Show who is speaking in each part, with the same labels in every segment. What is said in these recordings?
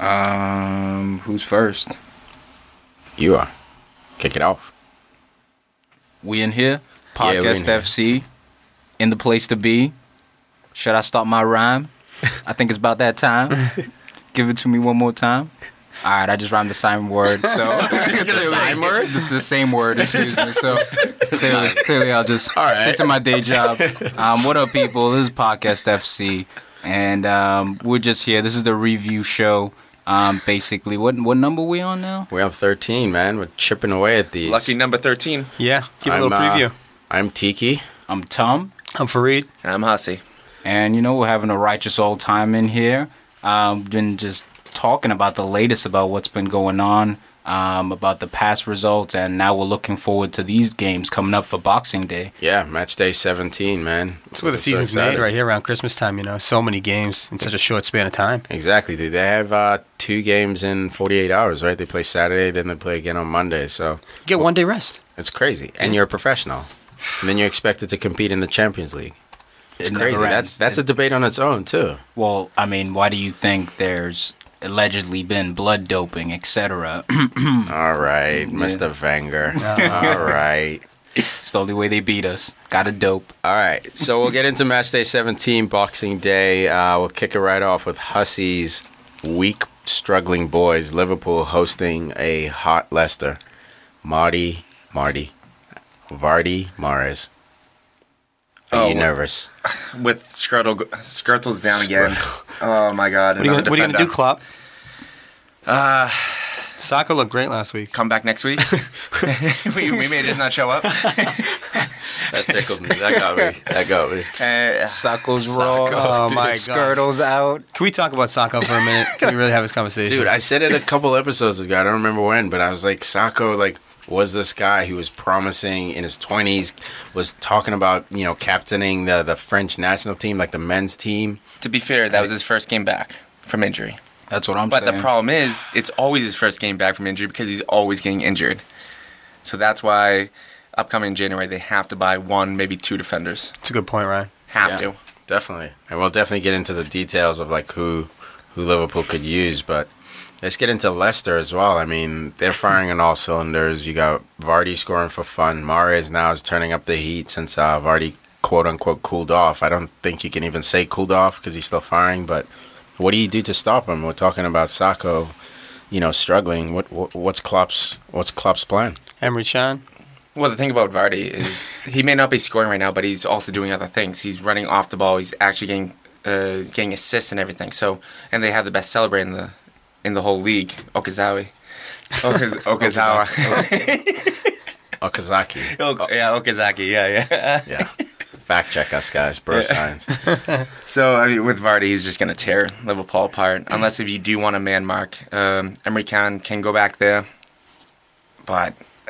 Speaker 1: Um, who's first?
Speaker 2: You are. Kick it off.
Speaker 1: We in here.
Speaker 2: Yeah, in
Speaker 1: Podcast
Speaker 2: here.
Speaker 1: FC. In the place to be. Should I start my rhyme? I think it's about that time. Give it to me one more time. All right, I just rhymed the same word. So
Speaker 2: the same word?
Speaker 1: This is the same word. Excuse me. So clearly, clearly I'll just
Speaker 2: right.
Speaker 1: stick to my day job. Um, what up, people? This is Podcast FC, and um, we're just here. This is the review show. Um, basically, what what number we on now?
Speaker 2: We're on 13, man. We're chipping away at these.
Speaker 3: Lucky number 13.
Speaker 4: Yeah, give a
Speaker 2: I'm,
Speaker 4: little
Speaker 2: uh,
Speaker 4: preview.
Speaker 2: I'm Tiki.
Speaker 1: I'm Tom.
Speaker 4: I'm Farid.
Speaker 3: I'm Hussy.
Speaker 1: And you know, we're having a righteous old time in here. Um, been just talking about the latest about what's been going on, um, about the past results, and now we're looking forward to these games coming up for Boxing Day.
Speaker 2: Yeah, match day 17, man.
Speaker 4: That's where the season's
Speaker 2: excited.
Speaker 4: made, right here around Christmas time. You know, so many games in such a short span of time.
Speaker 2: Exactly, dude. They have uh, two games in 48 hours, right? They play Saturday, then they play again on Monday. So
Speaker 4: You get one day rest.
Speaker 2: it's crazy. And you're a professional. And then you're expected to compete in the Champions League. It's
Speaker 1: It
Speaker 2: crazy.
Speaker 1: never.
Speaker 2: That's that's a debate on its own, too.
Speaker 1: Well, I mean, why do you think there's allegedly been blood doping, etc.?
Speaker 2: All right, Mr. Wenger. All right.
Speaker 1: it's the only way they beat us. Got a dope.
Speaker 2: All right, so we'll get into match day 17, Boxing Day. Uh, we'll kick it right off with Hussey's weak, struggling boys. Liverpool hosting a hot Leicester. Marty, Marty, Vardy, Mahrez. Are
Speaker 3: Oh,
Speaker 2: you nervous?
Speaker 3: With Skrtel, Skrtel's down again. Oh my God.
Speaker 4: What are you gonna, what are you gonna do,
Speaker 3: defender.
Speaker 4: Klopp?
Speaker 3: Uh,
Speaker 4: Sakho looked great last week.
Speaker 3: come back next week. we, we may just not show up.
Speaker 2: That tickled me. That got me. That got me.
Speaker 3: Uh,
Speaker 1: Sakho's raw.
Speaker 4: Oh
Speaker 1: dude,
Speaker 4: my God.
Speaker 1: Skrtel's out.
Speaker 4: Can we talk about Sakho for a minute? Can we really have this conversation?
Speaker 2: Dude, I said it a couple episodes ago. I don't remember when, but I was like, Sakho, like, was this guy who was promising in his 20s, was talking about, you know, captaining the, the French national team, like the men's team.
Speaker 3: to be fair, that was his first game back from injury.
Speaker 1: That's what I'm
Speaker 3: But
Speaker 1: saying.
Speaker 3: But the problem is, it's always his first game back from injury because he's always getting injured. So that's why upcoming January they have to buy one, maybe two defenders.
Speaker 4: It's a good point, Ryan.
Speaker 3: Have
Speaker 2: Yeah.
Speaker 3: to.
Speaker 2: Definitely. And we'll definitely get into the details of, like, who, who Liverpool could use. But let's get into Leicester as well. I mean, they're firing on all cylinders. You got Vardy scoring for fun. Mahrez now is turning up the heat since uh, Vardy, quote unquote, cooled off. I don't think you can even say cooled off because he's still firing. But what do you do to stop him? We're talking about Sakho, you know, struggling. What, what what's Klopp's what's Klopp's plan?
Speaker 4: Emre Can.
Speaker 3: Well, the thing about Vardy is he may not be scoring right now, but he's also doing other things. He's running off the ball. He's actually getting uh, getting assists and everything. So, and they have the best celebrator in the in the whole league, Okazawa. Okaz- Okazawa.
Speaker 2: Okazaki.
Speaker 3: Ok- yeah, Okazaki. Yeah, yeah.
Speaker 2: Yeah. Fact check us, guys. Bro science.
Speaker 3: So I mean, with Vardy, he's just gonna tear Liverpool apart. Unless if you do want a man mark, um, Emre Can can go back there. But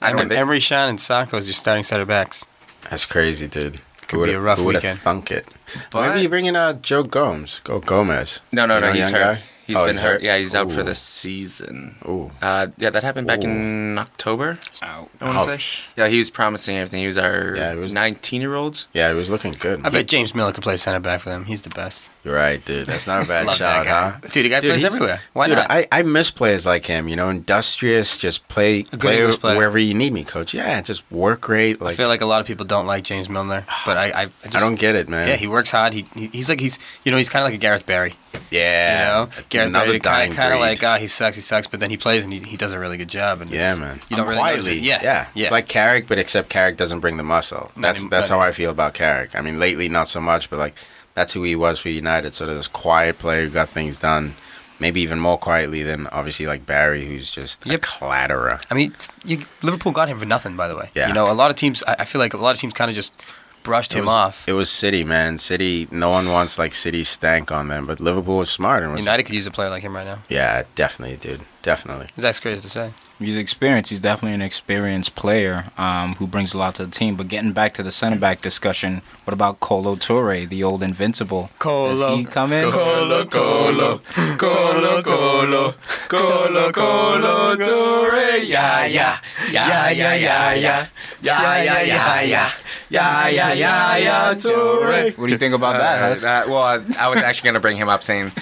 Speaker 3: I
Speaker 4: Emre,
Speaker 3: don't.
Speaker 4: Emre Can and Sakho as your starting center backs.
Speaker 2: That's crazy, dude.
Speaker 4: Could
Speaker 2: who
Speaker 4: be a rough
Speaker 2: who would've
Speaker 4: weekend.
Speaker 2: thunk it.
Speaker 3: But-
Speaker 2: Maybe bringing uh, Joe Gomez. Go Gomez.
Speaker 3: No, no,
Speaker 2: You
Speaker 3: no. He's hurt.
Speaker 2: guy?
Speaker 3: He's
Speaker 2: Oh,
Speaker 3: been hurt. Yeah, he's out for the season.
Speaker 2: Ooh.
Speaker 3: Uh, yeah, that happened back
Speaker 2: Ooh.
Speaker 3: in October.
Speaker 1: Out.
Speaker 3: I want to say. Yeah, he was promising everything. He was our
Speaker 2: Yeah, it was-
Speaker 3: 19 year olds.
Speaker 2: Yeah, he was looking good.
Speaker 4: I bet James Milner could play center back for them. He's the best.
Speaker 2: You're right, dude. That's not a bad shot, huh?
Speaker 4: Dude, the guy plays everywhere. Why
Speaker 2: dude,
Speaker 4: not?
Speaker 2: I, I miss players like him. You know, industrious. Just play, play
Speaker 4: player.
Speaker 2: wherever you need me, coach. Yeah, just work great. Like
Speaker 4: I feel like a lot of people don't like James Milner, but I, I, I, just,
Speaker 2: I don't get it, man.
Speaker 4: Yeah, he works hard. He, he he's like he's you know he's kind of like a Gareth Barry.
Speaker 2: Yeah,
Speaker 4: You know, Gareth
Speaker 2: another
Speaker 4: Barry kind of of like ah he sucks he sucks, but then he plays and he, he does a really good job. And
Speaker 2: Yeah, man.
Speaker 4: You don't
Speaker 2: I'm
Speaker 4: really
Speaker 2: quietly.
Speaker 4: Yeah,
Speaker 2: yeah.
Speaker 4: yeah.
Speaker 2: It's like Carrick, but except Carrick doesn't bring the muscle. That's that's how I feel about Carrick. I mean, lately not so much, but like that's who he was for United. So this quiet player who got things done, maybe even more quietly than obviously like Barry, who's just
Speaker 4: Yep.
Speaker 2: a clatterer.
Speaker 4: I mean, you, Liverpool got him for nothing, by the way.
Speaker 2: Yeah.
Speaker 4: You know, a lot of teams. I, I feel like a lot of teams kind of just brushed
Speaker 2: It
Speaker 4: him
Speaker 2: was,
Speaker 4: off.
Speaker 2: It was City, man. City. No one wants like City stank on them, but Liverpool was smart and was
Speaker 4: United could use a player like him right now.
Speaker 2: yeah, definitely, dude, definitely.
Speaker 4: That's crazy to say.
Speaker 1: He's experienced. He's definitely an experienced player um, who brings a lot to the team. But getting back to the center back discussion, what about Kolo Toure, the old invincible? Does he come in?
Speaker 2: Kolo, Kolo, Kolo, Kolo, Kolo, Kolo, Toure, yeah, yeah, yeah, yeah, yeah, yeah, yeah, yeah, yeah, yeah, yeah, yeah, yeah, yeah, Toure.
Speaker 1: What do you think about that?
Speaker 3: Uh, that- well, I, I was actually going to bring him up saying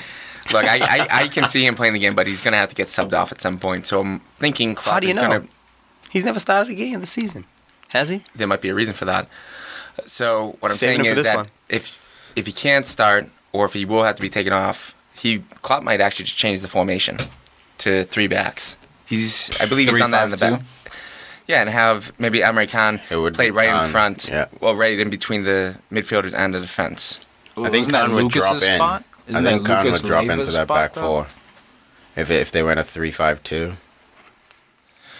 Speaker 3: Look, I, I, I can see him playing the game, but he's gonna have to get subbed off at some point. So I'm thinking Klopp
Speaker 4: How do you
Speaker 3: is
Speaker 4: know?
Speaker 3: gonna.
Speaker 4: He's never started a game of the season, has he?
Speaker 3: There might be a reason for that. So what I'm
Speaker 4: Saving
Speaker 3: saying is that
Speaker 4: one.
Speaker 3: if if he can't start or if he will have to be taken off, he Klopp might actually just change the formation to three backs. He's I believe he's
Speaker 1: Three,
Speaker 3: done that in the
Speaker 1: five,
Speaker 3: back. Yeah, and have maybe Emre Can
Speaker 2: It
Speaker 3: play right
Speaker 2: Can,
Speaker 3: in front,
Speaker 2: yeah.
Speaker 3: well, right in between the midfielders and the defense.
Speaker 2: I think
Speaker 1: Isn't that
Speaker 2: Can would drop in.
Speaker 1: spot?
Speaker 2: I
Speaker 1: Isn't
Speaker 2: think Can
Speaker 1: Lucas
Speaker 2: would drop
Speaker 1: Leiva's
Speaker 2: into that back
Speaker 1: though?
Speaker 2: four. If if they went a three five two.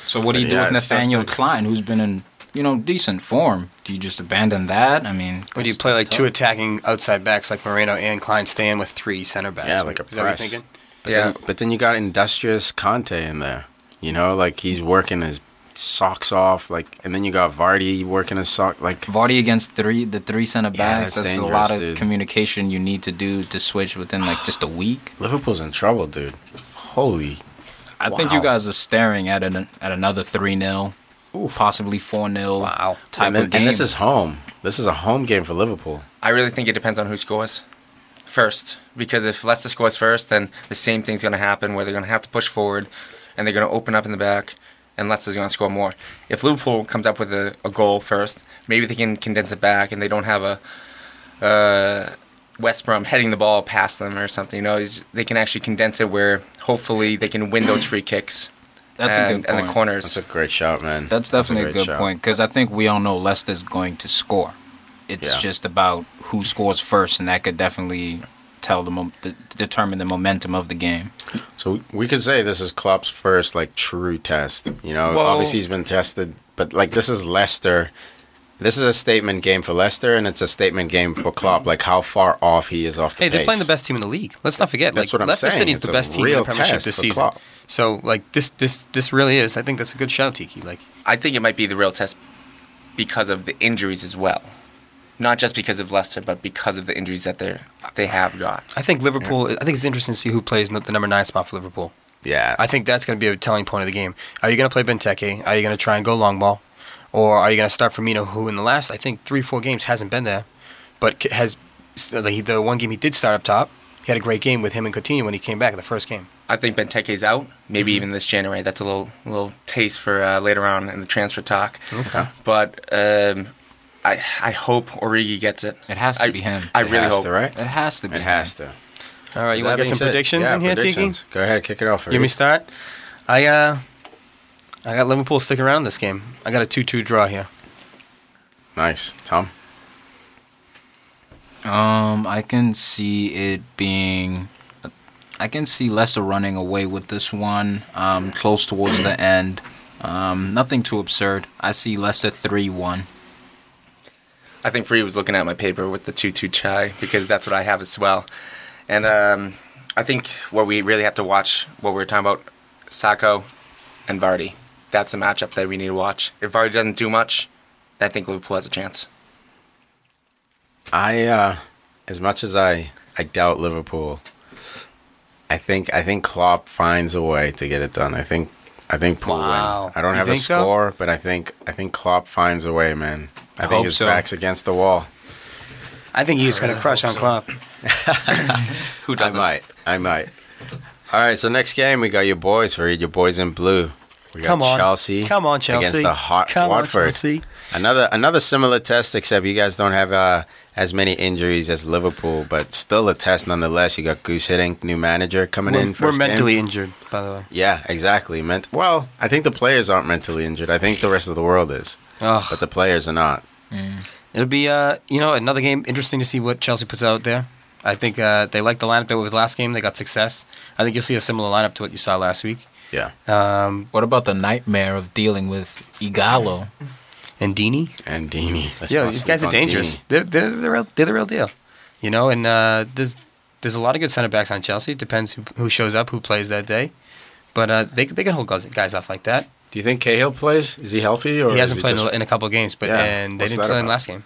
Speaker 1: So what do you
Speaker 2: But
Speaker 1: do
Speaker 2: yeah,
Speaker 1: with
Speaker 2: it's
Speaker 1: Nathaniel
Speaker 2: to-
Speaker 1: Klein, who's been in you know decent form? Do you just abandon that? I mean,
Speaker 4: Or do you play like
Speaker 1: that's
Speaker 4: two attacking outside backs like Moreno and Klein staying with three center backs?
Speaker 2: Yeah, like a
Speaker 4: Is that what you're
Speaker 2: press.
Speaker 4: thinking?
Speaker 2: But
Speaker 3: Yeah.
Speaker 2: then, but then you got industrious Kanté in there. You know, like he's working his socks off, like, and then you got Vardy working his sock, like.
Speaker 1: Vardy against three, the three center
Speaker 2: Yeah,
Speaker 1: backs.
Speaker 2: that's
Speaker 1: that's a lot of
Speaker 2: dude.
Speaker 1: communication you need to do to switch within like just a week.
Speaker 2: Liverpool's in trouble, dude. Holy.
Speaker 1: I think you guys are staring at an at another three 0 possibly four 0
Speaker 4: Wow.
Speaker 1: type
Speaker 2: and, then-
Speaker 1: of game.
Speaker 2: and this is home. This is a home game for Liverpool.
Speaker 3: I really think it depends on who scores first. Because if Leicester scores first, then the same thing's going to happen where they're going to have to push forward and they're going to open up in the back and Leicester's going to score more. If Liverpool comes up with a, a goal first, maybe they can condense it back and they don't have a uh, West Brom heading the ball past them or something. You know, they can actually condense it where hopefully they can win those free kicks
Speaker 1: That's
Speaker 3: and,
Speaker 1: a good point.
Speaker 3: and the corners.
Speaker 2: That's a great shot, man.
Speaker 1: That's definitely a,
Speaker 2: great
Speaker 1: good
Speaker 2: shot.
Speaker 1: point because I think we all know Leicester's going to score. It's
Speaker 2: Yeah.
Speaker 1: just about who scores first, and that could definitely tell the mo- de- determine the momentum of the game.
Speaker 2: So we- we could say this is Klopp's first like true test. You know,
Speaker 3: Well-
Speaker 2: obviously he's been tested, but like this is Leicester. This is a statement game for Leicester, and it's a statement game for Klopp. Like how far off he is off the
Speaker 4: Hey, they're playing the best team in the league. Let's not forget.
Speaker 2: That's
Speaker 4: like,
Speaker 2: what I'm
Speaker 4: Leicester
Speaker 2: saying.
Speaker 4: City's
Speaker 2: It's
Speaker 4: the best team in
Speaker 2: real
Speaker 4: the Premiership
Speaker 2: test
Speaker 4: this season.
Speaker 2: Klopp.
Speaker 4: So like this this this really is. I think that's a good shout, Tiki. Like
Speaker 3: I think it might be the real test because of the injuries as well. Not just because of Leicester, but because of the injuries that they they have got.
Speaker 4: I think Liverpool. I think it's interesting to see who plays the number nine spot for Liverpool.
Speaker 2: Yeah,
Speaker 4: I think that's going to be a telling point of the game. Are you going to play Benteke? Are you going to try and go long ball, or are you going to start Firmino, who in the last I think three four games hasn't been there, but has the, the one game he did start up top. He had a great game with him and Coutinho when he came back in the first game.
Speaker 3: I think Benteke's out, maybe even this January. That's a little little taste for uh, later on in the transfer talk.
Speaker 2: Okay.
Speaker 3: But um, I I hope Origi gets it.
Speaker 1: It has to
Speaker 3: I,
Speaker 1: be him.
Speaker 3: I
Speaker 2: It
Speaker 3: really
Speaker 2: has
Speaker 3: hope.
Speaker 2: to, right?
Speaker 1: It has to be.
Speaker 2: It has
Speaker 1: him.
Speaker 2: to.
Speaker 4: All right, you want to get some
Speaker 2: said-
Speaker 4: predictions
Speaker 2: yeah,
Speaker 4: in here,
Speaker 2: predictions. Go ahead, kick it off.
Speaker 4: Tiki? Give me start. I uh, I got Liverpool sticking around this game. I got a two-two draw here.
Speaker 2: Nice, Tom.
Speaker 1: Um, I can see it being. I can see Leicester running away with this one. Um, close towards the end. Um, nothing too absurd. I see Leicester three one.
Speaker 3: I think Free was looking at my paper with the two-two chai because that's what I have as well. And um, I think what we really have to watch, what we were talking about, Sakho and Vardy. That's the matchup that we need to watch. If Vardy doesn't do much, I think Liverpool has a chance.
Speaker 2: I uh as much as I I doubt Liverpool, I think I think Klopp finds a way to get it done. I think I think Pool
Speaker 4: Wow.
Speaker 2: win. I don't
Speaker 4: You
Speaker 2: have a
Speaker 4: think so?
Speaker 2: score, but I think I think Klopp finds a way, man. I,
Speaker 1: I
Speaker 2: think
Speaker 1: hope
Speaker 2: his
Speaker 1: so.
Speaker 2: back's against the wall.
Speaker 4: I think he's going to crush on Klopp.
Speaker 3: Who doesn't?
Speaker 2: I might. I might. All right, so next game we got your boys for your boys in blue. We got
Speaker 4: Come on,
Speaker 2: Chelsea.
Speaker 4: Come on, Chelsea.
Speaker 2: against the hot
Speaker 4: Come
Speaker 2: Watford.
Speaker 4: on, Chelsea.
Speaker 2: Another another similar test, except you guys don't have uh, as many injuries as Liverpool, but still a test nonetheless. You got Guus Hiddink, new manager coming
Speaker 4: We're,
Speaker 2: in.
Speaker 4: we're
Speaker 2: First game.
Speaker 4: mentally injured, by the way.
Speaker 2: Yeah, exactly. Ment- well, I think the players aren't mentally injured. I think the rest of the world is,
Speaker 4: Ugh.
Speaker 2: but the players are not.
Speaker 4: It'll be, uh, you know, another game. Interesting to see what Chelsea puts out there. I think uh, they like the lineup they were with last game. They got success. I think you'll see a similar lineup to what you saw last week.
Speaker 2: Yeah,
Speaker 4: Um,
Speaker 1: What about the nightmare of dealing with Ighalo?
Speaker 4: And Deeney.
Speaker 2: and Deeney. Let's
Speaker 4: these guys are dangerous. They're, they're, the real, they're the real deal. You know, and uh, there's there's a lot of good center backs on Chelsea. Depends who, who shows up, who plays that day. But uh, they they can hold guys, guys off like that.
Speaker 2: Do you think Cahill plays? Is he healthy or
Speaker 4: he hasn't played
Speaker 2: just-
Speaker 4: in a- couple of games, but
Speaker 2: Yeah,
Speaker 4: and they
Speaker 2: what's
Speaker 4: didn't play him
Speaker 2: about?
Speaker 4: last game.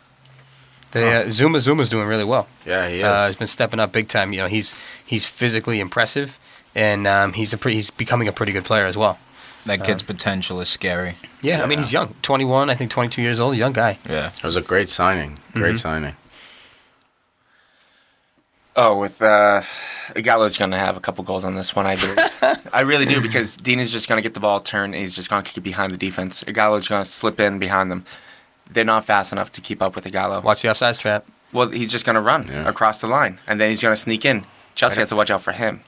Speaker 4: They, uh, Zouma Zouma's doing really well.
Speaker 2: Yeah, he is.
Speaker 4: Uh, he's been stepping up big time. You know, he's he's physically impressive, and um, he's a pretty, he's becoming a pretty good player as well.
Speaker 1: That kid's potential is scary.
Speaker 4: Yeah, I mean he's young, 21, I think 22 years old, young guy.
Speaker 1: Yeah.
Speaker 2: it was a great signing. Great
Speaker 4: Mhm.
Speaker 2: signing.
Speaker 3: Oh, with uh, Gallo's gonna have a couple goals on this one, I believe. I really do because Dean is just gonna get the ball turned he's just gonna kick it behind the defense. Gallo's gonna slip in behind them. They're not fast enough to keep up with Gallo.
Speaker 4: Watch the offsides trap.
Speaker 3: Well, he's just gonna run
Speaker 2: Yeah.
Speaker 3: across the line and then he's gonna sneak in. Chelsea has to watch out for him.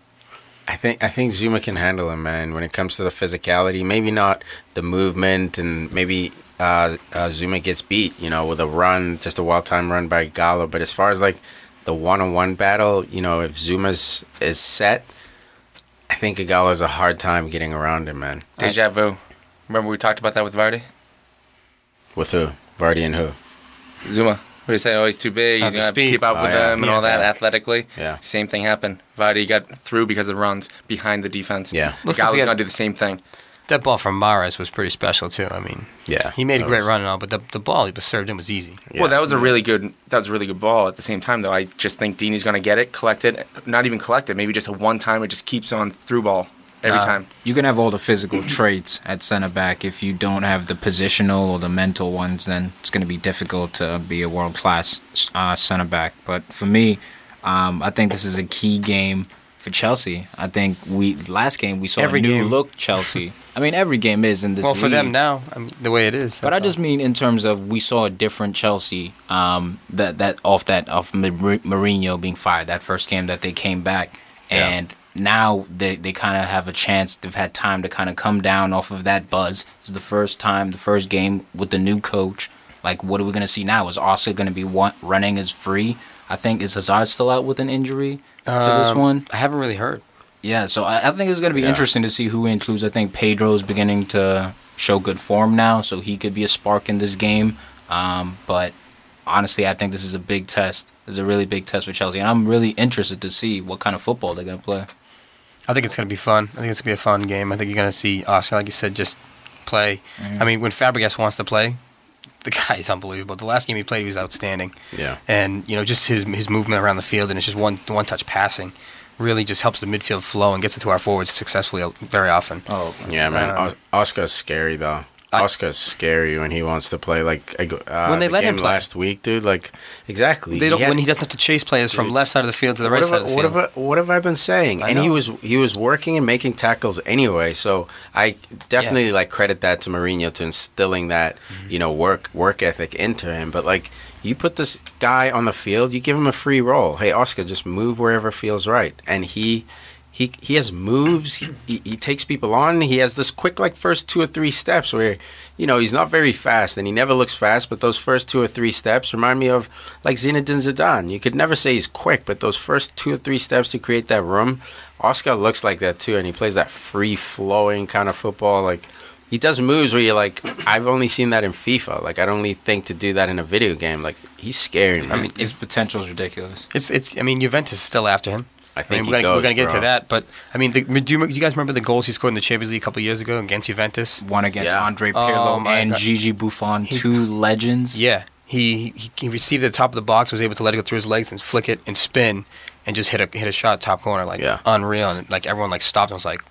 Speaker 2: I think I think Zouma can handle him, man. When it comes to the physicality, maybe not the movement, and maybe uh, uh, Zouma gets beat, you know, with a run, just a well-timed run by Gallo. But as far as like the one-on-one battle, you know, if Zouma's is set, I think Gallo has a hard time getting around him, man.
Speaker 3: Deja vu. Remember we talked about that with Vardy?
Speaker 2: With who? Vardy and who?
Speaker 3: Zouma. We say, oh, he's too big.
Speaker 4: Has
Speaker 3: He's gonna keep up
Speaker 2: Oh,
Speaker 3: with
Speaker 2: yeah.
Speaker 3: them and all
Speaker 2: Yeah.
Speaker 3: that athletically.
Speaker 2: Yeah.
Speaker 3: Same thing happened. Vardy got through because of runs behind the defense.
Speaker 2: Yeah.
Speaker 4: Let's
Speaker 3: Gallo's gonna do the same thing.
Speaker 4: That ball from Mahrez was pretty special too. I mean,
Speaker 2: Yeah,
Speaker 4: he made a great
Speaker 2: was-
Speaker 4: run and all, but the, the ball he was served in was easy.
Speaker 2: Yeah.
Speaker 3: Well, that was a really good. That was a really good ball. At the same time, though, I just think Deeney's gonna get it, collect it, not even collect it. Maybe just a one time. It just keeps on through ball every
Speaker 4: Uh,
Speaker 3: time.
Speaker 1: You can have all the physical traits at center back. If you don't have the positional or the mental ones, then it's going to be difficult to be a world class uh, center back. But for me, um, I think this is a key game for Chelsea. I think we last game we saw
Speaker 4: Every
Speaker 1: a new
Speaker 4: game.
Speaker 1: look Chelsea. I mean, every game is in this.
Speaker 4: well, for them now, I mean, the way it is.
Speaker 1: But I
Speaker 4: that's
Speaker 1: just mean in terms of we saw a different Chelsea um, that that off that off Mourinho being fired that first game that they came back
Speaker 2: Yeah.
Speaker 1: Now they, they kind of have a chance they've had time to kind of come down off of that buzz. This is the first time the first game with the new coach. Like what are we gonna see now? Is Oscar gonna be one, running as free? I think is Hazard still out with an injury for this
Speaker 4: Um,
Speaker 1: one.
Speaker 4: I haven't really heard.
Speaker 1: Yeah, so I, I think it's going to be
Speaker 2: Yeah.
Speaker 1: interesting to see who he includes. I think Pedro's beginning to show good form now, so he could be a spark in this game. Um, but honestly, I think this is a big test. This is a really big test for Chelsea, and I'm really interested to see what kind of football they're going to play.
Speaker 4: I think it's going to be fun. I think it's going to be a fun game. I think you're going to see Oscar, like you said, just play. I mean, when Fabregas wants to play, the guy is unbelievable. The last game he played, he was outstanding.
Speaker 2: Yeah.
Speaker 4: And you know, just his his movement around the field and it's just one one touch passing, really just helps the midfield flow and gets it to our forwards successfully uh, very often.
Speaker 1: Oh,
Speaker 2: Yeah, man.
Speaker 4: Um,
Speaker 2: Oscar's scary though. Oscar's scary when he wants to play. Like I go- uh,
Speaker 4: When they
Speaker 2: the
Speaker 4: let him play.
Speaker 2: last week, dude. Like exactly.
Speaker 4: They don't
Speaker 2: had-
Speaker 4: when he doesn't have to chase players from
Speaker 2: Dude,
Speaker 4: left side of the field to the right side of the
Speaker 2: what
Speaker 4: field.
Speaker 2: have I, what have I been saying?
Speaker 4: I
Speaker 2: and he was he was working and making tackles anyway. So I definitely like credit that to Mourinho to instilling that
Speaker 4: Mm-hmm.
Speaker 2: you know work work ethic into him. But like you put this guy on the field, you give him a free role. Hey Oscar, just move wherever feels right, and he. He, he has moves. He, he, he takes people on. He has this quick, like, first two or three steps where, you know, he's not very fast and he never looks fast, but those first two or three steps remind me of, like, Zinedine Zidane. You could never say he's quick, but those first two or three steps to create that room, Oscar looks like that too, and he plays that free flowing kind of football. Like, he does moves where you're like, I've only seen that in FIFA. Like, I'd only think to do that in a video game. Like, he's scary, man.
Speaker 1: I mean, his potential is ridiculous.
Speaker 4: It's it's. I mean, Juventus is still after him.
Speaker 2: I think
Speaker 4: mean, we're
Speaker 2: he
Speaker 4: gonna, we're gonna get
Speaker 2: bro.
Speaker 4: to that, but I mean, the, do, you, do you guys remember the goals he scored in the Champions League a couple years ago against Juventus?
Speaker 1: One against
Speaker 2: Yeah.
Speaker 1: Andre
Speaker 4: Oh
Speaker 1: Pirlo
Speaker 4: my
Speaker 1: and
Speaker 4: God.
Speaker 1: Gigi Buffon, two legends.
Speaker 4: Yeah, he, he he received it at the top of the box, was able to let it go through his legs and flick it and spin, and just hit a hit a shot top corner like
Speaker 2: Yeah.
Speaker 4: unreal, and like everyone like stopped and was like,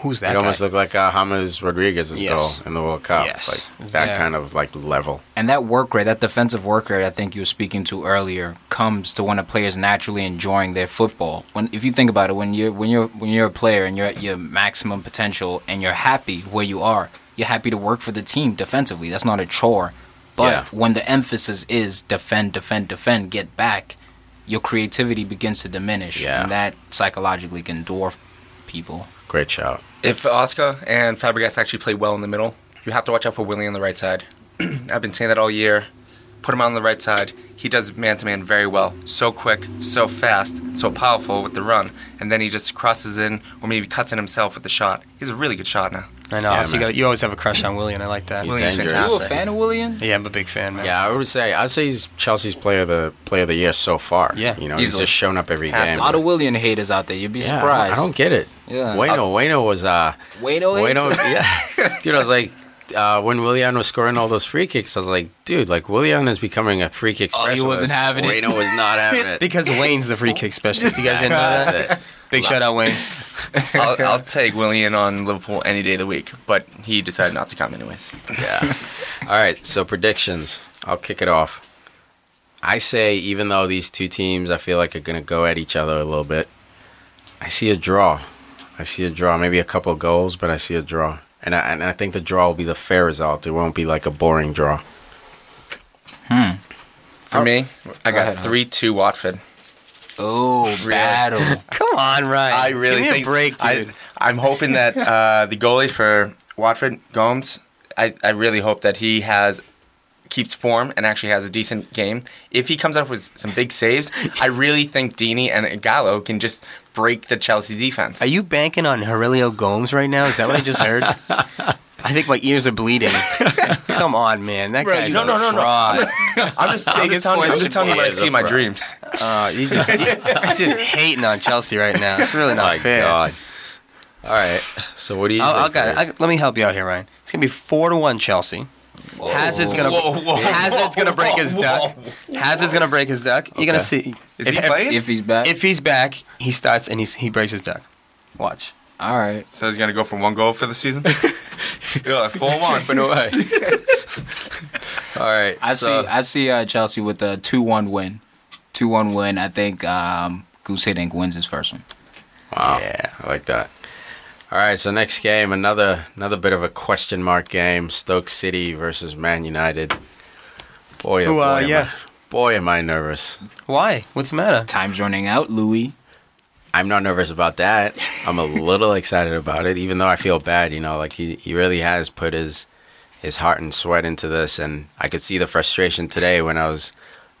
Speaker 4: "Who's that
Speaker 2: It
Speaker 4: guy?"
Speaker 2: almost looked like uh, James Rodriguez's
Speaker 4: Yes.
Speaker 2: goal in the World Cup.
Speaker 4: Yes.
Speaker 2: Like, that kind of, like, level.
Speaker 1: And that work rate, that defensive work rate, I think you were speaking to earlier, comes to when a player's naturally enjoying their football. When, if you think about it, when you're when you're when you're a player and you're at your maximum potential and you're happy where you are, you're happy to work for the team defensively. That's not a chore. But
Speaker 2: Yeah.
Speaker 1: when the emphasis is defend, defend, defend, get back, your creativity begins to diminish,
Speaker 2: Yeah.
Speaker 1: and that psychologically can dwarf people.
Speaker 2: Great shout.
Speaker 3: If Oscar and Fabregas actually play well in the middle, you have to watch out for Willie on the right side. I've been saying that all year. Put him on the right side. He does man to man very well. So quick, so fast, so powerful with the run. And then he just crosses in or maybe cuts in himself with the shot. He's a really good shot now.
Speaker 4: I know.
Speaker 2: Yeah,
Speaker 4: so you,
Speaker 2: man.
Speaker 4: got, you always have a crush on Willian. I like that.
Speaker 2: He's
Speaker 3: Willian's
Speaker 2: dangerous.
Speaker 1: Are you a fan of Willian?
Speaker 4: yeah, I'm a big fan, man.
Speaker 2: Yeah, I would say I'd say he's Chelsea's player of the player of the year so far.
Speaker 4: Yeah.
Speaker 2: you know, he's just shown up every
Speaker 3: Has to
Speaker 2: game.
Speaker 1: A lot of Willian haters out there. You'd be
Speaker 2: Yeah, I don't-
Speaker 1: surprised.
Speaker 2: I don't get it.
Speaker 1: Yeah.
Speaker 2: Wayno, Wayno was uh,
Speaker 1: Wayno
Speaker 2: Wayno, yeah, dude. I was like, uh, when Willian was scoring all those free kicks, I was like, dude, like Willian is becoming a free kick
Speaker 1: Oh, he wasn't having it.
Speaker 2: Wayno was not having it.
Speaker 4: Because Wayne's the free kick specialist. You guys didn't know
Speaker 2: That's
Speaker 4: that?
Speaker 2: It.
Speaker 4: Big shout out, Wayne.
Speaker 3: I'll, I'll take Willian on Liverpool any day of the week, but he decided not to come anyways.
Speaker 2: Yeah. All right. So predictions. I'll kick it off. I say even though these two teams I feel like are gonna go at each other a little bit, I see a draw. I see a draw, maybe a couple goals, but I see a draw, and I and I think the draw will be the fair result. It won't be like a boring draw. Hmm.
Speaker 3: For me, I got
Speaker 1: ahead,
Speaker 3: three two Watford.
Speaker 1: Oh, battle.
Speaker 4: Come on, Ryan.
Speaker 3: I really
Speaker 4: Give me
Speaker 3: think
Speaker 4: a break, dude.
Speaker 3: I, I'm hoping that uh, the goalie for Watford, Gomes, I, I really hope that he has keeps form and actually has a decent game. If he comes up with some big saves, I really think Deeney and Gallo can just break the Chelsea defense.
Speaker 4: Are you banking on Heurelho Gomes right now? Is that what I just heard? I think my ears are bleeding. Come on, man. That guy's
Speaker 3: no,
Speaker 4: a
Speaker 3: no, no, no.
Speaker 4: fraud.
Speaker 3: I'm just, I'm just telling you, I'm just telling you what I see in my dreams.
Speaker 4: Uh, you just, you, you're just hating on Chelsea right now. It's really not
Speaker 2: My
Speaker 4: fair.
Speaker 2: God. All right. So what do you?
Speaker 4: I'll, I'll
Speaker 2: think,
Speaker 4: got it. I, let me help you out here, Ryan. It's gonna be four to one Chelsea. Hazard's gonna
Speaker 3: Whoa, whoa,
Speaker 4: Hazard's gonna break his
Speaker 3: whoa,
Speaker 4: duck. Hazard's gonna break his duck. You're gonna see.
Speaker 3: Is
Speaker 4: if,
Speaker 3: he
Speaker 4: if-
Speaker 3: playing?
Speaker 1: if he's back.
Speaker 4: If he's back, he starts and he's, he breaks his duck. Watch.
Speaker 1: All right.
Speaker 3: So he's gonna go for one goal for the season. yeah, four one.
Speaker 2: But no way. All right.
Speaker 1: I
Speaker 2: so,
Speaker 1: see. I see uh, Chelsea with a two-one win. Two-one win. I think um, Guus Hiddink wins his first one.
Speaker 2: Wow.
Speaker 4: Yeah.
Speaker 2: I like that. All right, so next game, another another bit of a question mark game: Stoke City versus Man United. Boy, oh boy,
Speaker 4: uh,
Speaker 2: am
Speaker 4: yeah.
Speaker 2: I, boy, am I nervous.
Speaker 4: Why? What's the matter?
Speaker 1: Time's running out, Louis.
Speaker 2: I'm not nervous about that. I'm a little excited about it, even though I feel bad. You know, like he, he really has put his his heart and sweat into this, and I could see the frustration today when I was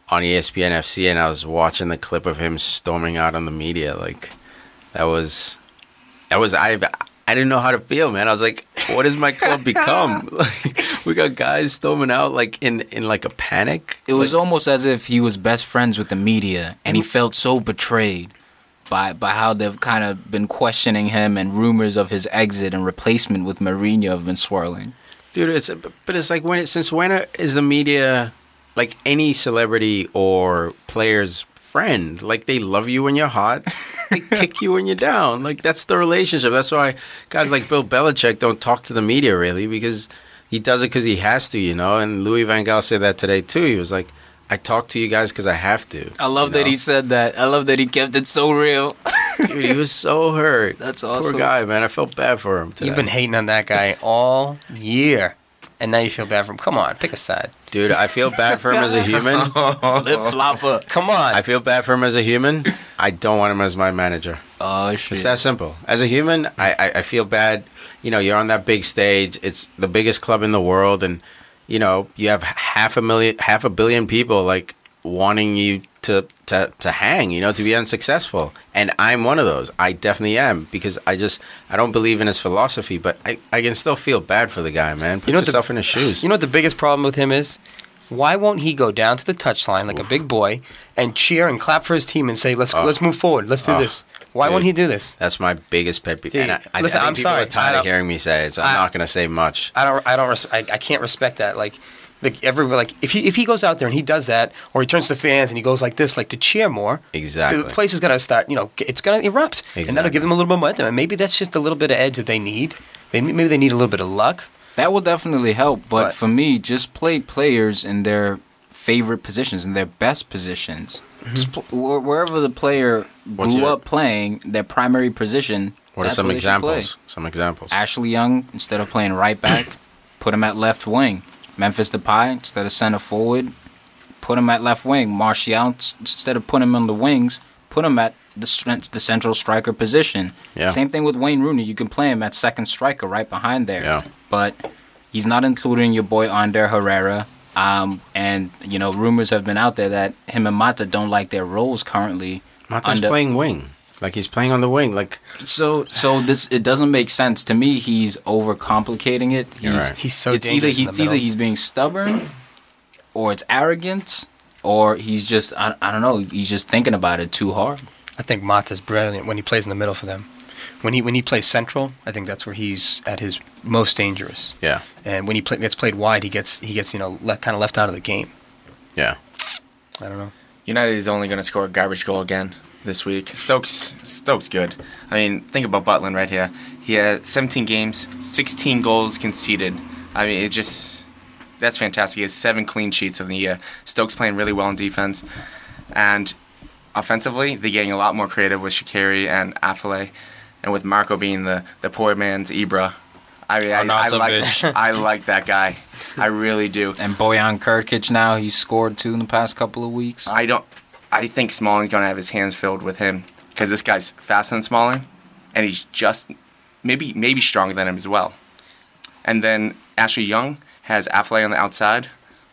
Speaker 2: on ESPN FC and I was watching the clip of him storming out on the media. Like that was that was I. I didn't know how to feel, man. I was like, "What has my club become?" like, we got guys storming out like in in like a panic.
Speaker 1: It was almost as if he was best friends with the media, and he felt so betrayed by by how they've kind of been questioning him, and rumors of his exit and replacement with Mourinho have been swirling.
Speaker 2: dude it's but it's like when it since when is the media like any celebrity or player's friend like they love you when you're hot they kick you when you're down. Like that's the relationship. That's why guys like bill belichick don't talk to the media really because he does it because he has to you know? And louis van gaal said that today too. He was like i talk to you guys because i have to
Speaker 1: I love that
Speaker 2: know?
Speaker 1: he said that. I love that he kept it so real.
Speaker 2: dude he was so hurt
Speaker 1: That's awesome.
Speaker 2: poor
Speaker 1: awesome.
Speaker 2: guy man i felt bad for him today.
Speaker 4: You've been hating on that guy all year, and now you feel bad for him. Come on, pick a side.
Speaker 2: dude i feel bad for him as a human
Speaker 1: Flip flopper.
Speaker 4: Come on.
Speaker 2: I feel bad for him as a human. I don't want him as my manager.
Speaker 1: Oh shit.
Speaker 2: It's that simple. As a human, I, I, I feel bad. You know, you're on that big stage. It's the biggest club in the world, and you know you have half a million, half a billion people like wanting you to to to hang. You know, to be unsuccessful. And I'm one of those. I definitely am because I just I don't believe in his philosophy, but I, I can still feel bad for the guy, man. Put
Speaker 4: You know what the-
Speaker 2: yourself in his shoes.
Speaker 4: You know what the biggest problem with him is? Why won't he go down to the touchline like a big boy and cheer and clap for his team and say, "Let's
Speaker 2: Oh.
Speaker 4: let's move forward, let's do
Speaker 2: Oh,
Speaker 4: this"? Why won't he do this?
Speaker 2: That's my biggest pet peeve.
Speaker 4: Dude,
Speaker 2: And I, I,
Speaker 4: listen,
Speaker 2: I think
Speaker 4: I'm
Speaker 2: people
Speaker 4: sorry.
Speaker 2: are tired of hearing me say it, so I'm
Speaker 4: I-
Speaker 2: not gonna say much.
Speaker 4: I don't I don't res- I, I can't respect that. Like like every like if he if he goes out there and he does that or he turns to fans and he goes like this like to cheer more,
Speaker 2: Exactly.
Speaker 4: the place is gonna start. You know, it's gonna erupt, and that'll give them a little momentum. And maybe that's just a little bit of edge that they need. They maybe they need a little bit of luck.
Speaker 1: That will definitely help, but
Speaker 4: But-
Speaker 1: for me, just play players in their favorite positions, in their best positions. Mm-hmm. Just pl- wherever the player
Speaker 2: What's
Speaker 1: grew
Speaker 2: your-
Speaker 1: up playing, their primary position.
Speaker 2: What are some
Speaker 1: where they should play.
Speaker 2: examples? Some examples.
Speaker 1: Ashley Young, instead of playing right back, put him at left wing. Memphis Depay, instead of center forward, put him at left wing. Martial, instead of putting him on the wings, put him at the strength, the central striker position.
Speaker 2: Yeah.
Speaker 1: Same thing with Wayne Rooney. You can play him at second striker right behind there.
Speaker 2: Yeah.
Speaker 1: But he's not including your boy Ander Herrera. Um, and you know, rumors have been out there that him and Mata don't like their roles currently.
Speaker 2: Mata's
Speaker 1: under-
Speaker 2: playing wing. Like he's playing on the wing. Like
Speaker 1: So so this it doesn't make sense to me. He's overcomplicating it. He's,
Speaker 2: You're right.
Speaker 4: He's so
Speaker 1: it's either
Speaker 4: dangerous in the
Speaker 1: he's either he's being stubborn, or it's arrogance, or he's just I, I don't know. He's just thinking about it too hard.
Speaker 4: I think Mata's brilliant when he plays in the middle for them. When he when he plays central, I think that's where he's at his most dangerous.
Speaker 2: yeah,
Speaker 4: And when he play, gets played wide, he gets he gets you know le- kind of left out of the game.
Speaker 2: yeah.
Speaker 4: I don't know.
Speaker 3: United is only going to score a garbage goal again this week. Stokes, Stokes, good. I mean, think about Butland right here. He had 17 games, 16 goals conceded. I mean, it just that's fantastic. He has seven clean sheets in the year. Stokes playing really well in defense, and offensively, they're getting a lot more creative with Shaqiri and Afellay, and with Marco being the, the poor man's Ibra. I mean, I, I like I like that guy. I really do.
Speaker 1: And Bojan Krkic now he's scored two in the past couple of weeks.
Speaker 3: I don't. I think Smalling's gonna have his hands filled with him because this guy's faster than Smalling, and he's just maybe maybe stronger than him as well. And then Ashley Young has Afellay on the outside.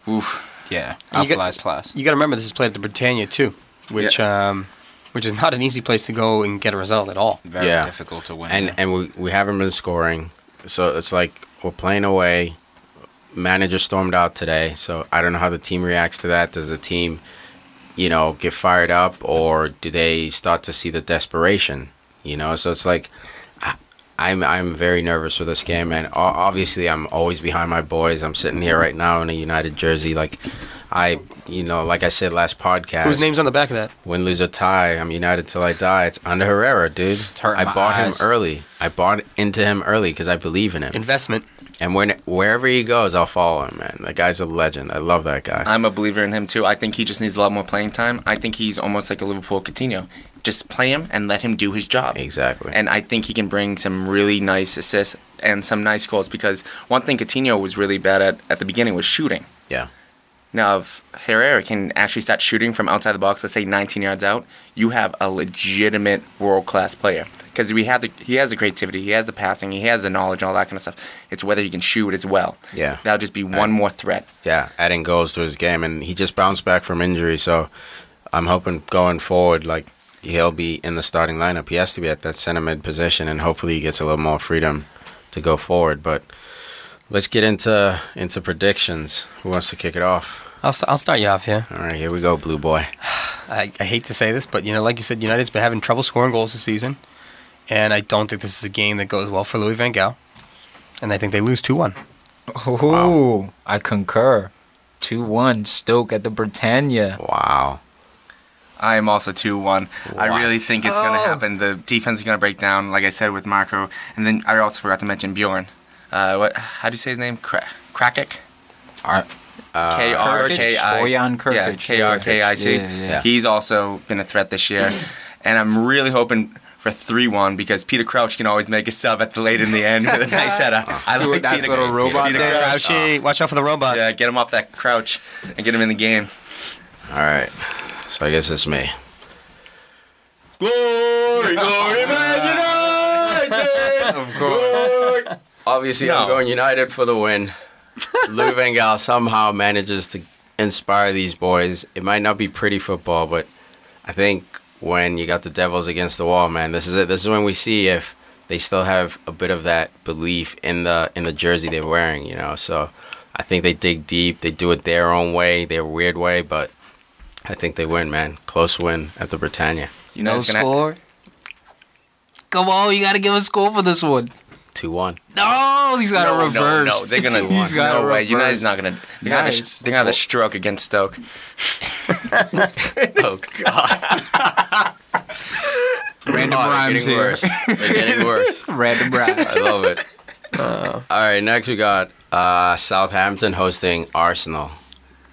Speaker 3: Oof.
Speaker 1: Yeah,
Speaker 4: And you got-
Speaker 1: alpha class.
Speaker 4: You got to remember this is played at the Britannia too, which um, which is not an easy place to go and get a result at all.
Speaker 1: Very
Speaker 2: Yeah.
Speaker 1: difficult to win.
Speaker 2: and
Speaker 1: there.
Speaker 2: and we we haven't been scoring, so it's like we're playing away. Manager stormed out today, so I don't know how the team reacts to that. Does the team, you know, get fired up, or do they start to see the desperation? You know, so it's like I'm I'm very nervous for this game, and obviously I'm always behind my boys. I'm sitting here right now in a United jersey, like I, you know, like I said last podcast.
Speaker 4: Whose name's on the back of that?
Speaker 2: Win, lose, or tie, I'm United till I die. It's Ander Herrera, dude.
Speaker 1: hurting
Speaker 2: I
Speaker 1: my
Speaker 2: bought
Speaker 1: eyes.
Speaker 2: him early. I bought into him early because I believe in him.
Speaker 4: Investment.
Speaker 2: and when wherever he goes, I'll follow him, man. That guy's a legend. I love that guy.
Speaker 3: I'm a believer in him too. I think he just needs a lot more playing time. I think he's almost like a Liverpool Coutinho. Just play him and let him do his job.
Speaker 2: exactly.
Speaker 3: And I think he can bring some really nice assists and some nice goals because one thing Coutinho was really bad at at the beginning was shooting.
Speaker 2: yeah,
Speaker 3: Now, if Herrera can actually start shooting from outside the box, let's say 19 yards out, you have a legitimate world class player. Because we have the he has the creativity, he has the passing, he has the knowledge, and all that kind of stuff. It's whether he can shoot as well.
Speaker 2: Yeah.
Speaker 3: that'll just be one more threat.
Speaker 2: yeah. Adding goals to his game, and he just bounced back from injury, so I'm hoping going forward, like he'll be in the starting lineup. He has to be at that center mid position, and hopefully he gets a little more freedom to go forward. But let's get into into predictions. Who wants to kick it off?
Speaker 4: I'll, I'll start you off here.
Speaker 2: All right, here we go, Blue Boy.
Speaker 4: I, I hate to say this, but you know, like you said, United's been having trouble scoring goals this season, and I don't think this is a game that goes well for Louis Van Gaal, and I think they lose two one.
Speaker 1: Oh, I concur. Two one Stoke at the Britannia.
Speaker 2: Wow.
Speaker 3: I am also 2 1. I really think it's going to
Speaker 1: Oh.
Speaker 3: happen. The defense is going to break down, like I said, with Marco. And then I also forgot to mention Bjorn. Uh, what? How do you say his name? Kra- Krakic?
Speaker 1: Ar-
Speaker 2: Uh,
Speaker 3: K R K I.
Speaker 1: Bojan Krkic.
Speaker 3: Yeah, K R K I C.
Speaker 1: Yeah, yeah.
Speaker 3: He's also been a threat this year, and I'm really hoping for three one because Peter Crouch can always make a sub at the late in the end with a nice header. I
Speaker 1: Do a nice little robot
Speaker 3: Peter
Speaker 1: there.
Speaker 3: Crouch.
Speaker 4: Crouchy, watch out for the robot.
Speaker 3: Yeah, get him off that crouch and get him in the game.
Speaker 2: All right. So I guess it's me.
Speaker 3: Glory, glory, man United!
Speaker 2: Of course. Obviously, I'm going United for the win. Louis Van Gaal somehow manages to inspire these boys. It might not be pretty football, but I think when you got the Devils against the wall, man, this is it. This is when we see if they still have a bit of that belief in the in the jersey they're wearing. You know, so I think they dig deep. They do it their own way, their weird way, but I think they win, man. Close win at the Britannia.
Speaker 3: You know,
Speaker 1: no
Speaker 3: it's gonna,
Speaker 1: score. Come on, you gotta give a score for this one.
Speaker 2: Two one.
Speaker 1: No, he's got
Speaker 3: no,
Speaker 1: to
Speaker 3: no,
Speaker 1: reverse.
Speaker 3: no, they're gonna.
Speaker 1: he's got to
Speaker 3: no way.
Speaker 1: reverse.
Speaker 3: United's not gonna. They're gonna, have a,
Speaker 1: Nice.
Speaker 3: they're gonna have a stroke against Stoke.
Speaker 2: Oh God.
Speaker 1: Random
Speaker 2: Oh, they're
Speaker 1: rhymes
Speaker 2: getting
Speaker 1: here.
Speaker 2: worse. They're getting worse.
Speaker 1: Random rhymes.
Speaker 2: I love it. All right, next we got uh, Southampton hosting Arsenal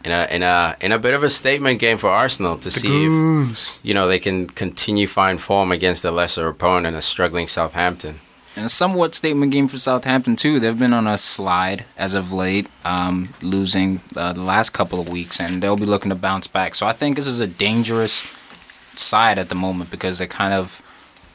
Speaker 2: in a in a in a bit of a statement game for Arsenal to see if you know they can continue find form against a lesser opponent, a struggling Southampton.
Speaker 1: And a somewhat statement game for Southampton too. They've been on a slide as of late, um, losing uh, the last couple of weeks, and they'll be looking to bounce back. So I think this is a dangerous side at the moment because they're kind of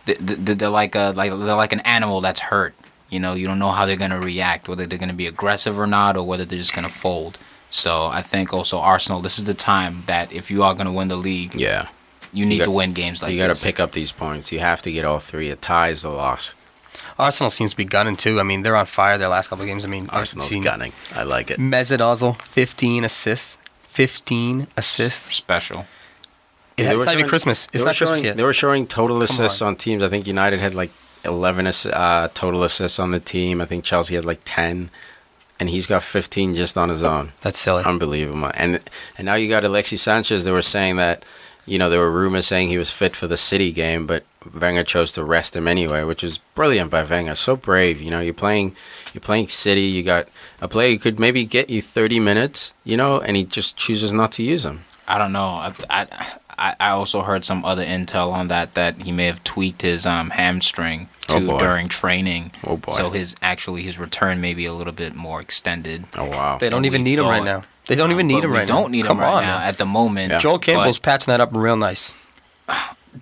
Speaker 1: they- they- they're like a like they're like an animal that's hurt. You know, you don't know how they're gonna react, whether they're gonna be aggressive or not, or whether they're just gonna fold. So I think also Arsenal, this is the time that if you are gonna win the league,
Speaker 2: Yeah,
Speaker 1: you need
Speaker 2: got-
Speaker 1: to win games like
Speaker 2: you got to pick up these points. You have to get all three. A tie is the loss.
Speaker 4: Arsenal seems to be gunning too. I mean, they're on fire their last couple of games. I mean, I've
Speaker 2: Arsenal's
Speaker 4: seen
Speaker 2: gunning. I like it.
Speaker 4: Mesut Ozil, 15 assists. 15 assists.
Speaker 1: special.
Speaker 4: It
Speaker 2: They
Speaker 4: has
Speaker 2: were
Speaker 4: not even Christmas.
Speaker 2: They
Speaker 4: It's
Speaker 2: were
Speaker 4: not Christmas
Speaker 2: showing.
Speaker 4: yet.
Speaker 2: They were showing total assists
Speaker 4: on.
Speaker 2: on teams. I think United had like eleven ass- uh, total assists on the team. I think Chelsea had like ten, and he's got fifteen just on his own.
Speaker 4: That's silly.
Speaker 2: Unbelievable. And and now you got Alexis Sanchez. They were saying that, you know, there were rumors saying he was fit for the City game, but Wenger chose to rest him anyway, which is brilliant by Wenger. So brave, you know. You're playing, you're playing City. You got a player who could maybe get you 30 minutes, you know, and he just chooses not to use him.
Speaker 1: I don't know. I, I I I also heard some other intel on that that he may have tweaked his um hamstring
Speaker 2: Oh,
Speaker 1: too
Speaker 2: boy.
Speaker 1: during training.
Speaker 2: Oh, boy.
Speaker 1: So his actually his return may be a little bit more extended.
Speaker 2: Oh wow.
Speaker 4: They don't
Speaker 1: than
Speaker 4: even
Speaker 1: we
Speaker 4: need him right now. They don't even
Speaker 1: Um,
Speaker 4: need him right now.
Speaker 1: They don't need
Speaker 4: Come
Speaker 1: him right
Speaker 4: on,
Speaker 1: now
Speaker 4: man.
Speaker 1: at the moment.
Speaker 2: Yeah.
Speaker 4: Joel Campbell's
Speaker 1: But
Speaker 4: patching that up real nice.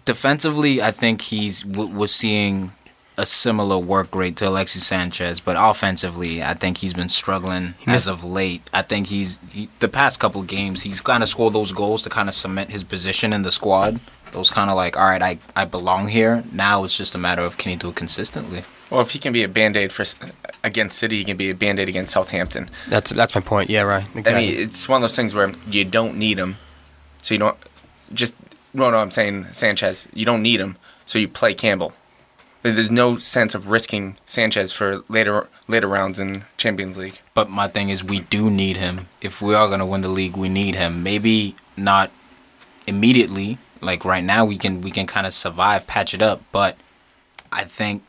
Speaker 1: Defensively, I think he's w- was seeing a similar work rate to Alexis Sanchez, but offensively, I think he's been struggling as of late. I think he's he, the past couple games he's kind of scored those goals to kind of cement his position in the squad. Those kind of like, all right, I I belong here. Now it's just a matter of can he do it consistently.
Speaker 3: Well, if he can be a band aid for against City, he can be a band aid against Southampton.
Speaker 4: That's that's my point. Yeah, right. Exactly.
Speaker 3: I mean, it's one of those things where you don't need him, so you don't just. No, no, I'm saying Sanchez. You don't need him, so you play Campbell. There's no sense of risking Sanchez for later later rounds in Champions League.
Speaker 1: But my thing is, we do need him. If we are gonna win the league, we need him. Maybe not immediately. Like right now, we can we can kind of survive, patch it up. But I think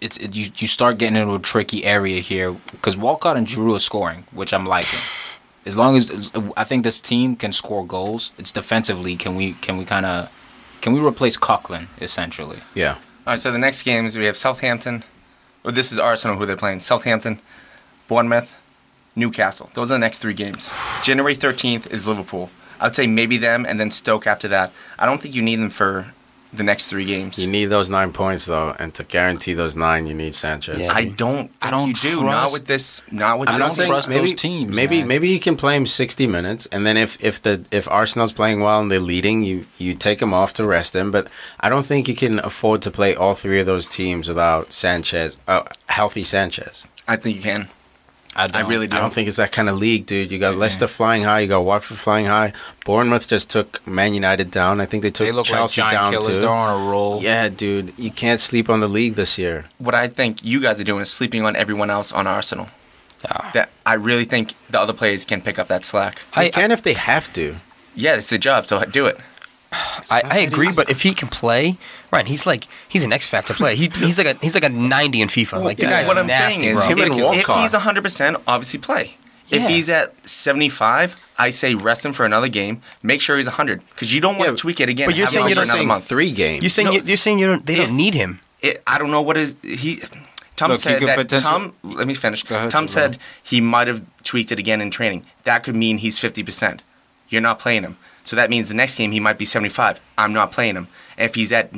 Speaker 1: it's it, you you start getting into a tricky area here because Walcott and Giroud are scoring, which I'm liking. As long as as- I think this team can score goals, it's defensively. Can we can we kind of can we replace Coquelin essentially?
Speaker 2: Yeah.
Speaker 3: All right, so the next games we have Southampton. Well, this is Arsenal who they're playing. Southampton, Bournemouth, Newcastle. Those are the next three games. January 13th is Liverpool. I would say maybe them and then Stoke after that. I don't think you need them for the next three games.
Speaker 2: You need those nine points though, and to guarantee those nine, you need Sanchez.
Speaker 4: Yeah.
Speaker 3: I don't.
Speaker 1: I don't
Speaker 3: You do not with this. Not with
Speaker 1: I
Speaker 3: this.
Speaker 1: don't
Speaker 3: team.
Speaker 1: trust
Speaker 2: maybe,
Speaker 1: those teams,
Speaker 2: Maybe
Speaker 1: man.
Speaker 2: maybe you can play him sixty minutes, and then if if the if Arsenal's playing well and they're leading, you you take him off to rest him. But I don't think you can afford to play all three of those teams without Sanchez, uh, healthy Sanchez.
Speaker 3: I think you can.
Speaker 1: I,
Speaker 3: I
Speaker 1: don't.
Speaker 3: really do.
Speaker 2: I don't think it's that kind of league, dude. You got Leicester flying high, you got Watford flying high. Bournemouth just took Man United down. I think they took
Speaker 1: They look
Speaker 2: Chelsea
Speaker 1: like giant
Speaker 2: down
Speaker 1: killers.
Speaker 2: too.
Speaker 1: They're on a roll.
Speaker 2: Yeah, dude, you can't sleep on the league this year.
Speaker 3: What I think you guys are doing is sleeping on everyone else on Arsenal.
Speaker 4: Ah.
Speaker 3: That I really think the other players can pick up that slack.
Speaker 2: They
Speaker 4: I-
Speaker 2: can if they have to.
Speaker 3: Yeah, it's the job, so do it.
Speaker 4: I, I agree, but if he can play, right? He's like he's an X factor player. He, he's like a he's like a ninety in FIFA. Like the
Speaker 2: yeah,
Speaker 4: guy's
Speaker 3: what I'm
Speaker 4: nasty,
Speaker 3: saying is,
Speaker 4: bro.
Speaker 2: him and
Speaker 3: if, if
Speaker 2: Walcott.
Speaker 3: he's 100, percent obviously play. If he's at 75, I say rest him for another game. Make sure he's 100 because you don't want
Speaker 2: Yeah,
Speaker 3: to tweak it again.
Speaker 4: but you're saying you
Speaker 3: for
Speaker 4: don't
Speaker 3: another
Speaker 2: saying
Speaker 3: month.
Speaker 2: three games.
Speaker 4: You're saying
Speaker 3: No.
Speaker 4: you, you're saying you don't they
Speaker 3: If-
Speaker 4: don't need him.
Speaker 3: It, I don't know what is he. Tom
Speaker 1: Look,
Speaker 3: said that.
Speaker 1: potential-
Speaker 3: Tom, let me finish.
Speaker 1: Go ahead,
Speaker 3: Tom
Speaker 1: Jerome.
Speaker 3: said he might have tweaked it again in training. That could mean he's 50 percent. You're not playing him, so that means the next game he might be 75. I'm not playing him. And if he's at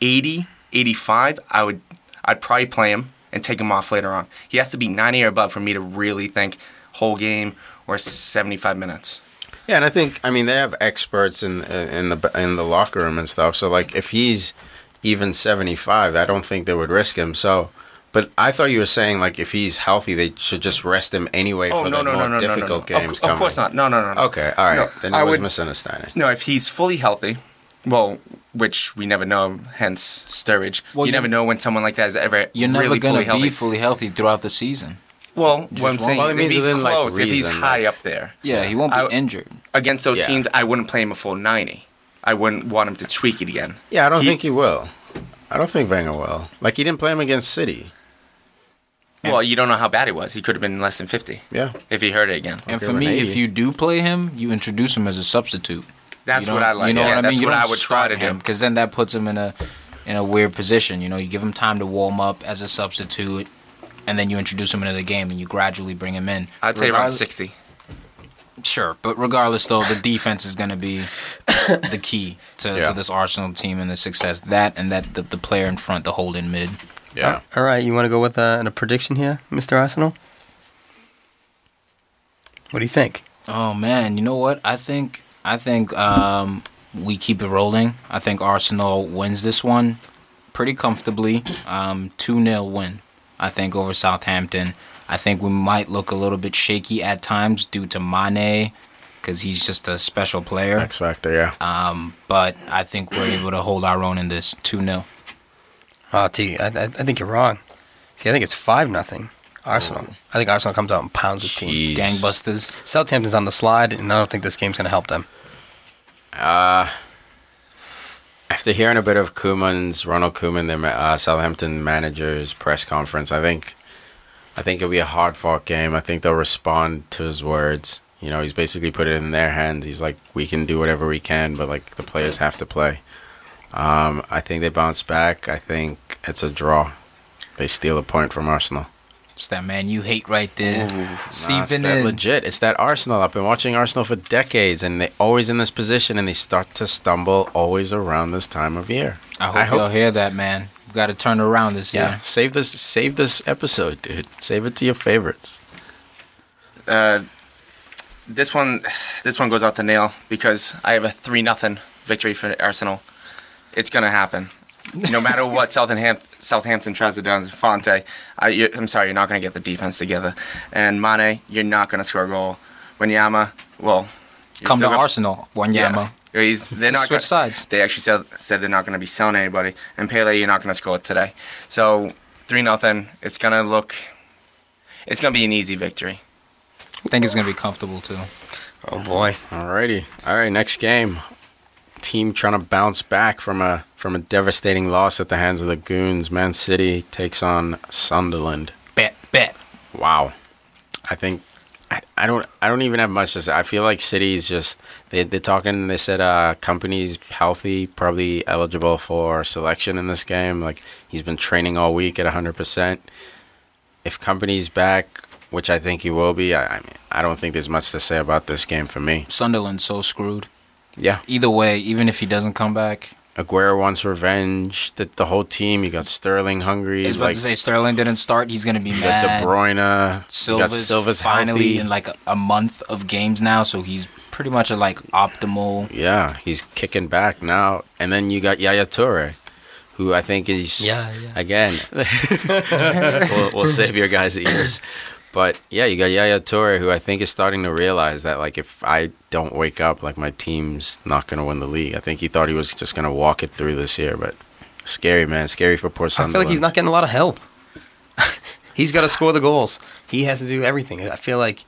Speaker 3: 80, 85, I would, I'd probably play him and take him off later on. He has to be 90 or above for me to really think whole game or 75 minutes.
Speaker 2: Yeah, and I think I mean they have experts in in the in the locker room and stuff. So like if he's even seventy five, I don't think they would risk him. So, but I thought you were saying like if he's healthy, they should just rest him anyway
Speaker 3: Oh
Speaker 2: for
Speaker 3: no
Speaker 2: the
Speaker 3: no
Speaker 2: more
Speaker 3: no no no no!
Speaker 2: difficult
Speaker 3: no. Of,
Speaker 2: games
Speaker 3: of
Speaker 2: coming.
Speaker 3: course not. No no no no.
Speaker 2: Okay, all right.
Speaker 3: No,
Speaker 2: then
Speaker 3: I
Speaker 2: it was
Speaker 3: would-
Speaker 2: misunderstanding.
Speaker 3: No, if he's fully healthy, well, which we never know, hence Sturridge.
Speaker 1: Well,
Speaker 3: you
Speaker 1: you-
Speaker 3: never know when someone like that is ever
Speaker 1: You're never
Speaker 3: really
Speaker 1: gonna be fully healthy throughout the season.
Speaker 3: well, what I'm saying,
Speaker 2: Well,
Speaker 3: if he's
Speaker 2: within, like,
Speaker 3: close, if he's high
Speaker 2: like-
Speaker 3: up there
Speaker 1: Yeah, he won't be
Speaker 3: I-
Speaker 1: injured.
Speaker 3: against those
Speaker 2: Yeah.
Speaker 3: teams, I wouldn't play him a full 90. I wouldn't want him to tweak it again.
Speaker 2: Yeah, I don't
Speaker 3: He-
Speaker 2: think he will. I don't think Wenger will. Like he didn't play him against City.
Speaker 3: Well, you don't know how bad he was. He could have been less than 50
Speaker 2: Yeah.
Speaker 3: if he heard it again.
Speaker 1: And
Speaker 2: Okay,
Speaker 1: for me,
Speaker 2: 80.
Speaker 1: if you do play him, you introduce him as a substitute.
Speaker 3: That's what I like.
Speaker 1: You know
Speaker 3: yeah,
Speaker 1: what I mean?
Speaker 3: That's
Speaker 1: you
Speaker 3: what I would try to
Speaker 1: start him
Speaker 3: do.
Speaker 1: because then that puts him in a in a weird position. You know, you give him time to warm up as a substitute, and then you introduce him into the game, and you gradually bring him in.
Speaker 3: I'd say around 60.
Speaker 1: Sure, but regardless, though, the defense is going to be the key to,
Speaker 2: Yeah.
Speaker 1: to this Arsenal team and the success. That and that the, the player in front, the holding mid.
Speaker 2: Yeah.
Speaker 4: All right, you want to go with uh, a prediction here, Mr. Arsenal? What do you think?
Speaker 1: Oh man, you know what? I think I think um, we keep it rolling. I think Arsenal wins this one pretty comfortably. Um, Two 0 win. I think over Southampton. I think we might look a little bit shaky at times due to Mane, because he's just a special player.
Speaker 2: X Factor, yeah.
Speaker 1: Um, but I think we're able to hold our own in this two 0
Speaker 4: Oh, T, I, I, I think you're wrong. See, I think it's five nothing. Arsenal. I think Arsenal comes out and pounds this team.
Speaker 2: Jeez.
Speaker 1: Gangbusters.
Speaker 4: Southampton's on the slide, and I don't think this game's going to help them.
Speaker 2: Uh, After hearing a bit of Koeman's Ronald Koeman, the uh, Southampton manager's press conference, I think, I think it'll be a hard fought game. I think they'll respond to his words. You know, he's basically put it in their hands. He's like, we can do whatever we can, but like the players have to play. Um, I think they bounce back. I think it's a draw. They steal a point from Arsenal.
Speaker 1: It's that man you hate right there.
Speaker 2: Nah, it's
Speaker 1: Seeping
Speaker 2: that
Speaker 1: in.
Speaker 2: legit. It's that Arsenal. I've been watching Arsenal for decades, and they always in this position, and they start to stumble always around this time of year.
Speaker 1: I hope, you'll hear that, man. We got to turn around this
Speaker 2: Yeah,
Speaker 1: year.
Speaker 2: save this. Save this episode, dude. Save it to your favorites.
Speaker 3: Uh, this one, this one goes out to Nail because I have a three nothing victory for Arsenal. It's gonna happen, no matter what Southampton Southampton tries to do. Fonte, I, you, I'm sorry, you're not gonna get the defense together, and Mane, you're not gonna score a goal. Wanyama, well, you're
Speaker 1: Come to
Speaker 3: gonna-
Speaker 1: Arsenal, Wanyama.
Speaker 3: Yeah. He's, they're not
Speaker 1: switch
Speaker 3: gonna,
Speaker 1: sides.
Speaker 3: They actually said, said they're not going to be selling anybody. And Pele, you're not going to score it today. So three nothing. It's going to look. It's going to be an easy victory.
Speaker 1: I think it's gonna be comfortable too.
Speaker 4: Oh boy.
Speaker 2: Alrighty. All right. Next game. Team trying to bounce back from a from a devastating loss at the hands of the Goons. Man City takes on Sunderland.
Speaker 1: Bet, bet.
Speaker 2: Wow. I think I, I don't I don't even have much to say. I feel like City's just they they're talking they said uh Kompany's healthy, probably eligible for selection in this game. Like he's been training all week at hundred percent. If Kompany's back, which I think he will be, I, I mean I don't think there's much to say about this game for me.
Speaker 1: Sunderland's so screwed.
Speaker 2: Yeah.
Speaker 1: Either way, even if he doesn't come back,
Speaker 2: Aguero wants revenge. The, the whole team. You got Sterling hungry.
Speaker 1: I was about
Speaker 2: like
Speaker 1: to say Sterling didn't start. He's gonna be
Speaker 2: you got
Speaker 1: mad.
Speaker 2: De Bruyne. you got
Speaker 1: Silva's,
Speaker 2: Silva's
Speaker 1: finally
Speaker 2: healthy.
Speaker 1: in like a, a month of games now, so he's pretty much at like optimal.
Speaker 2: Yeah, he's kicking back now. And then you got Yaya Toure, who I think is
Speaker 1: yeah.
Speaker 2: again. we'll, we'll save your guys' ears. But yeah, you got Yaya Toure, who I think is starting to realize that like if I don't wake up, like my team's not gonna win the league. I think he thought he was just gonna walk it through this year, but scary man, scary for poor
Speaker 4: I feel like he's not getting a lot of help. he's got to score the goals. He has to do everything. I feel like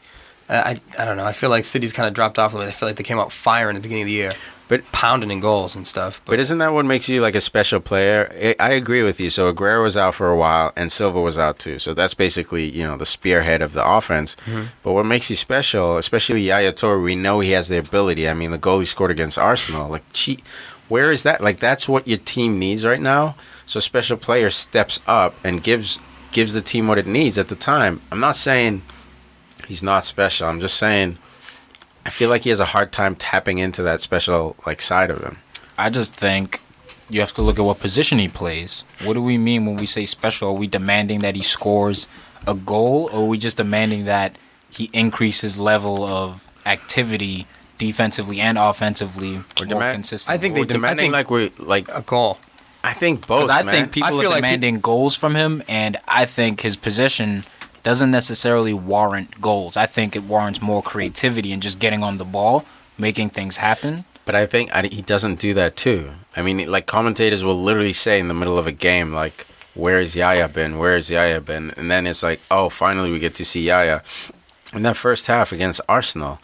Speaker 4: I I don't know. I feel like City's kind of dropped off a little bit. I feel like they came out firing at the beginning of the year,
Speaker 2: But-
Speaker 4: pounding in goals and stuff.
Speaker 2: But isn't that what makes you like a special player? I, I agree with you. So Aguero was out for a while, and Silva was out too. So that's basically you know the spearhead of the offense. Mm-hmm. But what makes you special, especially Yaya Toure, we know he has the ability. I mean, the goal he scored against Arsenal, like, where is that? Like, that's what your team needs right now. So special player steps up and gives gives the team what it needs at the time. I'm not saying he's not special. I'm just saying. I feel like he has a hard time tapping into that special like side of him.
Speaker 1: I just think you have to look at what position he plays. What do we mean when we say special? Are we demanding that he scores a goal, or are we just demanding that he increases level of activity defensively and offensively or more
Speaker 2: demand-
Speaker 1: consistently?
Speaker 4: I think they
Speaker 2: We're demanding
Speaker 4: think-
Speaker 2: like we like
Speaker 4: a goal.
Speaker 2: I think both.
Speaker 1: I
Speaker 2: man.
Speaker 1: think people
Speaker 4: I feel
Speaker 1: are
Speaker 4: like
Speaker 1: demanding goals from him, and I think his position doesn't necessarily warrant goals. I think it warrants more creativity and just getting on the ball, making things happen.
Speaker 2: but I think I, he doesn't do that too. I mean, like commentators will literally say in the middle of a game, like, "Where is Yaya been? Where is Yaya been?" And then it's like, "Oh, finally we get to see Yaya." In that first half against Arsenal,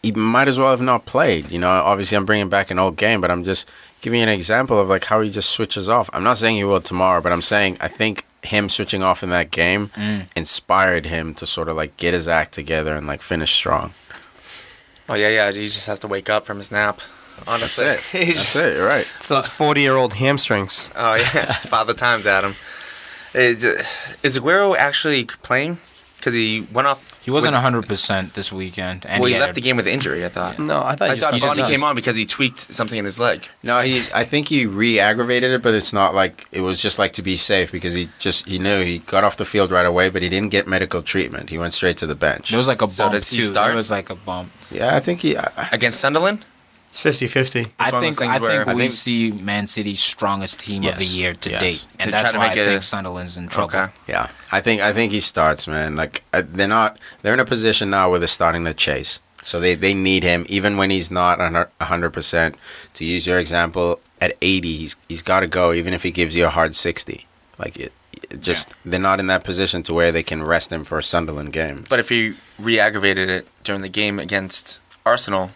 Speaker 2: he might as well have not played. You know, obviously I'm bringing back an old game, but I'm just giving you an example of like how he just switches off. I'm not saying he will tomorrow, but I'm saying I think him switching off in that game mm. inspired him to sort of like get his act together and like finish strong.
Speaker 3: Oh yeah, yeah. He just has to wake up from his nap. Honestly,
Speaker 2: That's it.
Speaker 3: He's
Speaker 2: That's
Speaker 3: just-
Speaker 2: it. You're right.
Speaker 4: It's those forty-year-old hamstrings.
Speaker 3: Oh yeah, father times, Adam. Is, uh, is Aguero actually playing? Because he went off.
Speaker 1: He wasn't
Speaker 3: with-
Speaker 1: 100% this weekend. And
Speaker 3: well, he
Speaker 1: had
Speaker 3: left
Speaker 1: a-
Speaker 3: the game with injury. I thought.
Speaker 4: No, I thought
Speaker 3: I
Speaker 4: he
Speaker 3: thought
Speaker 4: just,
Speaker 1: just Bony
Speaker 3: came on because he tweaked something in his leg.
Speaker 2: No, he. I think he re-aggravated it, but it's not like it was just like to be safe because he just he knew he got off the field right away, but he didn't get medical treatment. He went straight to the bench.
Speaker 1: It was like a
Speaker 3: So
Speaker 1: bump
Speaker 3: does he
Speaker 1: too.
Speaker 3: start?
Speaker 1: There was like a bump.
Speaker 2: Yeah, I think he. I,
Speaker 3: Against Sunderland?
Speaker 4: It's 50-50.
Speaker 1: I think I
Speaker 3: where-
Speaker 1: think
Speaker 3: I
Speaker 1: we
Speaker 2: think-
Speaker 1: see Man City's strongest team of the year to
Speaker 2: yes.
Speaker 1: date, and
Speaker 3: To
Speaker 1: that's why I
Speaker 3: make it
Speaker 1: think
Speaker 3: a-
Speaker 1: Sunderland's in trouble.
Speaker 3: Okay.
Speaker 2: yeah, I think I think he starts, man. Like uh, they're not. They're in a position now where they're starting to chase. So they, they need him even when he's not hundred percent. To use your example, at eighty, he's he's got to go, even if he gives you a hard sixty. Like it, it just they're not in that position to where they can rest him for a Sunderland game.
Speaker 3: But if he re-aggravated it during the game against Arsenal,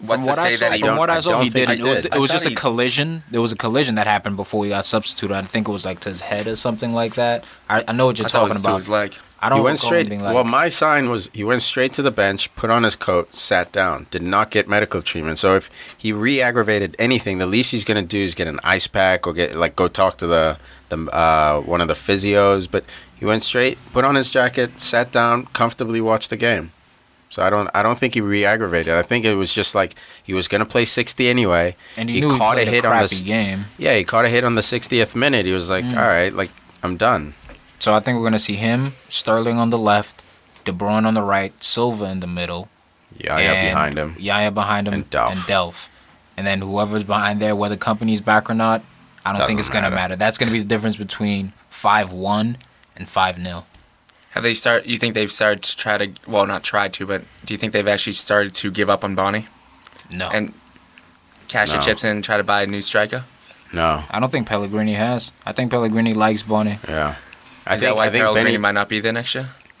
Speaker 3: What's
Speaker 1: from
Speaker 3: to
Speaker 1: what I
Speaker 3: say
Speaker 1: saw,
Speaker 3: that he
Speaker 1: from what I
Speaker 2: I
Speaker 1: saw,
Speaker 2: don't
Speaker 1: he did.
Speaker 2: he
Speaker 1: It, was-
Speaker 2: did.
Speaker 1: it
Speaker 3: I
Speaker 1: was just a
Speaker 3: he-
Speaker 1: collision. There was a collision that happened before he got substituted. I think it was like to his head or something like that. I, I know what you're
Speaker 3: I thought it
Speaker 1: talking
Speaker 3: was to
Speaker 1: about.
Speaker 3: his leg.
Speaker 1: I don't
Speaker 2: he went straight.
Speaker 1: like,
Speaker 2: well, my sign was he went straight to the bench, put on his coat, sat down, did not get medical treatment. So if he re-aggravated anything, the least he's gonna do is get an ice pack or get like go talk to the the uh, one of the physios. But he went straight, put on his jacket, sat down, comfortably watched the game. So I don't I don't think he re-aggravated. I think it was just like he was gonna play sixty anyway.
Speaker 1: and he, knew he hit a crappy game.
Speaker 2: Yeah, he caught a hit on the 60th minute. He was like,
Speaker 1: Mm.
Speaker 2: all right, like, I'm done.
Speaker 1: So I think we're gonna see him, Sterling on the left, De Bruyne on the right, Silva in the middle,
Speaker 2: Yaya behind him.
Speaker 1: Yaya behind him,
Speaker 2: And Delph.
Speaker 1: and Delph. And then whoever's behind there, whether Kompany's back or not, I don't think
Speaker 2: Doesn't
Speaker 1: it's gonna
Speaker 2: matter.
Speaker 1: matter. That's gonna be the difference between five one and five 0
Speaker 3: Have they start? You think they've started to try to? Well, not tried to, but do you think they've actually started to give up on Bony
Speaker 1: No,
Speaker 3: and cash the
Speaker 2: No.
Speaker 3: chips in and try to buy a new striker?
Speaker 2: No,
Speaker 1: I don't think Pellegrini has. I think Pellegrini likes Bony.
Speaker 2: yeah. I
Speaker 3: Is
Speaker 2: think
Speaker 3: that why
Speaker 2: I think
Speaker 3: Pellegrini
Speaker 2: Benny.
Speaker 3: might not be there next year?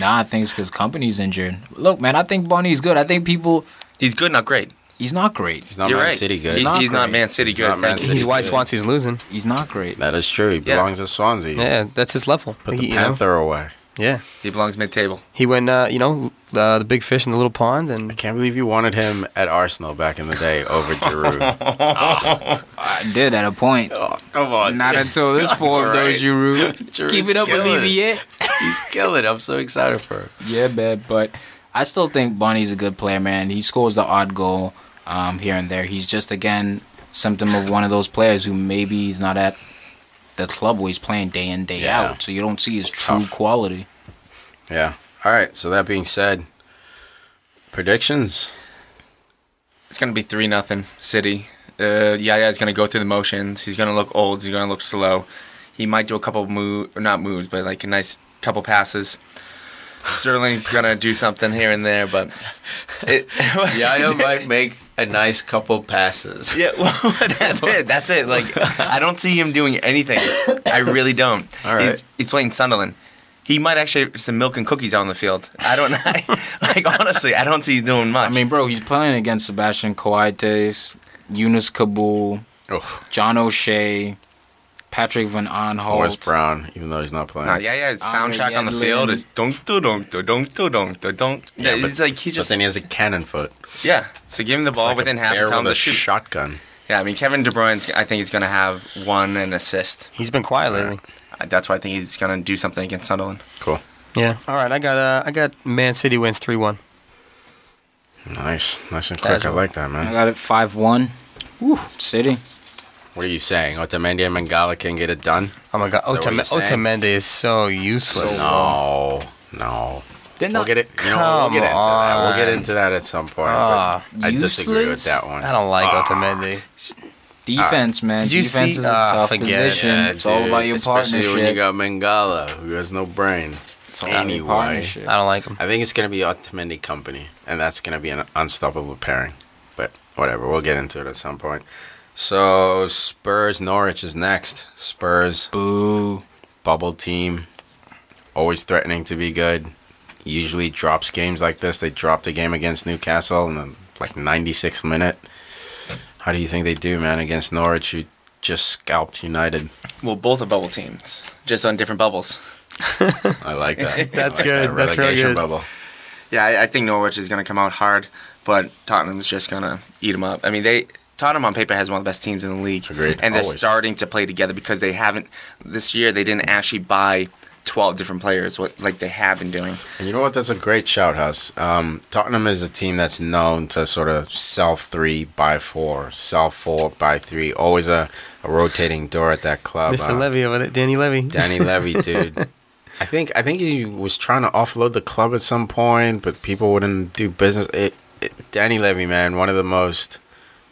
Speaker 1: Nah, I think it's because Kompany's injured. Look, man, I think Bony's good. I think people.
Speaker 3: He's good, not great.
Speaker 1: He's not great.
Speaker 2: He's not
Speaker 3: You're
Speaker 2: Man
Speaker 3: right.
Speaker 2: City good.
Speaker 3: He-
Speaker 1: not
Speaker 3: he's not
Speaker 1: great.
Speaker 3: Man City
Speaker 2: He's
Speaker 3: good.
Speaker 2: not Man
Speaker 3: thank you.
Speaker 2: City
Speaker 4: He's why
Speaker 2: good.
Speaker 4: Swansea's losing.
Speaker 1: He's not great.
Speaker 2: that is true. He
Speaker 3: Yeah.
Speaker 2: belongs to Swansea.
Speaker 4: Yeah, that's his level.
Speaker 2: Put the
Speaker 4: He- you know,
Speaker 2: Panther away.
Speaker 4: yeah,
Speaker 3: He belongs mid-table.
Speaker 4: he went. Uh, you know, uh, the big fish in the little pond, and
Speaker 2: I
Speaker 4: and
Speaker 2: can't believe you wanted him at Arsenal back in the day over Giroud.
Speaker 1: I did at a point.
Speaker 2: oh, come on.
Speaker 1: Not until this form, though,
Speaker 2: Right.
Speaker 1: Giroud.
Speaker 2: Giroud's
Speaker 1: Keep it up,
Speaker 2: killing it.
Speaker 1: Olivier.
Speaker 2: He's killing. it. I'm so excited for him.
Speaker 1: Yeah, man, but I still think Bony's a good player, man. He scores the odd goal um, here and there. He's just again symptom of one of those players who maybe he's not at the club where he's playing day in day
Speaker 2: Yeah.
Speaker 1: out, so you don't see his
Speaker 2: It's
Speaker 1: true
Speaker 2: tough.
Speaker 1: quality.
Speaker 2: Yeah. All right. So that being said, predictions.
Speaker 3: It's gonna be three nothing City. Uh, Yaya's gonna go through the motions. He's gonna look old. He's gonna look slow. He might do a couple move, or not moves, but like a nice couple passes. Sterling's gonna do something here and there, but it,
Speaker 2: Yaya might make a nice couple passes.
Speaker 3: Yeah, well, that's it. That's it. Like, I don't see him doing anything. I really don't.
Speaker 2: All right.
Speaker 3: He's, he's playing Sunderland. He might actually have some milk and cookies on the field. I don't know. like, honestly, I don't see him doing much.
Speaker 1: I mean, bro, he's playing against Sebastian Coates, Younes Kaboul,
Speaker 2: Oof.
Speaker 1: John O'Shea, Patrick Van Aanholt.
Speaker 2: Wes Brown, even though he's not playing.
Speaker 3: Nah, yeah, yeah. His
Speaker 1: Andre
Speaker 3: soundtrack on the
Speaker 1: Yedlin.
Speaker 3: field is dunk do dunk do dunk do dunk do dunk.
Speaker 2: Yeah,
Speaker 3: Yeah,
Speaker 2: but-
Speaker 3: it's like he
Speaker 2: but
Speaker 3: just
Speaker 2: then he has a cannon foot.
Speaker 3: yeah. So give him the ball
Speaker 2: It's like
Speaker 3: within
Speaker 2: a
Speaker 3: half
Speaker 2: bear
Speaker 3: and tell
Speaker 2: with
Speaker 3: to
Speaker 2: a
Speaker 3: shoot.
Speaker 2: shotgun.
Speaker 3: Yeah, I mean Kevin De Bruyne, I think he's gonna have one and assist.
Speaker 4: he's been quiet lately.
Speaker 3: Uh, That's why I think he's gonna do something against Sunderland.
Speaker 2: Cool.
Speaker 4: Yeah. All right, I got. Uh, I got. Man City wins three one.
Speaker 2: Nice, nice and quick.
Speaker 4: Casual.
Speaker 2: I like that, man.
Speaker 1: I
Speaker 2: man.
Speaker 1: got it 5 1. Woo. City.
Speaker 2: What are you saying? Otamendi and Mangala can get it done?
Speaker 4: Oh my God,
Speaker 2: Is
Speaker 4: Otam- Otamendi is so useless.
Speaker 2: No, no.
Speaker 1: They're
Speaker 2: We'll
Speaker 1: not
Speaker 2: get it. You know, we'll get into that. We'll get into that at some point. But I disagree with that one.
Speaker 4: I don't like
Speaker 2: Ah.
Speaker 4: Otamendi.
Speaker 1: Defense, man.
Speaker 4: Did you
Speaker 1: Defense
Speaker 4: see-
Speaker 1: is a
Speaker 4: ah,
Speaker 1: tough
Speaker 4: forget
Speaker 1: position.
Speaker 2: Yeah,
Speaker 1: it's all about your
Speaker 2: especially
Speaker 1: partnership.
Speaker 2: when you got Mangala, who has no brain.
Speaker 1: it's all
Speaker 2: anyway.
Speaker 1: partnership.
Speaker 4: I don't like him.
Speaker 2: I think it's going to be Otamendi Kompany, and that's going to be an unstoppable pairing. But whatever, we'll get into it at some point. So Spurs Norwich is next. Spurs
Speaker 1: Boo.
Speaker 2: bubble team, always threatening to be good. Usually drops games like this. They dropped a game against Newcastle in the like 96th minute. How do you think they do, man, against Norwich, who just scalped United?
Speaker 3: Well, both are bubble teams, just on different bubbles.
Speaker 2: I like that.
Speaker 4: That's
Speaker 2: like
Speaker 4: good.
Speaker 2: that
Speaker 4: That's real
Speaker 2: relegation
Speaker 4: good.
Speaker 2: Bubble.
Speaker 3: Yeah, I, I think Norwich is going to come out hard, but Tottenham's just going to eat them up. I mean, they Tottenham on paper has one of the best teams in the league,
Speaker 2: Agreed,
Speaker 3: and they're
Speaker 2: always.
Speaker 3: starting to play together because they haven't this year. They didn't actually buy twelve different players what like they have been doing.
Speaker 2: And you know what? That's a great shout, House. Um, Tottenham is a team that's known to sort of sell three, by four, sell four, by three. Always a, a rotating door at that club.
Speaker 4: Mr.
Speaker 2: Uh,
Speaker 4: Levy over there, Danny Levy.
Speaker 2: Danny Levy, dude. I think I think he was trying to offload the club at some point, but people wouldn't do business. It, it, Danny Levy, man, one of the most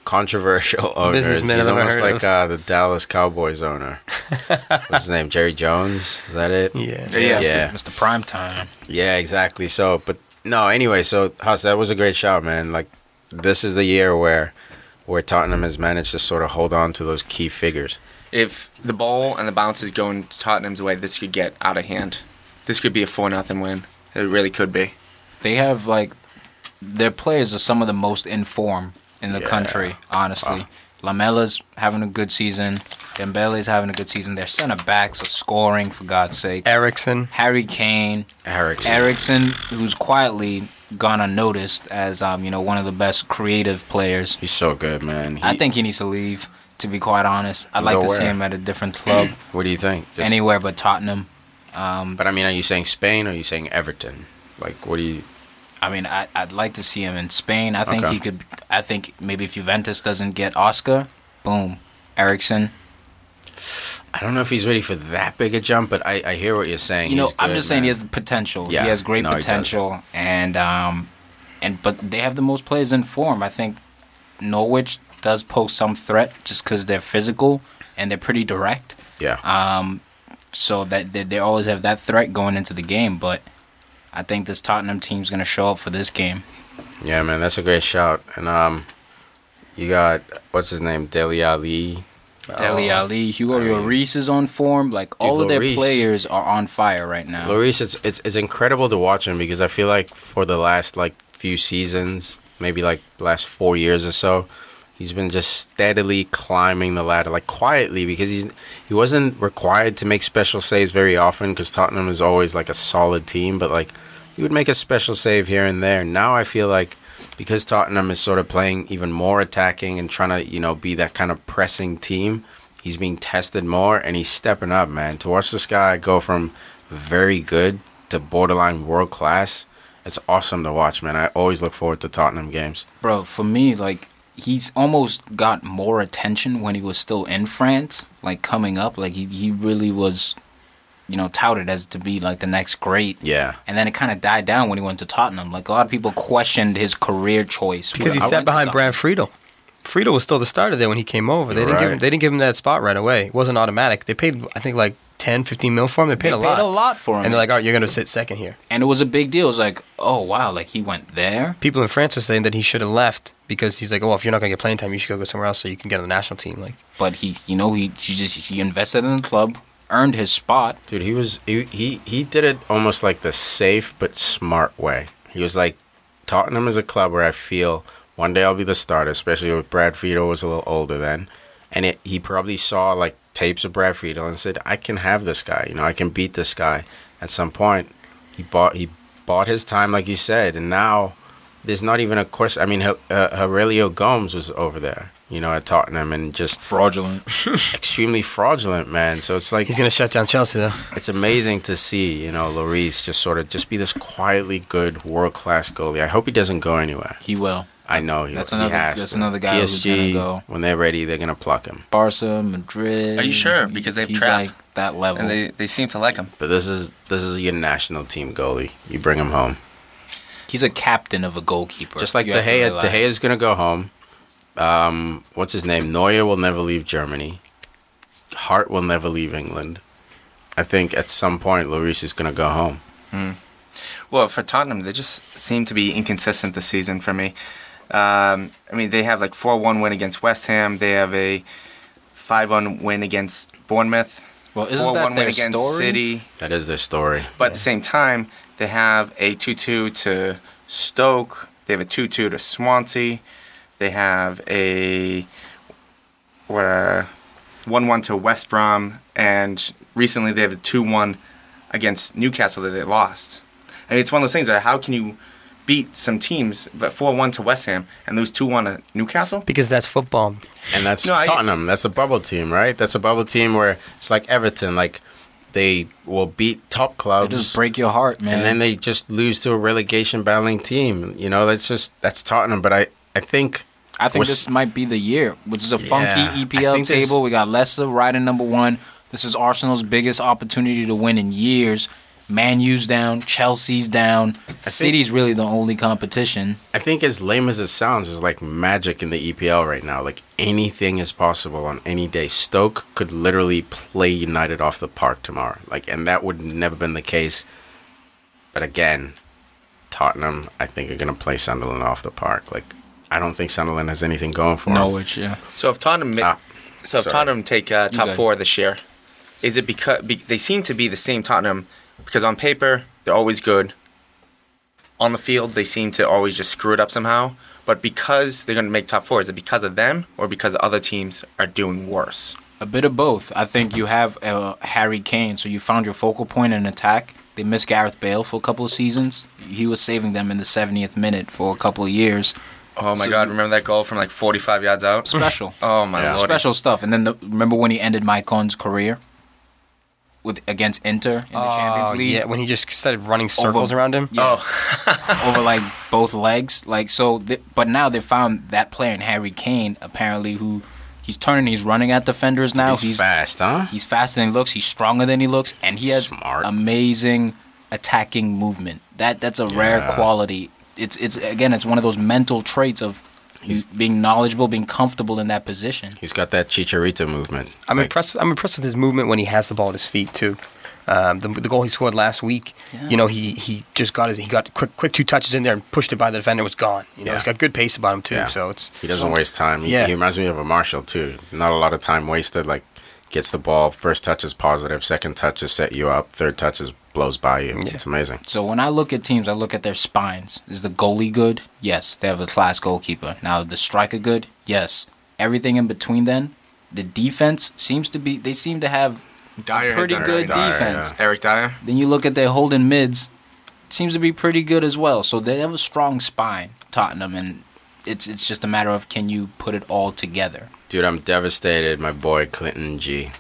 Speaker 2: controversial owners.
Speaker 4: Businessman
Speaker 2: He's almost like uh, the Dallas Cowboys owner. What's his name? Jerry Jones. Is that it?
Speaker 4: Yeah.
Speaker 3: Yeah.
Speaker 2: Yeah.
Speaker 1: Mr. Primetime.
Speaker 2: Yeah, exactly. So, but no. Anyway, so Huss, that was a great shot, man. Like, this is the year where where Tottenham has managed to sort of hold on to those key figures.
Speaker 3: If the ball and the bounces going Tottenham's way, this could get out of hand. This could be a four nothing win. It really could be.
Speaker 1: They have like their players are some of the most informed in the
Speaker 2: Yeah.
Speaker 1: country. Honestly, Lamela's having a good season. Dembele's having a good season. Their center backs are scoring for God's sake.
Speaker 4: Eriksen.
Speaker 1: Harry Kane,
Speaker 2: Eriksen.
Speaker 1: Eriksen, who's quietly gone unnoticed as um, you know one of the best creative players.
Speaker 2: He's so good, man.
Speaker 1: I think he needs to leave. To be quite honest, I'd like to see him at a different club,
Speaker 2: What do you think? Just-
Speaker 1: anywhere but Tottenham. Um,
Speaker 2: But I mean, are you saying Spain or are you saying Everton? Like, what do you?
Speaker 1: I mean, I, I'd like to see him in Spain. I think
Speaker 2: Okay.
Speaker 1: he could. I think maybe if Juventus doesn't get Oscar, boom, Eriksen.
Speaker 2: I don't know if he's ready for that big a jump, but I, I hear what you're saying.
Speaker 1: You know, I'm just saying he has the potential.
Speaker 2: Yeah,
Speaker 1: he has great
Speaker 2: no,
Speaker 1: potential, and um, and but they have the most players in form. I think Norwich does pose some threat just because they're physical and they're pretty direct.
Speaker 2: Yeah.
Speaker 1: Um, so that they, they always have that threat going into the game. But I think this Tottenham team's gonna show up for this game.
Speaker 2: Yeah, man, that's a great shout. And um, you got what's his name, Dele Alli.
Speaker 1: Dele
Speaker 2: Oh,
Speaker 1: Alli, Hugo
Speaker 2: I mean-
Speaker 1: Lloris is on form. Like all of their
Speaker 2: Lloris-
Speaker 1: players are on fire right now.
Speaker 2: Lloris, it's it's it's incredible to watch him because I feel like for the last like few seasons, maybe like the last four years or so, he's been just steadily climbing the ladder, like quietly because he's he wasn't required to make special saves very often because Tottenham is always like a solid team, but like he would make a special save here and there. Now I feel like because Tottenham is sort of playing even more attacking and trying to you know be that kind of pressing team. He's being tested more and he's stepping up, man. To watch this guy go from very good to borderline world class, it's awesome to watch, man. I always look forward to Tottenham games.
Speaker 1: Bro, for me, like he's almost got more attention when he was still in France, like coming up. Like he, he really was, you know, touted as to be like the next great.
Speaker 2: Yeah.
Speaker 1: And then it kind of died down when he went to Tottenham. Like a lot of people questioned his career choice
Speaker 4: Because he
Speaker 1: I
Speaker 4: sat behind
Speaker 1: Tottenham.
Speaker 4: Brad Friedel. Friedel was still the starter there when he came over. They didn't give him, they didn't give him that spot right away. It wasn't automatic. They paid I think like 10, 15 mil for him. They paid
Speaker 1: They
Speaker 4: a
Speaker 1: paid
Speaker 4: lot.
Speaker 1: a lot for him,
Speaker 4: And they're like, "All right, you're going to sit second here."
Speaker 1: and it was a big deal. It was like, oh wow, like he went there.
Speaker 4: People in France were saying that he should have left because he's like, "Oh, if you're not going to get playing time, you should go somewhere else so you can get on the national team." Like,
Speaker 1: But he, you know, he, he just he invested in the club, earned his spot.
Speaker 2: Dude, he was he, he he did it almost like the safe but smart way. He was like Tottenham is a club where I feel one day I'll be the starter, especially with Brad Friedel was a little older then. And it, he probably saw like tapes of Brad Friedel and said, "I can have this guy. You know, I can beat this guy." At some point, he bought he bought his time, like you said, and now there's not even a question. I mean, H- uh, Heurelho Gomes was over there, you know, at Tottenham, and just
Speaker 1: Fraudulent.
Speaker 2: extremely fraudulent, man. So it's like
Speaker 4: he's going to shut down Chelsea though.
Speaker 2: it's amazing to see, you know, Lloris just sort of just be this quietly good world class goalie. I hope he doesn't go anywhere.
Speaker 1: he will.
Speaker 2: I know he,
Speaker 1: That's
Speaker 2: he
Speaker 1: another-
Speaker 2: has
Speaker 1: that's
Speaker 2: to.
Speaker 1: another guy who's gonna go.
Speaker 2: when they're ready, they're gonna pluck him.
Speaker 1: Barca, Madrid.
Speaker 3: Are you sure? Because they've
Speaker 1: he's
Speaker 3: trapped.
Speaker 1: like that level.
Speaker 3: and they, they seem to like him.
Speaker 2: But this is this is your national team goalie. You bring him home,
Speaker 1: He's a captain of a goalkeeper.
Speaker 2: just like
Speaker 1: You
Speaker 2: De Gea. De Gea is gonna go home. Um, what's his name? Neuer will never leave Germany. Hart will never leave England. I think at some point Lloris is gonna go home.
Speaker 3: Well, for Tottenham, they just seem to be inconsistent this season for me. Um, I mean, they have like 4 1 win against West Ham. They have a 5 1 win against Bournemouth.
Speaker 1: Well, isn't
Speaker 3: 4
Speaker 1: that
Speaker 3: 1
Speaker 1: their
Speaker 3: win against
Speaker 1: story?
Speaker 3: City.
Speaker 2: That is their story.
Speaker 3: But at the same time, they have a 2 2 to Stoke. They have a 2 2 to Swansea. They have a what, uh, 1 1 to West Brom. And recently they have a 2 1 against Newcastle that they lost. I mean, it's one of those things where how can you beat some teams, but 4 1 to West Ham and lose 2 1 to Newcastle?
Speaker 4: Because that's football.
Speaker 2: And that's
Speaker 3: No, I-
Speaker 2: Tottenham. That's a bubble team, right? That's a bubble team where it's like Everton. Like they will beat top
Speaker 1: They
Speaker 2: clubs,
Speaker 1: just break your heart, man.
Speaker 2: and then they just lose to a relegation battling team. You know, that's just that's Tottenham. But I I think
Speaker 1: I think this might be the year. Which is a
Speaker 2: Yeah,
Speaker 1: funky EPL table. We got Leicester riding number one. This is Arsenal's biggest opportunity to win in years. Man U's down, Chelsea's down. City's really the only competition.
Speaker 2: I think as lame as it sounds, is like magic in the EPL right now. Like anything is possible on any day. Stoke could literally play United off the park tomorrow. Like, and that would never been the case. But again, Tottenham, I think are gonna play Sunderland off the park. Like, I don't think Sunderland has anything going for them.
Speaker 1: Norwich, yeah.
Speaker 3: So if Tottenham,
Speaker 2: Ah,
Speaker 3: so if
Speaker 2: sorry.
Speaker 3: Tottenham take uh, top four this year, is it because be, they seem to be the same Tottenham? Because on paper they're always good, on the field they seem to always just screw it up somehow. But because they're going to make top four, is it because of them or because other teams are doing worse?
Speaker 1: A bit of both. I think you have uh, Harry Kane, so you found your focal point in attack. They missed Gareth Bale for a couple of seasons. He was saving them in the 70th minute for a couple of years.
Speaker 3: Oh my
Speaker 1: So
Speaker 3: God! Remember that goal from like 45 yards out?
Speaker 1: Special.
Speaker 3: Oh my
Speaker 2: Yeah.
Speaker 3: lord!
Speaker 1: Special stuff. And then the, remember when he ended Maicon's career with against Inter in the Champions
Speaker 4: Oh,
Speaker 1: League
Speaker 4: Yeah, when he just started running circles around him.
Speaker 1: Yeah.
Speaker 3: Oh,
Speaker 1: over like both legs. Like so, th- but now they found that player in Harry Kane apparently who he's turning. He's running at defenders now.
Speaker 2: He's,
Speaker 1: He's
Speaker 2: fast, huh?
Speaker 1: He's faster than he looks. He's stronger than he looks, and he has
Speaker 2: Smart.
Speaker 1: amazing attacking movement. That that's a rare quality. It's it's again, it's one of those mental traits of being knowledgeable, being comfortable in that position.
Speaker 2: He's got that Chicharito movement.
Speaker 4: I'm
Speaker 2: Like,
Speaker 4: impressed. I'm impressed with his movement when he has the ball at his feet too. Um, the, the goal he scored last week,
Speaker 1: Yeah.
Speaker 4: you know, he, he just got his he got quick quick two touches in there and pushed it by the defender. Was gone. You know,
Speaker 2: Yeah.
Speaker 4: he's got good pace about him too.
Speaker 2: Yeah.
Speaker 4: So it's
Speaker 2: He doesn't waste time. He,
Speaker 4: Yeah.
Speaker 2: he reminds me of a Marshall too. Not a lot of time wasted. Like gets the ball, first touch is positive, second touch is set you up, third touch is blows by you.
Speaker 4: Yeah.
Speaker 2: It's amazing.
Speaker 1: So when I look at teams, I look at their spines. Is the goalie good? Yes, they have a class goalkeeper. Now the striker good? Yes. Everything in between then, the defense seems to be. They seem to have
Speaker 3: Dier
Speaker 1: a pretty
Speaker 3: done it
Speaker 1: good
Speaker 3: right.
Speaker 2: Dier,
Speaker 1: defense.
Speaker 3: Eric Dier.
Speaker 1: Then you look at their holding mids, seems to be pretty good as well. So they have a strong spine, Tottenham, and it's it's just a matter of can you put it all together.
Speaker 2: Dude, I'm devastated. My boy Clinton N'Jie.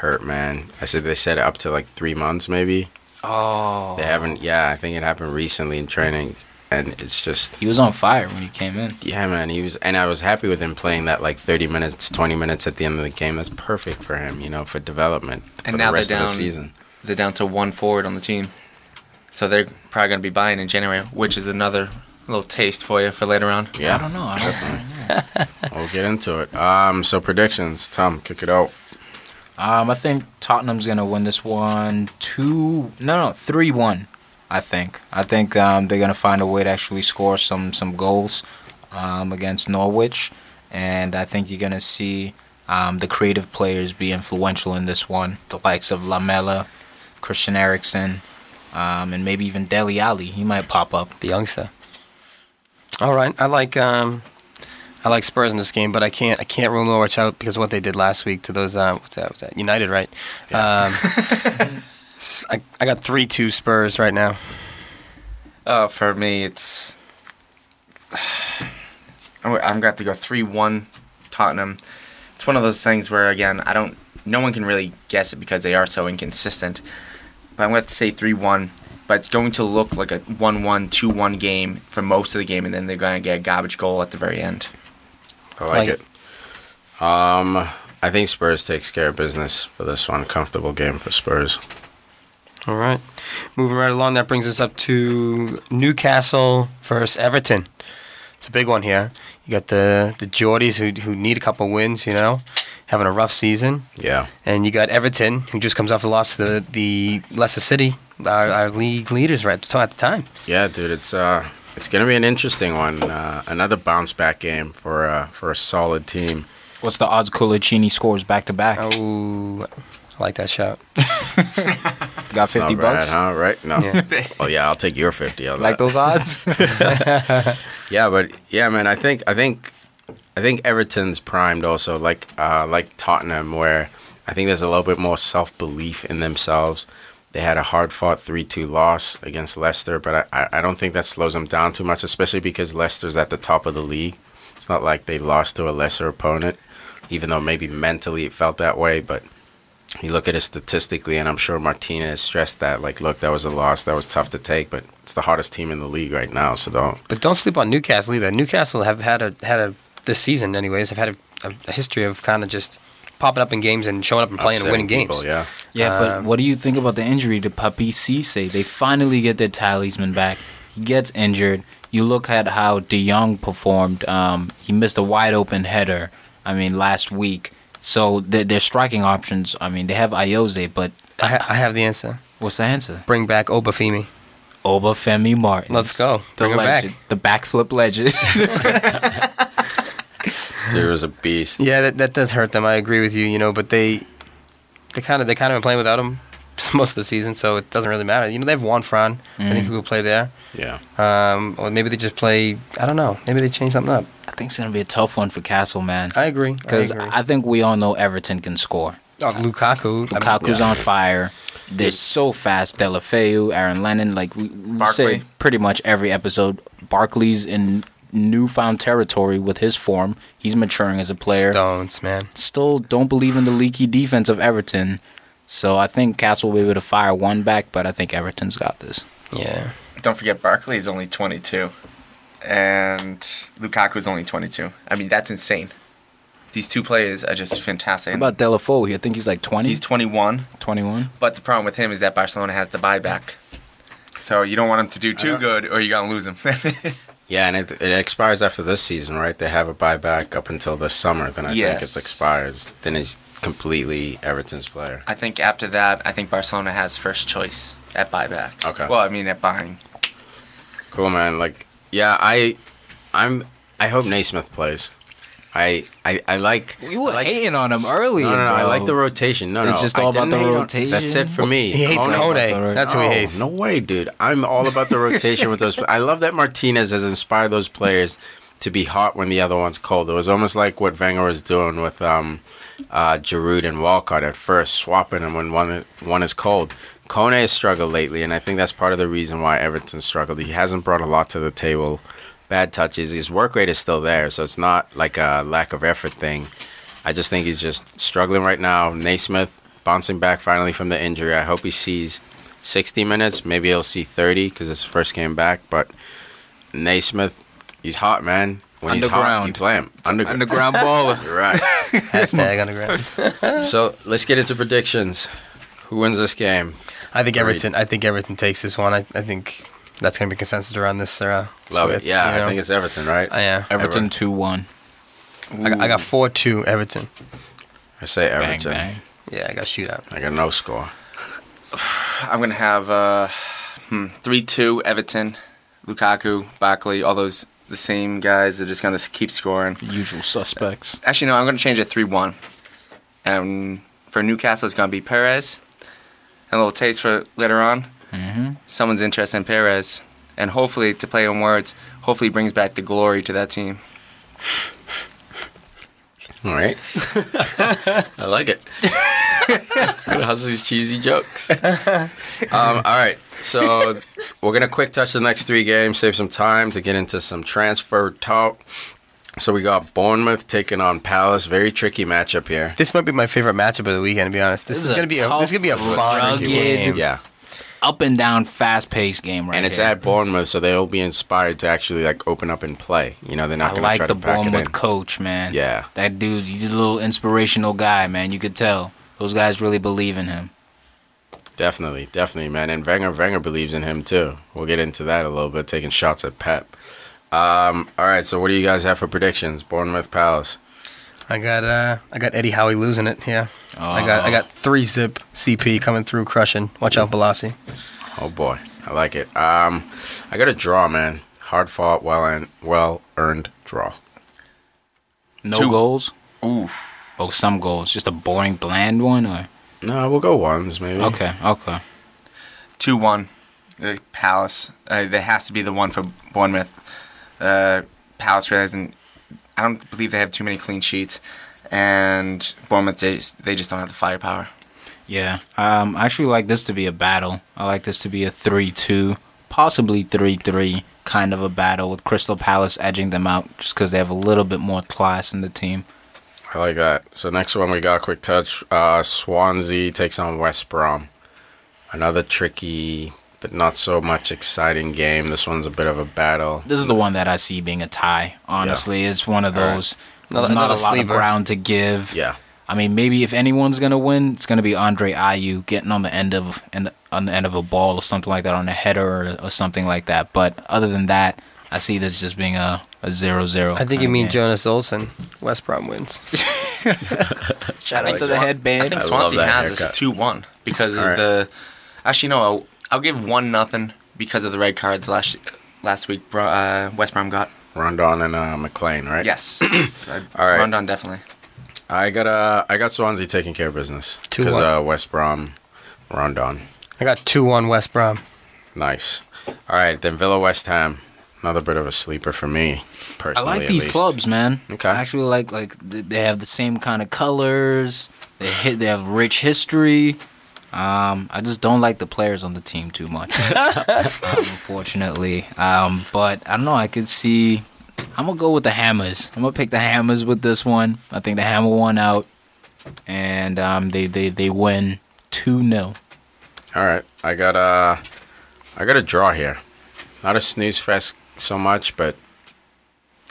Speaker 2: Hurt man. I said they said it up to like three months maybe.
Speaker 1: Oh,
Speaker 2: They haven't yeah, I think it happened recently in training. And it's just
Speaker 1: he was on fire when he came in.
Speaker 2: yeah, man. He was, and I was happy with him playing that like 30 minutes, 20 minutes at the end of the game. That's perfect for him, you know, for development
Speaker 3: And
Speaker 2: for
Speaker 3: now
Speaker 2: the
Speaker 3: they're
Speaker 2: rest of
Speaker 3: down-
Speaker 2: the season.
Speaker 3: They're down to one forward on the team, so they're probably going to be buying in January, which is another little taste for you for later on.
Speaker 1: I
Speaker 2: Yeah,
Speaker 1: don't know. I don't know.
Speaker 2: we'll get into it. Um, so predictions, Tum, kick it out.
Speaker 1: Um, I think Tottenham's gonna win this one two no no three one. I think I think um, they're gonna find a way to actually score some some goals um, against Norwich, and I think you're gonna see um, the creative players be influential in this one. The likes of Lamela, Christian Eriksen, um, and maybe even Dele Alli. He might pop up.
Speaker 4: the youngster. All right, I like um, I like Spurs in this game, but I can't I can't rule Norwich out because of what they did last week to those uh, what's that what's that United right? Um, s- I, I got three two Spurs right now.
Speaker 3: Uh, for me, it's I'm I'm got to go three one Tottenham. It's one of those things where again I don't no one can really guess it because they are so inconsistent. But I'm going to say three one. But it's going to look like a 1-1, 2-1 game for most of the game, and then they're going to get a garbage goal at the very end.
Speaker 2: I like,
Speaker 4: Like
Speaker 2: it. Um, I think Spurs takes care of business for this one. Comfortable game for Spurs.
Speaker 4: All right, moving right along. That brings us up to Newcastle versus Everton. It's a big one here. You got the the Geordies who who need a couple wins. You know, having a rough season.
Speaker 2: Yeah.
Speaker 4: And you got Everton, who just comes off the loss to the, the Leicester City, our, our league leaders right at the time.
Speaker 2: Yeah, dude, it's uh, it's gonna be an interesting one. Uh, another bounce back game for uh, for a solid team.
Speaker 1: What's the odds Coloccini scores back to back?
Speaker 4: Oh, I like that shot.
Speaker 1: Got fifty
Speaker 2: Not bad,
Speaker 1: bucks.
Speaker 2: huh? Right? No.
Speaker 4: Yeah.
Speaker 2: well, yeah, I'll take your fifty. On
Speaker 1: Like
Speaker 2: that.
Speaker 1: those odds?
Speaker 2: Yeah, but yeah, man, I think I think I think Everton's primed also, like uh, like Tottenham, where I think there's a little bit more self belief in themselves. They had a hard fought three two loss against Leicester, but I, I don't think that slows them down too much, especially because Leicester's at the top of the league. It's not like they lost to a lesser opponent, even though maybe mentally it felt that way, but you look at it statistically, and I'm sure Martinez stressed that. Like, look, that was a loss. That was tough to take, but it's the hottest team in the league right now. So don't.
Speaker 4: But don't sleep on Newcastle either. Newcastle have had a had a this season, anyways, have had a, a history of kind of just popping up in games and showing up and playing and winning games.
Speaker 2: people, yeah.
Speaker 1: Yeah, but
Speaker 4: Um,
Speaker 1: what do you think about the injury to Papiss Cisse? They finally get their talisman back. He gets injured. You look at how De Jong performed. Um, he missed a wide open header. I mean, last week. So their, their striking options. I mean, they have Ayoze, but
Speaker 4: I, ha- I have the answer.
Speaker 1: what's the answer?
Speaker 4: Bring back Obafemi.
Speaker 1: Obafemi Martin.
Speaker 4: Let's go.
Speaker 1: The
Speaker 4: Bring him back.
Speaker 1: legend, the backflip legend.
Speaker 2: Dude was a beast.
Speaker 4: Yeah, that, that does hurt them. I agree with you. You know, but they they kind of they kind of been playing without him most of the season, so it doesn't really matter. You know, they have Juan Fran. I
Speaker 1: Mm.
Speaker 4: think who will play there.
Speaker 2: Yeah.
Speaker 4: Um, or maybe they just play. I don't know. Maybe they change something up.
Speaker 1: I think it's gonna be a tough one for Castle, man.
Speaker 4: I agree.
Speaker 1: Because
Speaker 4: I.
Speaker 1: I, think we all know Everton can score.
Speaker 4: oh, Lukaku. I mean,
Speaker 1: Lukaku's
Speaker 2: yeah.
Speaker 1: on fire. They're so fast. Deulofeu, Aaron Lennon, like we, we say pretty much every episode. Barkley's in newfound territory with his form. He's maturing as a player.
Speaker 4: Stones, man.
Speaker 1: Still don't believe in the leaky defense of Everton. So I think Castle will be able to fire one back, but I think Everton's got this.
Speaker 4: Yeah.
Speaker 3: Don't forget, Barkley is only 22, and Lukaku is only 22. I mean, that's insane. These two players are just fantastic.
Speaker 1: What about Deulofeu? I think he's like 20,
Speaker 3: He's 21,
Speaker 1: 21.
Speaker 3: but the problem with him is that Barcelona has the buyback. So you don't want him to do too good, or you're gonna lose him.
Speaker 2: Yeah, and it, it expires after this season, right? They have a buyback up until the summer. Then I think it expires. Then he's completely Everton's player.
Speaker 3: I think after that, I think Barcelona has first choice at buyback.
Speaker 2: Okay.
Speaker 3: Well, I mean at buying.
Speaker 2: Cool, man. Like, yeah, I, I'm. I hope Naismith plays. I, I, I like.
Speaker 1: You were
Speaker 2: like,
Speaker 1: hating on him earlier.
Speaker 2: No, no, no. I like the rotation. No,
Speaker 1: It's
Speaker 2: no.
Speaker 1: It's
Speaker 2: just
Speaker 1: all about the rotation?
Speaker 2: That's it for me.
Speaker 4: He hates
Speaker 2: Kone-
Speaker 4: Kone. That's who he hates.
Speaker 2: No way, dude. I'm all about the rotation with those. I love that Martinez has inspired those players to be hot when the other one's cold. It was almost like what Wenger was doing with um, uh, Giroud and Walcott at first, swapping them when one one is cold. Kone has struggled lately, and I think that's part of the reason why Everton struggled. He hasn't brought a lot to the table. Bad touches. His work rate is still there, so it's not like a lack of effort thing. I just think he's just struggling right now. Naismith bouncing back finally from the injury. I hope he sees 60 minutes. Maybe he'll see 30 because it's his first game back. But Naismith, he's hot, man. When he's hot, you
Speaker 1: Underground.
Speaker 2: play him. Underground.
Speaker 1: Underground baller.
Speaker 2: You're right.
Speaker 4: Hashtag underground.
Speaker 2: so let's get into predictions. Who wins this game?
Speaker 4: I think
Speaker 2: Agreed.
Speaker 4: Everton. I think Everton takes this one. I, I think that's gonna be consensus around this. Uh,
Speaker 2: Love it. Yeah,
Speaker 4: you know?
Speaker 2: I think it's Everton, right?
Speaker 4: Uh, yeah.
Speaker 1: Everton 2 1.
Speaker 4: I got, I got four two Everton.
Speaker 2: I say Everton.
Speaker 1: bang.
Speaker 4: Yeah, I got shootout.
Speaker 2: I got no score.
Speaker 3: I'm gonna have uh, hmm, three two Everton, Lukaku, Barkley, all those the same guys are just gonna keep scoring.
Speaker 1: Usual suspects.
Speaker 3: Actually, no, I'm gonna change it three one. And for Newcastle, it's gonna be Perez. And a little taste for later on.
Speaker 1: Mm-hmm.
Speaker 3: Someone's interest in Perez, and hopefully, to play on words, hopefully brings back the glory to that team.
Speaker 2: All right. I like it. How's these cheesy jokes? um, all right. So we're gonna quick touch the next three games, save some time to get into some transfer talk. So we got Bournemouth taking on Palace. Very tricky matchup here.
Speaker 4: This might be my favorite matchup of the weekend. To be honest, this,
Speaker 1: This
Speaker 4: is,
Speaker 1: is
Speaker 4: gonna be a this is gonna be a fun
Speaker 1: rugged,
Speaker 4: game.
Speaker 2: Yeah,
Speaker 1: Up and down, fast paced game right
Speaker 2: and it's
Speaker 1: here.
Speaker 2: at Bournemouth, so they'll be inspired to actually like open up and play. You know, they're not
Speaker 1: I
Speaker 2: gonna try to pack it in.
Speaker 1: I like the Bournemouth coach, man.
Speaker 2: Yeah.
Speaker 1: That dude, he's a little inspirational guy, man. You could tell. Those guys really believe in him.
Speaker 2: Definitely, definitely, man. And Wenger, Wenger believes in him too. We'll get into that a little bit, taking shots at Pep. Um, all right, so what do you guys have for predictions? Bournemouth Palace.
Speaker 4: I got uh, I got Eddie Howe losing it. Yeah, I got I got three zip CP coming through crushing. Watch out, Bolasie.
Speaker 2: Oh boy, I like it. Um, I got a draw, man. Hard fought, well and well earned draw.
Speaker 1: No
Speaker 3: Two.
Speaker 1: goals?
Speaker 3: Ooh.
Speaker 1: Oh, some goals. Just a boring, bland one? or
Speaker 2: No, we'll go ones maybe.
Speaker 1: Okay, okay.
Speaker 3: Two one, uh, Palace. Uh, there has to be the one for Bournemouth. Uh, Palace really hasn't. I don't believe they have too many clean sheets, and Bournemouth they just, they just don't have the firepower.
Speaker 1: Yeah. Um, I actually like this to be a battle. I like this to be a 3 2, possibly 3 3 kind of a battle with Crystal Palace edging them out just because they have a little bit more class in the team.
Speaker 2: I like that. So next one we got quick touch. Uh, Swansea takes on West Brom. Another tricky but not so much exciting game. This one's a bit of a battle.
Speaker 1: This is the one that I see being a tie, honestly. It's one of
Speaker 2: All right.
Speaker 1: those. There's
Speaker 4: Another-
Speaker 1: not a
Speaker 4: another
Speaker 1: lot
Speaker 4: sleeper.
Speaker 1: of ground to give.
Speaker 2: Yeah.
Speaker 1: I mean, maybe if anyone's gonna win, it's gonna be Andre Ayew getting on the end of and on the end of a ball or something like that on a header or, or something like that. But other than that, I see this just being a a zero zero.
Speaker 4: I think you mean Jonas Olsson. West Brom wins.
Speaker 1: Shout out to
Speaker 3: think
Speaker 1: the headband.
Speaker 3: I think Swansea
Speaker 2: that
Speaker 3: has this two one because of the. Actually, no. I'll, I'll give one nothing because of the red cards last last week. Bro, uh, West Brom got.
Speaker 2: Rondon and uh, McClean, right?
Speaker 3: Yes.
Speaker 2: All right.
Speaker 3: Rondon definitely.
Speaker 2: I got uh, I got Swansea taking care of business
Speaker 4: Two
Speaker 2: because uh, West Brom Rondon.
Speaker 4: I got two one West Brom.
Speaker 2: Nice. All right, then Villa West Ham. Another bit of a sleeper for me, personally.
Speaker 1: I
Speaker 2: personally.
Speaker 1: like
Speaker 2: at
Speaker 1: these
Speaker 2: least.
Speaker 1: clubs, man.
Speaker 2: Okay.
Speaker 1: I actually like like they have the same kind of colors. They hit. They have rich history. Um, I just don't like the players on the team too much, unfortunately. Um, but I don't know. I could see. I'm gonna go with the Hammers. I'm gonna pick the Hammers with this one. I think the Hammer won out, and um, they they they win two 0
Speaker 2: All right, I got a, I got a draw here. Not a snooze fest so much, but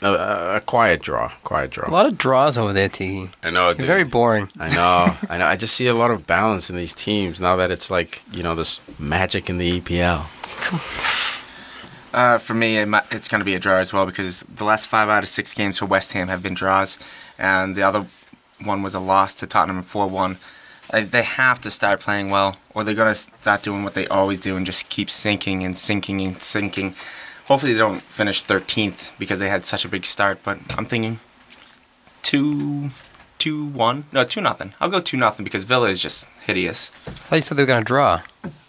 Speaker 2: a, a, a quiet draw. Quiet draw.
Speaker 4: A lot of draws over there, Tiki.
Speaker 2: I know.
Speaker 4: You're
Speaker 2: dude.
Speaker 4: very boring.
Speaker 2: I know. I know. I just see a lot of balance in these teams now that it's like you know this magic in the EPL.
Speaker 3: Uh, for me, it might, it's going to be a draw as well because the last five out of six games for West Ham have been draws, and the other one was a loss to Tottenham 4 1. Uh, they have to start playing well, or they're going to start doing what they always do and just keep sinking and sinking and sinking. Hopefully, they don't finish 13th because they had such a big start, but I'm thinking 2 2 1. No, 2 nothing. I'll go 2 nothing because Villa is just hideous.
Speaker 4: I thought you said they were gonna draw.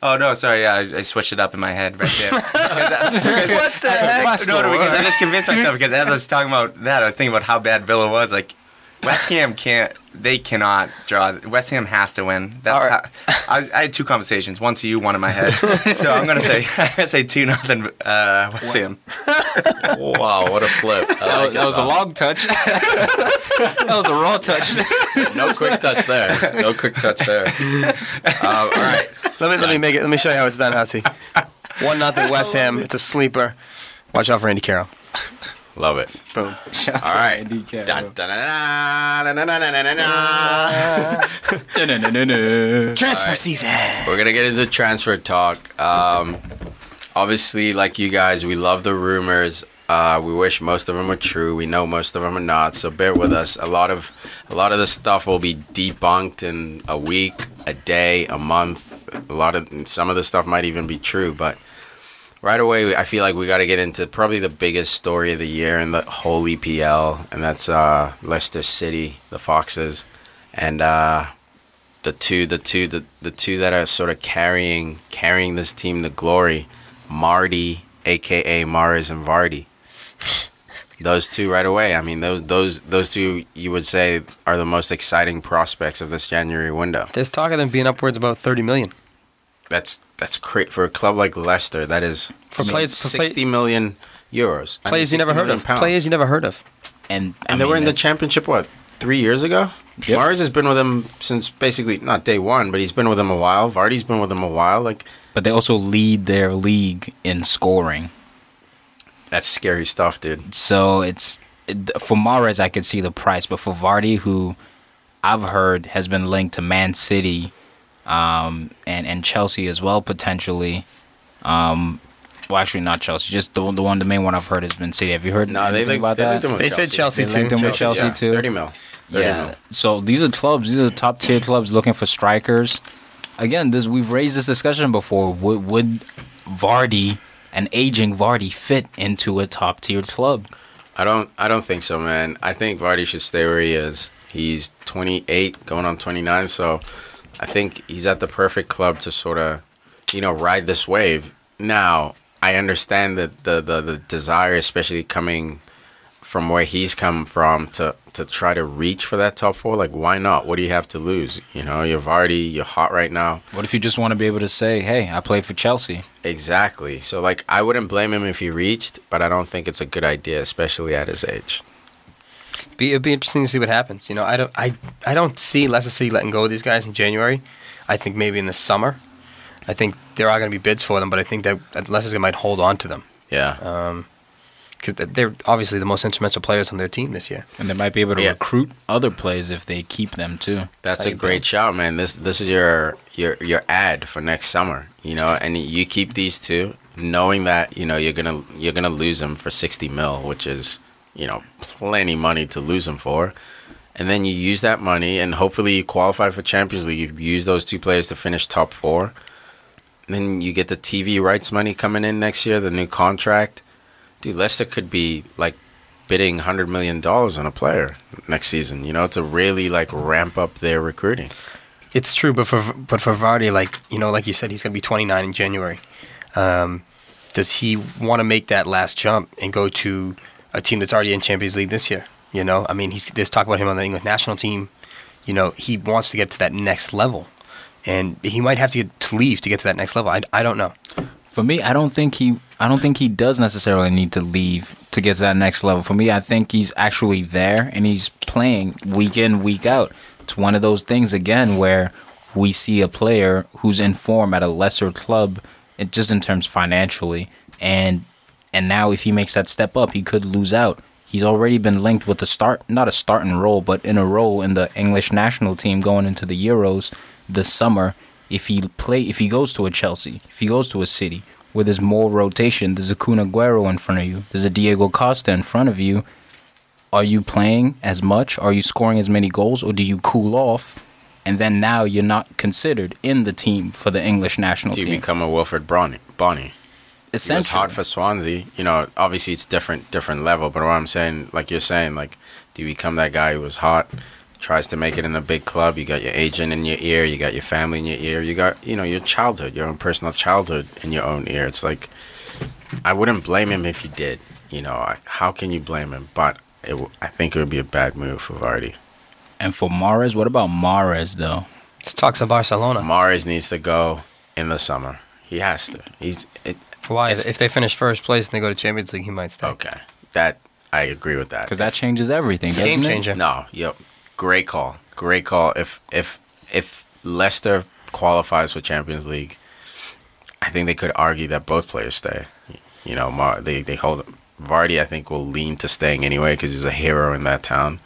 Speaker 3: Oh no, sorry, yeah, I, I switched it up in my head right there. Uh, what
Speaker 4: the heck?
Speaker 3: No, no, because I just convinced myself because as I was talking about that, I was thinking about how bad Villa was. Like West Ham can't, they cannot draw. West Ham has to win. That's
Speaker 4: All right.
Speaker 3: how, I, was, I had two conversations, one to you, one in my head. so I'm gonna say, I'm gonna say two nothing uh, West Ham.
Speaker 2: Wow, what a flip! I like it,
Speaker 1: that was a long touch. that was a raw touch.
Speaker 2: No quick touch there. No quick touch there. Um, all right.
Speaker 4: Let me let me make it. Let me show you how it's done, Hussey. One nothing West Ham. It's a sleeper. Watch out for Andy Carroll.
Speaker 2: Love it.
Speaker 4: Boom.
Speaker 1: Shout
Speaker 2: All right.
Speaker 1: Andy
Speaker 2: Dun,
Speaker 1: Carroll.
Speaker 4: Transfer season.
Speaker 2: We're gonna get into transfer talk. Um, obviously, like you guys, we love the rumors. Uh, we wish most of them are true. We know most of them are not. So bear with us. A lot of a lot of the stuff will be debunked in a week, a day, a month. A lot of some of the stuff might even be true, but right away, I feel like we got to get into probably the biggest story of the year in the whole EPL, and that's uh, Leicester City, the Foxes, and uh, the two, the two, the, the two that are sort of carrying carrying this team to glory, Marty, aka Mars and Vardy. Those two right away. I mean, those those those two you would say are the most exciting prospects of this January window.
Speaker 4: There's talk of them being upwards about 30 million.
Speaker 2: That's that's great for a club like Leicester. That is
Speaker 4: For
Speaker 2: I mean,
Speaker 4: players- for play-
Speaker 2: sixty million euros.
Speaker 4: Players you never heard of.
Speaker 2: pounds.
Speaker 4: Players you never heard of.
Speaker 1: And, I
Speaker 2: And they
Speaker 1: mean,
Speaker 2: were in the championship what three years ago.
Speaker 1: Yep.
Speaker 2: Mars has been with them since basically not day one, but he's been with them a while. Vardy's been with them a while. Like
Speaker 1: But they also lead their league in scoring.
Speaker 2: that's scary stuff, dude.
Speaker 1: So it's it, for Mahrez, I could see the price, but for Vardy, who I've heard has been linked to Man City, um, and and Chelsea as well potentially. Um, well, actually not Chelsea, just the the one the main one I've heard has been City. Have you heard
Speaker 2: No, they
Speaker 1: anything
Speaker 2: linked,
Speaker 1: about
Speaker 2: they
Speaker 1: that?
Speaker 2: linked him with
Speaker 4: They said Chelsea
Speaker 1: They
Speaker 4: too.
Speaker 1: linked him with Chelsea too.
Speaker 2: Thirty mil. 30
Speaker 1: Yeah.
Speaker 2: mil.
Speaker 1: So these are clubs. These are top tier clubs looking for strikers. Again, this we've raised this discussion before. Would would Vardy, an aging Vardy, fit into a top tier club?
Speaker 2: I don't. I don't think so, man. I think Vardy should stay where he is. He's 28, going on 29. So I think he's at the perfect club to sort of, you know, ride this wave. Now I understand that the the, the desire, especially coming from where he's come from, to to try to reach for that top four. Like, why not? What do you have to lose? You know, you've already, You're hot right now.
Speaker 1: What if you just want to be able to say, "Hey, I played for Chelsea"?
Speaker 2: Exactly. So like, I wouldn't blame him if he reached, but I don't think it's a good idea, especially at his age.
Speaker 4: Be, it'd be interesting to see what happens. You know, I don't, I, I don't see Leicester City letting go of these guys in January. I think maybe in the summer. I think there are going to be bids for them, but I think that that Leicester might hold on to them
Speaker 2: Yeah.
Speaker 4: Um, because they're obviously the most instrumental players on their team this year.
Speaker 1: And they might be able to
Speaker 2: Yeah.
Speaker 1: recruit other players if they keep them too.
Speaker 2: That's
Speaker 1: how
Speaker 2: a great
Speaker 1: build.
Speaker 2: shout, man. This this is your your your ad for next summer. You know, and you keep these two, knowing that you know you're gonna you're gonna lose them for sixty mil, which is you know plenty money to lose them for. And then you use that money, and hopefully you qualify for Champions League. You use those two players to finish top four. And then you get the TV rights money coming in next year, the new contract. Dude, Leicester could be like bidding hundred million dollars on a player next season. You know, to really like ramp up their recruiting.
Speaker 4: It's true, but for but for Vardy, like you know, like you said, he's gonna be 29 in January. Um, does he want to make that last jump and go to a team that's already in Champions League this year? You know, I mean, he's there's talk about him on the English national team. You know, he wants to get to that next level, and he might have to get to leave to get to that next level. I, I don't know.
Speaker 1: For me, I don't think he I don't think he does necessarily need to leave to get to that next level. For me, I think he's actually there and he's playing week in, week out. It's one of those things again where we see a player who's in form at a lesser club, just in terms financially, and and now if he makes that step up, he could lose out. He's already been linked with a start, not a starting role, but in a role in the English national team going into the Euros this summer. If he play, if he goes to a Chelsea, if he goes to a City, where there's more rotation, there's a Kun Aguero in front of you, there's a Diego Costa in front of you. Are you playing as much? Are you scoring as many goals, or do you cool off? And then now you're not considered in the team for the English national team?
Speaker 2: Do you
Speaker 1: team.
Speaker 2: become a Wilfried Bony? Bony. He was hot for Swansea. You know, obviously it's different, different level. But what I'm saying, like you're saying, like, do you become that guy who was hot, tries to make it in a big club? You got your agent in your ear, you got your family in your ear, you got, you know, your childhood, your own personal childhood in your own ear. It's like, I wouldn't blame him if he did. You know, I, how can you blame him? But it, w- I think it would be a bad move for Vardy.
Speaker 1: and for Mahrez, what about Mahrez though?
Speaker 4: It's talks of Barcelona.
Speaker 2: Mahrez needs to go in the summer. He has to. He's it,
Speaker 4: Why?
Speaker 2: It's-
Speaker 4: If they finish first place and they go to Champions League, he might stay.
Speaker 2: okay. That I agree with that.
Speaker 1: Because that changes everything,
Speaker 4: It's a
Speaker 1: doesn't
Speaker 4: game
Speaker 1: it?
Speaker 4: changer.
Speaker 2: No, yep. Great call. Great call. If if if Leicester qualifies for Champions League, I think they could argue that both players stay. You know, Mar- they they hold Vardy. I think will lean to staying anyway because he's a hero in that town.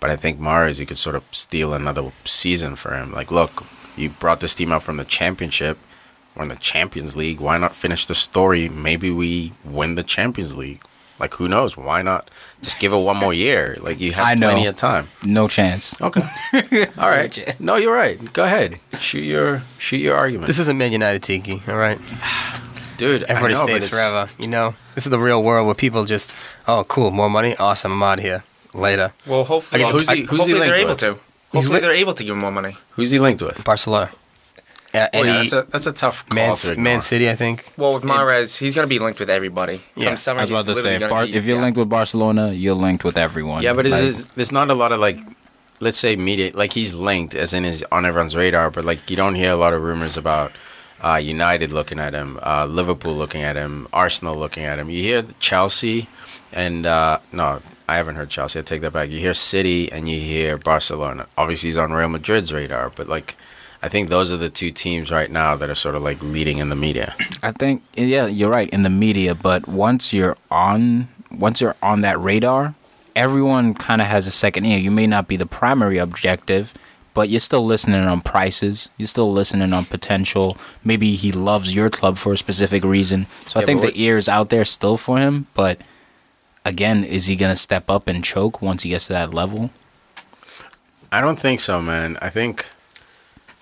Speaker 2: But I think Mahrez, you could sort of steal another season for him. Like, look, you brought this team up from the Championship. We're in the Champions League. Why not finish the story? Maybe we win the Champions League. Like, who knows? Why not just give it one more year? Like, you have
Speaker 1: I know.
Speaker 2: plenty of time.
Speaker 1: No chance.
Speaker 2: Okay. All right. No, you're right. Go ahead. Shoot your shoot your argument.
Speaker 4: This isn't Man United, Tiki. All right.
Speaker 2: dude. I
Speaker 4: Everybody
Speaker 2: know,
Speaker 4: stays forever. You know, this is the real world where people just, oh, cool, more money, awesome, I'm out of here later.
Speaker 3: Well, hopefully,
Speaker 2: Well, who's he- who's he
Speaker 3: hopefully they're
Speaker 2: linked
Speaker 3: able
Speaker 2: with?
Speaker 3: to. Hopefully,
Speaker 4: li-
Speaker 3: they're able to give him more money.
Speaker 2: Who's he linked with?
Speaker 4: Barcelona. Uh,
Speaker 2: Well, yeah, that's a that's a tough call
Speaker 4: Man,
Speaker 2: to.
Speaker 4: Man City, I think.
Speaker 3: Well, with Mahrez, he's going to be linked with everybody.
Speaker 4: Yeah,
Speaker 3: From summer,
Speaker 1: I was
Speaker 3: he's
Speaker 1: about to say, if, Bar-
Speaker 3: be-
Speaker 1: if you're
Speaker 3: yeah.
Speaker 1: linked with Barcelona, you're linked with everyone.
Speaker 2: Yeah, but
Speaker 1: Like,
Speaker 2: it's, there's not a lot of like, let's say media. Like he's linked, as in is on everyone's radar. But like you don't hear a lot of rumors about uh, United looking at him, uh, Liverpool looking at him, Arsenal looking at him. You hear Chelsea, and uh, no, I haven't heard Chelsea. I take that back. You hear City and you hear Barcelona. Obviously, he's on Real Madrid's radar, but like. I think those are the two teams right now that are sort of like leading in the media.
Speaker 1: I think yeah, you're right in the media, but once you're on once you're on that radar, everyone kind of has a second ear. You may not be the primary objective, but you're still listening on prices. You're still listening on potential. Maybe he loves your club for a specific reason. So I think the ear is out there still for him, but again, is he going to step up and choke once he gets to that level?
Speaker 2: I don't think so, man. I think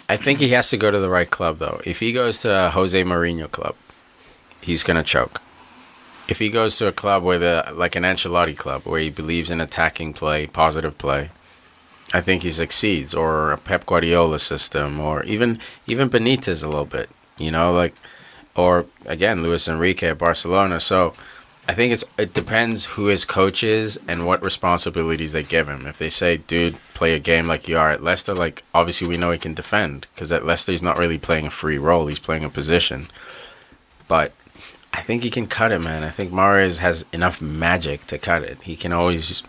Speaker 2: I think he has to go to the right club though. If he goes to a Jose Mourinho club, he's gonna choke. If he goes to a club where the like an Ancelotti club where he believes in attacking play, positive play, I think he succeeds. Or a Pep Guardiola system, or even even Benitez a little bit. You know, like or again Luis Enrique at Barcelona. So I think it's it depends who his coach is and what responsibilities they give him. If they say, "Dude, play a game like you are at Leicester," like obviously we know he can defend because at Leicester he's not really playing a free role; he's playing a position. But I think he can cut it, man. I think Mahrez has enough magic to cut it. He can always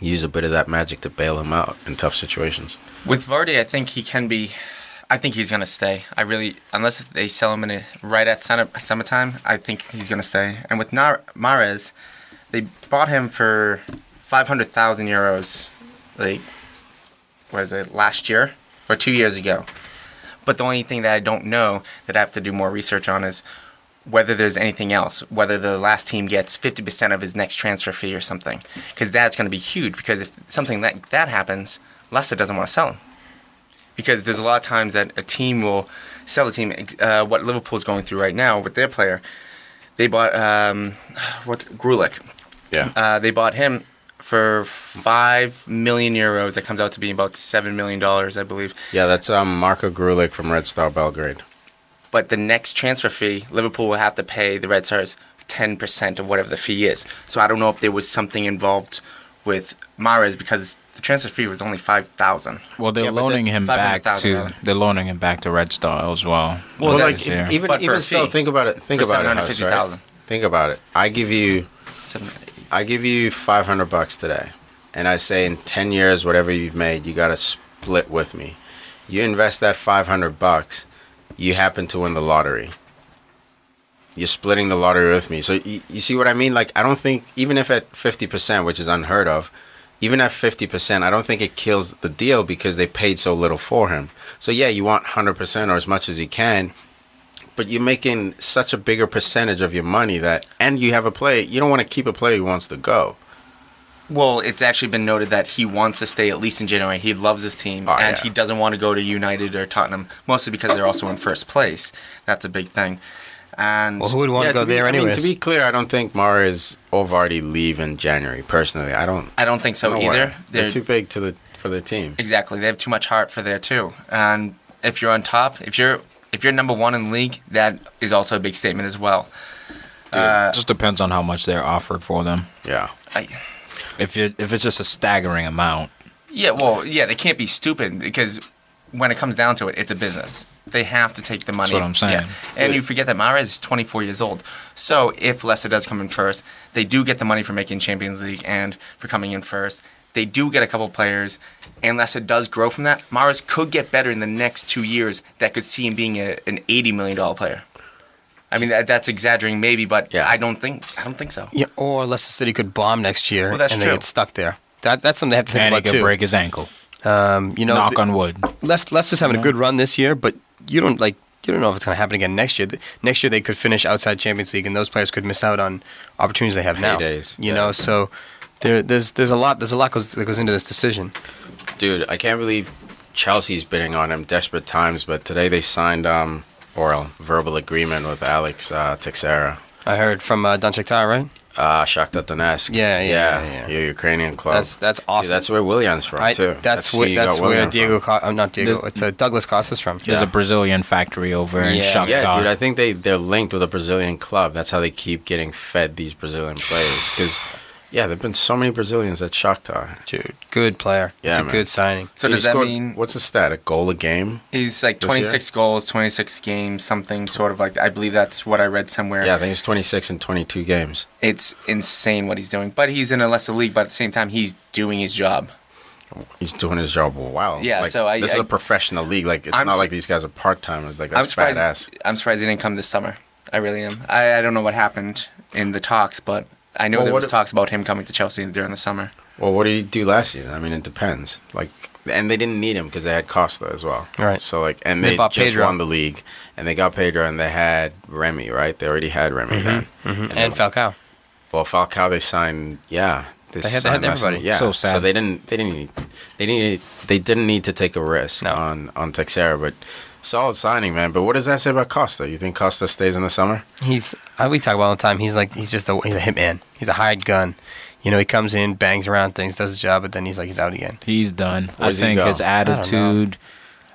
Speaker 2: use a bit of that magic to bail him out in tough situations.
Speaker 3: With Vardy, I think he can be. I think he's gonna stay. I really, unless they sell him in a, right at summer, summertime, I think he's gonna stay. And with Nar- Mahrez, they bought him for five hundred thousand euros, like what is it, last year or two years ago. But the only thing that I don't know that I have to do more research on is whether there's anything else, whether the last team gets 50% of his next transfer fee or something. Because that's going to be huge. Because if something like that happens, Leicester doesn't want to sell him. Because there's a lot of times that a team will sell a team. Uh, what Liverpool's going through right now with their player, they bought um, what Grulick.
Speaker 2: Yeah.
Speaker 3: Uh, they bought him for five million euros. That comes out to be about seven million dollars, I believe.
Speaker 2: Yeah, that's um, Marko Grulik from Red Star Belgrade.
Speaker 3: But the next transfer fee, Liverpool will have to pay the Red Stars ten percent of whatever the fee is. So I don't know if there was something involved with Mahrez because the transfer fee was only five thousand.
Speaker 1: Well, they're
Speaker 2: Yeah, but
Speaker 1: loaning
Speaker 2: the-
Speaker 1: him back
Speaker 3: 500,000
Speaker 1: to.
Speaker 3: rather.
Speaker 1: They're loaning him back to Red Star as well.
Speaker 3: Well,
Speaker 2: Well,
Speaker 3: that-
Speaker 2: like
Speaker 1: year.
Speaker 2: even
Speaker 3: But
Speaker 2: even still,
Speaker 3: fee.
Speaker 2: think about it. Think about it, Huss, right?
Speaker 3: 750,000.
Speaker 2: Think about it. I give you
Speaker 3: Seven-
Speaker 2: I give you five hundred bucks today, and I say in ten years, whatever you've made, you got to split with me. You invest that five hundred bucks, you happen to win the lottery. You're splitting the lottery with me. So you, you see what I mean? Like I don't think even if at fifty percent, which is unheard of, even at fifty percent, I don't think it kills the deal because they paid so little for him. So yeah, you want hundred percent or as much as you can, but you're making such a bigger percentage of your money that, and you have a player. You don't want to keep a player who wants to go.
Speaker 3: Well, it's actually been noted that he wants to stay at least in January. He loves his team,
Speaker 2: Oh,
Speaker 3: and
Speaker 2: yeah.
Speaker 3: he doesn't want to go to United or Tottenham, mostly because they're also in first place. That's a big thing. And
Speaker 4: Well, who would want to go
Speaker 2: be,
Speaker 4: there
Speaker 2: I mean,
Speaker 4: anyways?
Speaker 2: to be clear, I don't think Mahrez or Vardy leave in January. Personally, I don't.
Speaker 3: I don't think so either.
Speaker 2: They're,
Speaker 3: They're
Speaker 2: too big to the for the team.
Speaker 3: exactly. They have too much heart for there too. And if you're on top, if you're if you're number one in the league, that is also a big statement as well. Uh,
Speaker 1: It just depends on how much they're offered for them.
Speaker 2: Yeah.
Speaker 3: I,
Speaker 1: If it, if it's just a staggering amount,
Speaker 3: yeah, well, yeah, they can't be stupid because when it comes down to it, it's a business. They have to take the money.
Speaker 1: what I'm saying.
Speaker 3: Yeah. And
Speaker 2: Dude.
Speaker 3: you forget that Mahrez is 24 years old. So if Leicester does come in first, they do get the money for making Champions League and for coming in first. They do get a couple players, and Leicester does grow from that. Mahrez could get better in the next two years. That could see him being a, an 80 million dollar player. I mean, that, that's exaggerating, maybe, but
Speaker 2: Yeah.
Speaker 3: I don't think I don't think so.
Speaker 4: Yeah, or Leicester City could bomb next year
Speaker 3: Well, that's
Speaker 4: and
Speaker 3: true.
Speaker 4: they get stuck there. That that's something they have to think
Speaker 1: and he
Speaker 4: about
Speaker 1: could
Speaker 4: too.
Speaker 1: break his ankle.
Speaker 4: Um, you know,
Speaker 1: Knock on wood.
Speaker 4: Leic- Leicester's having a good run this year, but you don't like you don't know if it's going to happen again next year. Next year they could finish outside Champions League, and those players could miss out on opportunities they have now.
Speaker 2: Paydays,
Speaker 4: You
Speaker 2: yeah.
Speaker 4: know, so there, there's there's a lot there's a lot goes, that goes into this decision.
Speaker 2: Dude, I can't believe Chelsea's bidding on him. Desperate times, but today they signed um or a verbal agreement with Alex uh, Teixeira.
Speaker 4: I heard from uh, Don Shakhtar, right?
Speaker 2: Uh, Shakhtar Donetsk.
Speaker 4: Yeah, yeah,
Speaker 2: yeah,
Speaker 4: yeah, yeah.
Speaker 2: Your Ukrainian club.
Speaker 4: That's that's
Speaker 2: See,
Speaker 4: awesome.
Speaker 2: that's where Willian's from
Speaker 4: I-
Speaker 2: too.
Speaker 4: That's
Speaker 2: who
Speaker 4: where
Speaker 2: you
Speaker 4: where
Speaker 2: Willian
Speaker 4: Diego.
Speaker 2: from.
Speaker 4: Co- uh, not Diego.
Speaker 1: There's-
Speaker 4: it's a Douglas Costa's from.
Speaker 1: There's
Speaker 2: Yeah.
Speaker 1: a Brazilian factory over in
Speaker 4: Yeah.
Speaker 1: Shakhtar.
Speaker 2: Yeah, dude. I think they they're linked with a Brazilian club. That's how they keep getting fed these Brazilian players. Because yeah, there've been so many Brazilians at Shakhtar.
Speaker 4: Dude, good player.
Speaker 2: Yeah,
Speaker 4: it's a
Speaker 2: man.
Speaker 4: good signing.
Speaker 3: So
Speaker 2: He
Speaker 3: does that
Speaker 2: scored-
Speaker 3: mean
Speaker 2: what's his stat? A goal a game?
Speaker 3: he's like
Speaker 2: This year?
Speaker 3: 26 goals, 26 games, something sort of like I believe that's what I read somewhere.
Speaker 2: Yeah, I think it's 26 and 22 games.
Speaker 3: it's insane what he's doing. But he's in a lesser league, but at the same time, he's doing his job.
Speaker 2: He's doing his job well.
Speaker 3: Yeah,
Speaker 2: like,
Speaker 3: so I-
Speaker 2: this is
Speaker 3: I-
Speaker 2: a professional league. Like it's
Speaker 3: I'm
Speaker 2: not
Speaker 3: s-
Speaker 2: like these guys are part timers. Like
Speaker 3: I'm
Speaker 2: that's
Speaker 3: surprised.
Speaker 2: badass.
Speaker 3: I'm surprised he didn't come this summer. I really am. I, I don't know what happened in the talks, but I know
Speaker 2: Well,
Speaker 3: there was talks about him coming to Chelsea during the summer.
Speaker 2: Well, what did he do last year? I mean, it depends. Like, and they didn't need him because they had Costa as well.
Speaker 4: Right.
Speaker 2: So like, and
Speaker 4: They
Speaker 2: they,
Speaker 4: bought
Speaker 2: just
Speaker 4: Pedro.
Speaker 2: won the league, and they got Pedro, and they had Remy. Right? They already had Remy then.
Speaker 4: Mhm. And Falcao.
Speaker 2: Well, Falcao they signed. Yeah,
Speaker 4: They had- they had
Speaker 2: signed last
Speaker 4: everybody.
Speaker 2: Yeah.
Speaker 1: So sad.
Speaker 2: So they didn't. They didn't. Need, they didn't. They didn't need to take a risk
Speaker 4: No.
Speaker 2: on on Teixeira, but solid signing, man. But what does that say about Costa? You think Costa stays in the summer?
Speaker 4: He's uh, we talk about all the time. He's like he's just a he's a hitman. He's a hired gun. You know, he comes in, bangs around things, does his job, but then he's like he's out again.
Speaker 1: He's done.
Speaker 2: Where
Speaker 1: I
Speaker 2: does he
Speaker 1: think
Speaker 2: go?
Speaker 1: his
Speaker 4: I don't know.
Speaker 1: attitude.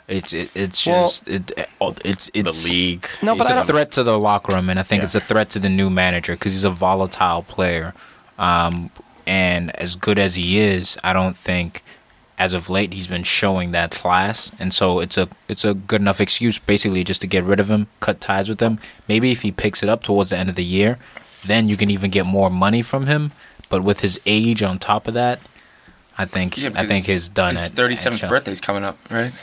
Speaker 1: It's it, it's
Speaker 4: Well-
Speaker 1: just it, it- it's it's
Speaker 2: the league.
Speaker 4: No, but
Speaker 1: it's
Speaker 4: I
Speaker 1: a
Speaker 4: don't-
Speaker 1: threat to the locker room, and I think
Speaker 2: Yeah.
Speaker 1: it's a threat to the new manager because he's a volatile player. Um, and as good as he is, I don't think as of late he's been showing that class, and so it's a it's a good enough excuse basically just to get rid of him, cut ties with him. Maybe if he picks it up towards the end of the year, then you can even get more money from him. But with his age on top of that, I think I think his done.
Speaker 3: His 37th
Speaker 1: at uh,
Speaker 3: birthday's coming up, right?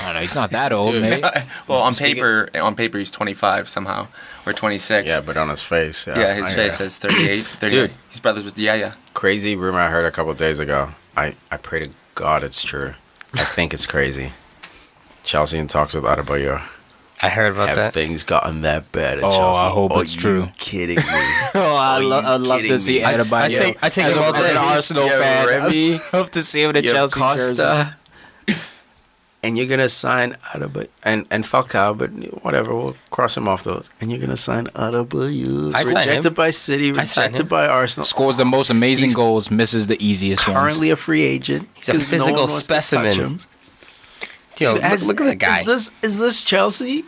Speaker 1: I don't know. He's not that old,
Speaker 2: Dude.
Speaker 1: maybe.
Speaker 3: well, on
Speaker 2: Speaking-
Speaker 3: paper, on paper he's 25 somehow, or 26.
Speaker 2: Yeah, but on his face. Yeah,
Speaker 3: yeah, his
Speaker 2: I
Speaker 3: face
Speaker 2: hear
Speaker 3: says 38, 38.
Speaker 2: Dude.
Speaker 3: His brother was Yaya.
Speaker 2: crazy rumor I heard a couple days ago. I, I pray to God it's true. I think it's crazy. Chelsea in talks with Adebayor.
Speaker 4: I heard about that.
Speaker 2: Have
Speaker 4: that.
Speaker 2: things gotten that bad at
Speaker 1: Oh, I hope
Speaker 2: Are
Speaker 1: it's
Speaker 2: you
Speaker 1: true.
Speaker 2: kidding me?
Speaker 1: Oh, I, lo- I'd love
Speaker 2: kidding
Speaker 1: to see
Speaker 2: me?
Speaker 4: I-
Speaker 1: Adebayor.
Speaker 4: I take- I take
Speaker 1: as,
Speaker 4: him
Speaker 1: a- as an. Arsenal
Speaker 2: Yeah,
Speaker 1: fan.
Speaker 2: Remy.
Speaker 1: I'd love to see him in a
Speaker 2: You have
Speaker 1: Chelsea
Speaker 2: Costa
Speaker 1: jersey.
Speaker 2: And you're gonna sign Adebayor and and Falcao, but whatever, we'll cross him off those. And you're gonna sign
Speaker 4: sign
Speaker 2: rejected by City, rejected by Arsenal.
Speaker 1: Scores the most amazing
Speaker 2: He's
Speaker 1: goals, misses the easiest ones.
Speaker 2: currently a free agent.
Speaker 4: He's a
Speaker 2: no
Speaker 4: physical
Speaker 2: one wants to touch
Speaker 4: specimen. Yo, look, look at that guy.
Speaker 2: Is this is this Chelsea?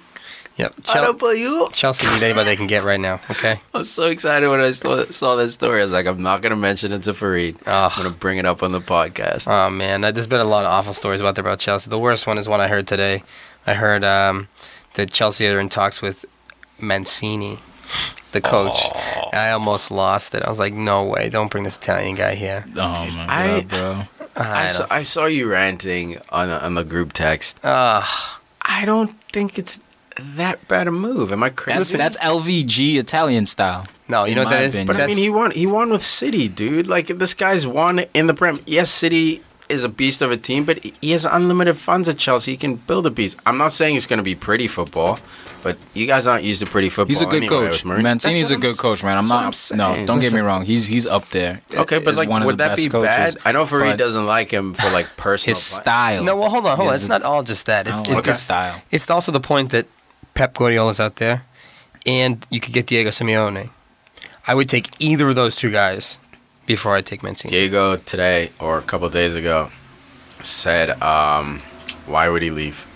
Speaker 4: Yep. Chel-
Speaker 2: Adebayor?
Speaker 4: Chelsea need anybody they can get right now. Okay.
Speaker 2: I was so excited when I saw, saw that story. I was like, I'm not gonna mention it to Farid.
Speaker 4: Ugh.
Speaker 2: I'm gonna bring it up on the podcast.
Speaker 4: Oh man, there's been a lot of awful stories about there about Chelsea. The worst one is one I heard today. I heard um, that Chelsea are in talks with Mancini, the coach. I almost lost it. I was like, no way, don't bring this Italian guy here.
Speaker 1: Oh my
Speaker 2: I-
Speaker 1: god, bro.
Speaker 2: I,
Speaker 4: I
Speaker 2: saw, I saw you ranting on on the group text.
Speaker 4: Ah,
Speaker 2: I don't think it's that bad a move. Am I crazy?
Speaker 1: that's LVG Italian style.
Speaker 4: no, you know what that is?
Speaker 1: opinion.
Speaker 2: But I mean, he won. He won with City, dude. Like this guy's won in the Prem. Yes, City is a beast of a team, but he has unlimited funds at Chelsea. He can build a beast. I'm not saying it's going to be pretty football, but you guys aren't used to pretty football.
Speaker 1: He's a good
Speaker 2: anyway
Speaker 1: coach.
Speaker 2: Mourinho.
Speaker 1: Mancini's
Speaker 2: That's
Speaker 1: a good
Speaker 2: I'm
Speaker 1: coach, man. I'm not.
Speaker 2: I'm
Speaker 1: no, don't get me wrong. He's he's up there.
Speaker 2: Okay, but like,
Speaker 1: one
Speaker 2: would that be
Speaker 1: coaches,
Speaker 2: bad? I know Farid
Speaker 1: but
Speaker 2: doesn't like him for like personal.
Speaker 1: His
Speaker 2: pla-
Speaker 1: style.
Speaker 4: no. Well, hold on, hold on. It's not all just that. It's
Speaker 1: I don't
Speaker 4: it- it's,
Speaker 1: style.
Speaker 4: it's also the point that Pep Guardiola's out there, and you could get Diego Simeone. I would take either of those two guys before I take Mancini.
Speaker 2: Diego today or a couple of days ago said, um, "Why would he leave?"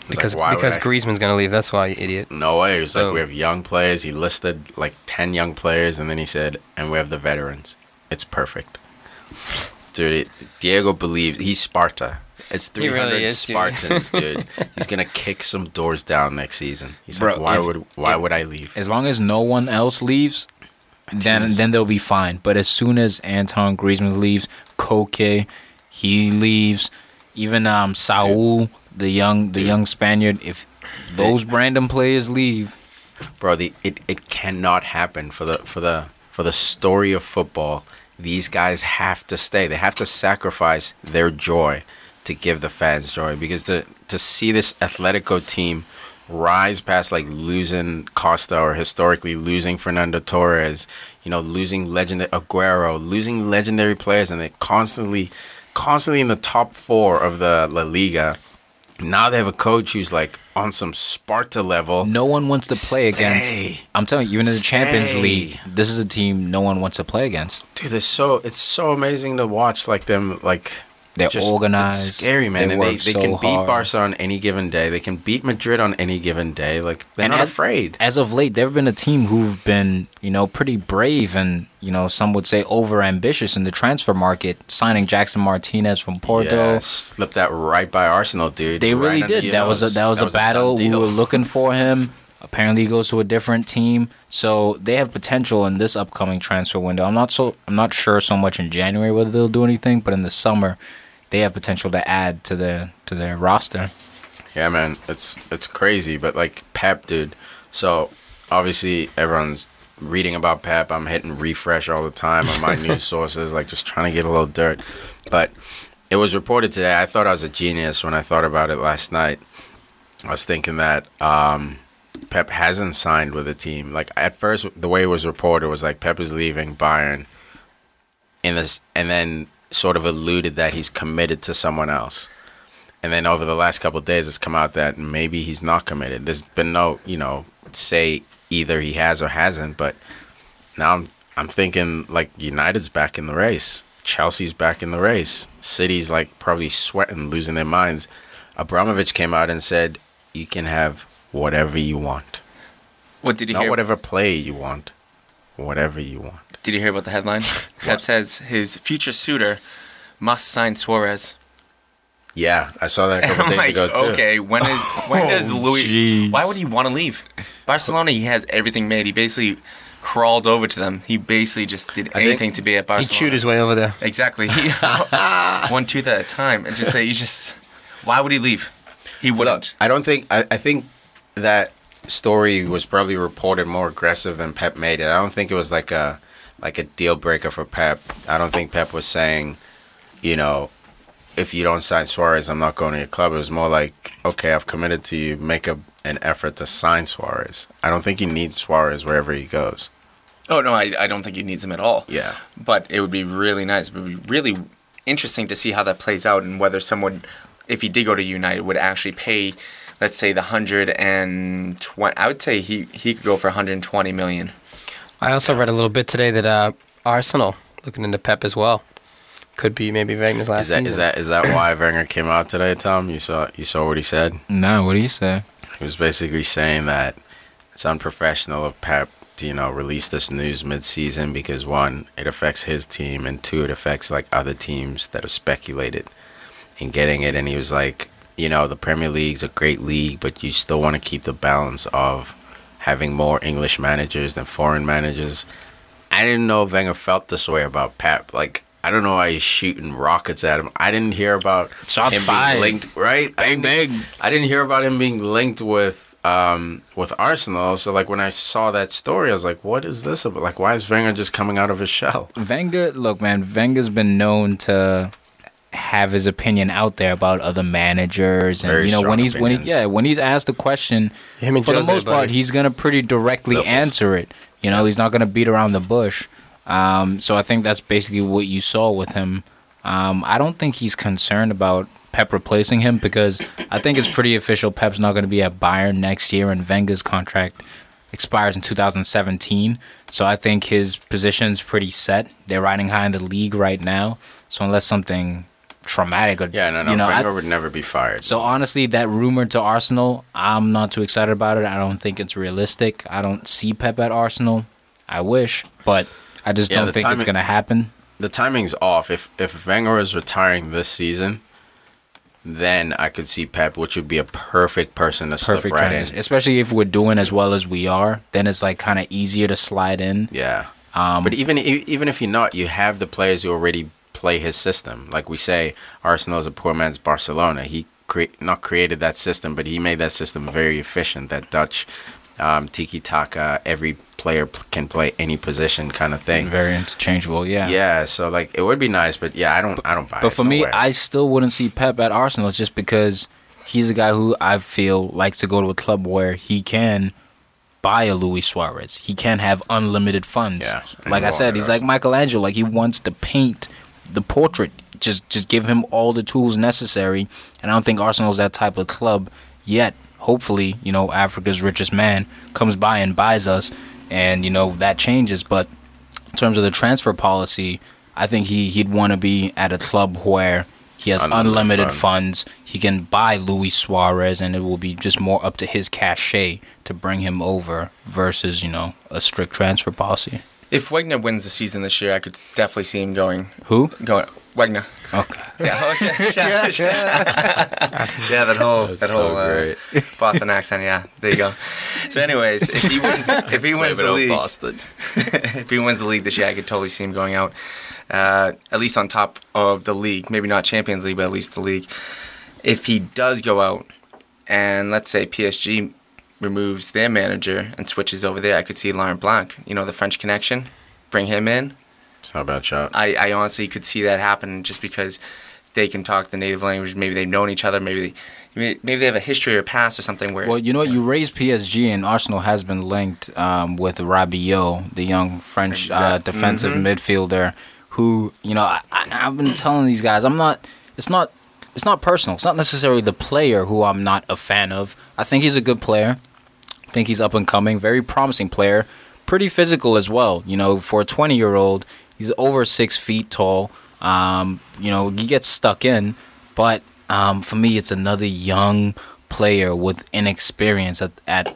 Speaker 2: He's like,
Speaker 4: because
Speaker 2: "Why
Speaker 4: because Griezmann's gonna leave. That's why, you idiot.
Speaker 2: No way. He was like, we have young players. He listed like 10 young players, and then he said, and we have the veterans. It's perfect. Dude, it, Diego believes he's Sparta. It's 300
Speaker 4: really is.
Speaker 2: Spartans, dude. He's going to kick some doors down next season. He's
Speaker 1: Bro,
Speaker 2: like, why
Speaker 1: if-
Speaker 2: would why
Speaker 1: if-
Speaker 2: would I leave?
Speaker 1: As long as no one else leaves, then then they'll be fine. But as soon as Antoine Griezmann leaves, Koke, he leaves, even um Saul, the young the young Spaniard, if those random players leave,
Speaker 2: Bro, the, it, it cannot happen for the for the for the story of football. These guys have to stay. They have to sacrifice their joy to give the fans joy because to to see this Atletico team rise past like losing Costa or historically losing Fernando Torres, you know, losing legendary Aguero, losing legendary players and they're constantly constantly in the top 4 of the La Liga. Now they have a coach who's like on some Sparta level.
Speaker 1: no one wants to play against. I'm telling you, even in the Champions League, this is a team no one wants to play against.
Speaker 2: Dude, they're so it's so amazing to watch like them like
Speaker 1: They're
Speaker 2: just-
Speaker 1: organized.
Speaker 2: It's scary, man.
Speaker 1: They
Speaker 2: and they, they
Speaker 1: so
Speaker 2: can beat
Speaker 1: hard.
Speaker 2: Barca on any given day. They can beat Madrid on any given day. Like they're
Speaker 1: And
Speaker 2: not
Speaker 1: as-
Speaker 2: afraid.
Speaker 1: As of late, there have been a team who've been, you know, pretty brave and, you know, some would say over ambitious in the transfer market, signing Jackson Martinez from Porto.
Speaker 2: Yeah, slipped that right by Arsenal, dude.
Speaker 1: They
Speaker 2: Right
Speaker 1: really did.
Speaker 2: your
Speaker 1: That was a that was a
Speaker 2: done
Speaker 1: battle. We were looking for him. Apparently, he goes to a different team, so they have potential in this upcoming transfer window. I'm not so I'm not sure so much in January whether they'll do anything, but in the summer, they have potential to add to their to their roster.
Speaker 2: Yeah, man, it's it's crazy, but like Pep, dude. So obviously everyone's reading about Pep. I'm hitting refresh all the time on my news sources, like just trying to get a little dirt. But it was reported today. I thought I was a genius when I thought about it last night. I was thinking that um, Pep hasn't signed with a team. Like at first, the way it was reported was like Pep is leaving Bayern, in this, and then sort of alluded that he's committed to someone else. And then over the last couple of days, it's come out that maybe he's not committed. There's been no, you know, say either he has or hasn't. But now I'm, I'm thinking like United's back in the race. Chelsea's back in the race. City's like probably sweating, losing their minds. Abramovich came out and said, "You can have whatever you want,
Speaker 3: What did you
Speaker 2: not
Speaker 3: hear?
Speaker 2: whatever play you want, whatever you want."
Speaker 3: Did you hear about the headline? Pep says his future suitor must sign Suarez.
Speaker 2: Yeah, I saw that a couple
Speaker 3: I'm
Speaker 2: days
Speaker 3: like,
Speaker 2: ago too.
Speaker 3: okay, when is when does oh, Louis?
Speaker 1: jeez.
Speaker 3: Why would he want to leave Barcelona? He has everything made. He basically crawled over to them. He basically just did
Speaker 2: think
Speaker 3: anything to be at Barcelona.
Speaker 4: He
Speaker 3: Barcelona.
Speaker 4: chewed his way over there.
Speaker 3: Exactly. He one tooth at a time, and just say you just. Why would he leave? He wouldn't.
Speaker 2: I don't think I, I think that story was probably reported more aggressive than Pep made it. I don't think it was like a like a deal breaker for Pep. I don't think Pep was saying, you know, if you don't sign Suarez, I'm not going to your club. It was more like, okay, I've committed to you. Make a, an effort to sign Suarez. I don't think he needs Suarez wherever he goes.
Speaker 3: Oh no, I, I don't think he needs him at all.
Speaker 2: Yeah.
Speaker 3: But it would be really nice. It would be really interesting to see how that plays out and whether someone if he did go to United, would actually pay, let's say the hundred and twenty. I would say he he could go for 120 million.
Speaker 4: I also read a little bit today that uh, Arsenal looking into Pep as well. Could be maybe Wenger last
Speaker 2: Is that
Speaker 4: season.
Speaker 2: is that is that why Wenger came out today, Tum? You saw you saw what he said.
Speaker 1: No, what do you say?
Speaker 2: He was basically saying that it's unprofessional of Pep to you know release this news mid-season because one, it affects his team, and two, it affects like other teams that have speculated in getting it. And he was like, you know, the Premier League's a great league, but you still want to keep the balance of having more English managers than foreign managers. I didn't know Wenger felt this way about Pep. Like. I don't know why he's shooting rockets at him. I didn't hear about
Speaker 1: Shots
Speaker 2: him
Speaker 1: fired.
Speaker 2: being linked, right?
Speaker 1: Bang,
Speaker 2: didn't-
Speaker 1: bang.
Speaker 2: I didn't hear about him being linked with um with Arsenal. So like when I saw that story, I was like, "What is this about? Like, why is Wenger just coming out of his shell?"
Speaker 1: Wenger, look, man, Wenger's been known to have his opinion out there about other managers, and
Speaker 2: Very
Speaker 1: you know when
Speaker 2: strong
Speaker 1: he's when he, yeah when he's asked a question,
Speaker 4: Him and
Speaker 1: for the most part he's gonna pretty directly
Speaker 2: Levels.
Speaker 1: answer it. You know he's not gonna beat around the bush. Um, so I think that's basically what you saw with him. Um, I don't think he's concerned about Pep replacing him because I think it's pretty official. Pep's not going to be at Bayern next year, and Wenger's contract expires in 2017. So I think his position's pretty set. They're riding high in the league right now. So unless something traumatic or
Speaker 2: Yeah, no, no.
Speaker 1: you know, I-
Speaker 2: Wenger would never be fired.
Speaker 1: so honestly, that rumor to Arsenal, I'm not too excited about it. I don't think it's realistic. I don't see Pep at Arsenal. I wish, but I just
Speaker 2: Yeah,
Speaker 1: don't think it's gonna happen.
Speaker 2: the timing's off. If if Wenger is retiring this season, then I could see Pep, which would be a perfect person to
Speaker 1: Perfect
Speaker 2: slip right
Speaker 1: transition,
Speaker 2: in.
Speaker 1: especially if we're doing as well as we are. Then it's like kind of easier to slide in.
Speaker 2: Yeah.
Speaker 1: Um,
Speaker 2: But even even if you're not, you have the players who already play his system. Like we say, Arsenal is a poor man's Barcelona. He cre- not created that system, but he made that system very efficient. That Dutch um, tiki taka, every player p- can play any position kind of thing.
Speaker 1: very interchangeable, yeah.
Speaker 2: Yeah, so like it would be nice, but yeah, I don't, I don't buy it.
Speaker 1: But for
Speaker 2: no
Speaker 1: me,
Speaker 2: way.
Speaker 1: I still wouldn't see Pep at Arsenal just because he's a guy who I feel likes to go to a club where he can buy a Luis Suarez. He can have unlimited funds.
Speaker 2: Yeah,
Speaker 1: like I said, he's like Michelangelo. Like he wants to paint the portrait. Just just give him all the tools necessary. And I don't think Arsenal's that type of club yet. Hopefully, you know, Africa's richest man comes by and buys us and you know that changes, but in terms of the transfer policy, I think he he'd want to be at a club where he has
Speaker 2: Unlimited
Speaker 1: unlimited,
Speaker 2: funds.
Speaker 1: funds. He can buy Luis Suarez, and it will be just more up to his cachet to bring him over versus you know a strict transfer policy.
Speaker 3: If Wagner wins the season this year, I could definitely see him going.
Speaker 1: Who?
Speaker 3: Going Wagner.
Speaker 1: Okay.
Speaker 3: Yeah, oh, yeah, yeah, yeah, that whole
Speaker 2: That's
Speaker 3: that
Speaker 2: so
Speaker 3: whole uh. Boston accent. Yeah, there you go. So, anyways, if he wins, if he wins the league,
Speaker 2: Boston.
Speaker 3: if he wins the league this year, I could totally see him going out, uh, at least on top of the league. Maybe not Champions League, but at least the league. If he does go out, and let's say PSG removes their manager and switches over there, I could see Laurent Blanc. You know, the French connection. Bring him in.
Speaker 2: It's not a bad shot.
Speaker 3: I, I honestly could see that happen just because they can talk the native language. Maybe they've known each other. Maybe they, maybe they have a history or past or something where.
Speaker 1: Well, you know what? You raised PSG, and Arsenal has been linked um, with Rabiot, the young French uh,
Speaker 3: Exact-
Speaker 1: defensive midfielder, who you know I, I've been telling these guys I'm not. It's not. It's not personal. It's not necessarily the player who I'm not a fan of. I think he's a good player. I think he's up and coming, very promising player, pretty physical as well. You know, for a 20 year old, he's over six feet tall. Um, you know, he gets stuck in, but um, for me, it's another young player with inexperience at, at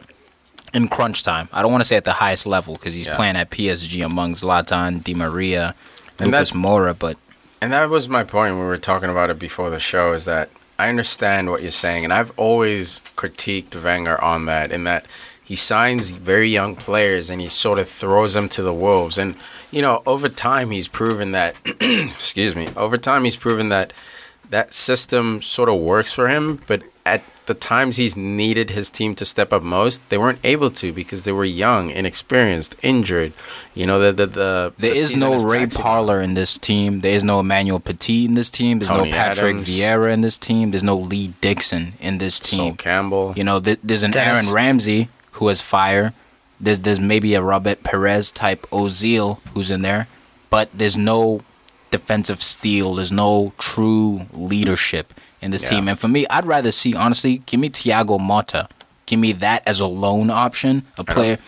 Speaker 1: in crunch time. I don't want to say at the highest level because he's
Speaker 2: Yeah.
Speaker 1: playing at PSG among Zlatan, Di Maria,
Speaker 2: And
Speaker 1: Lucas Moura, but
Speaker 2: And that was my point when we were talking about it before the show is that I understand what you're saying, and I've always critiqued Wenger on that, in that he signs very young players and he sort of throws them to the wolves. And you know, over time, he's proven that. excuse me. Over time, he's proven that that system sort of works for him, but at the times he's needed his team to step up most, they weren't able to because they were young, inexperienced, injured. You know, the the, the
Speaker 1: There
Speaker 2: the
Speaker 1: is
Speaker 2: season
Speaker 1: no Ray
Speaker 2: taxing.
Speaker 1: Parlour in this team. There is no Emmanuel Petit in this team. There's
Speaker 2: Tony
Speaker 1: no Patrick
Speaker 2: Adams.
Speaker 1: Vieira in this team. There's no Lee Dixon in this
Speaker 2: Sol
Speaker 1: team.
Speaker 2: Campbell.
Speaker 1: You know, th- there's an
Speaker 4: Des.
Speaker 1: Aaron Ramsey who has fire. There's there's maybe a Robert Pires type Ozil who's in there, but there's no defensive steel. There's no true leadership in this
Speaker 2: Yeah.
Speaker 1: team. And for me, I'd rather see honestly, give me Thiago Motta. Give me that as a loan option, a player.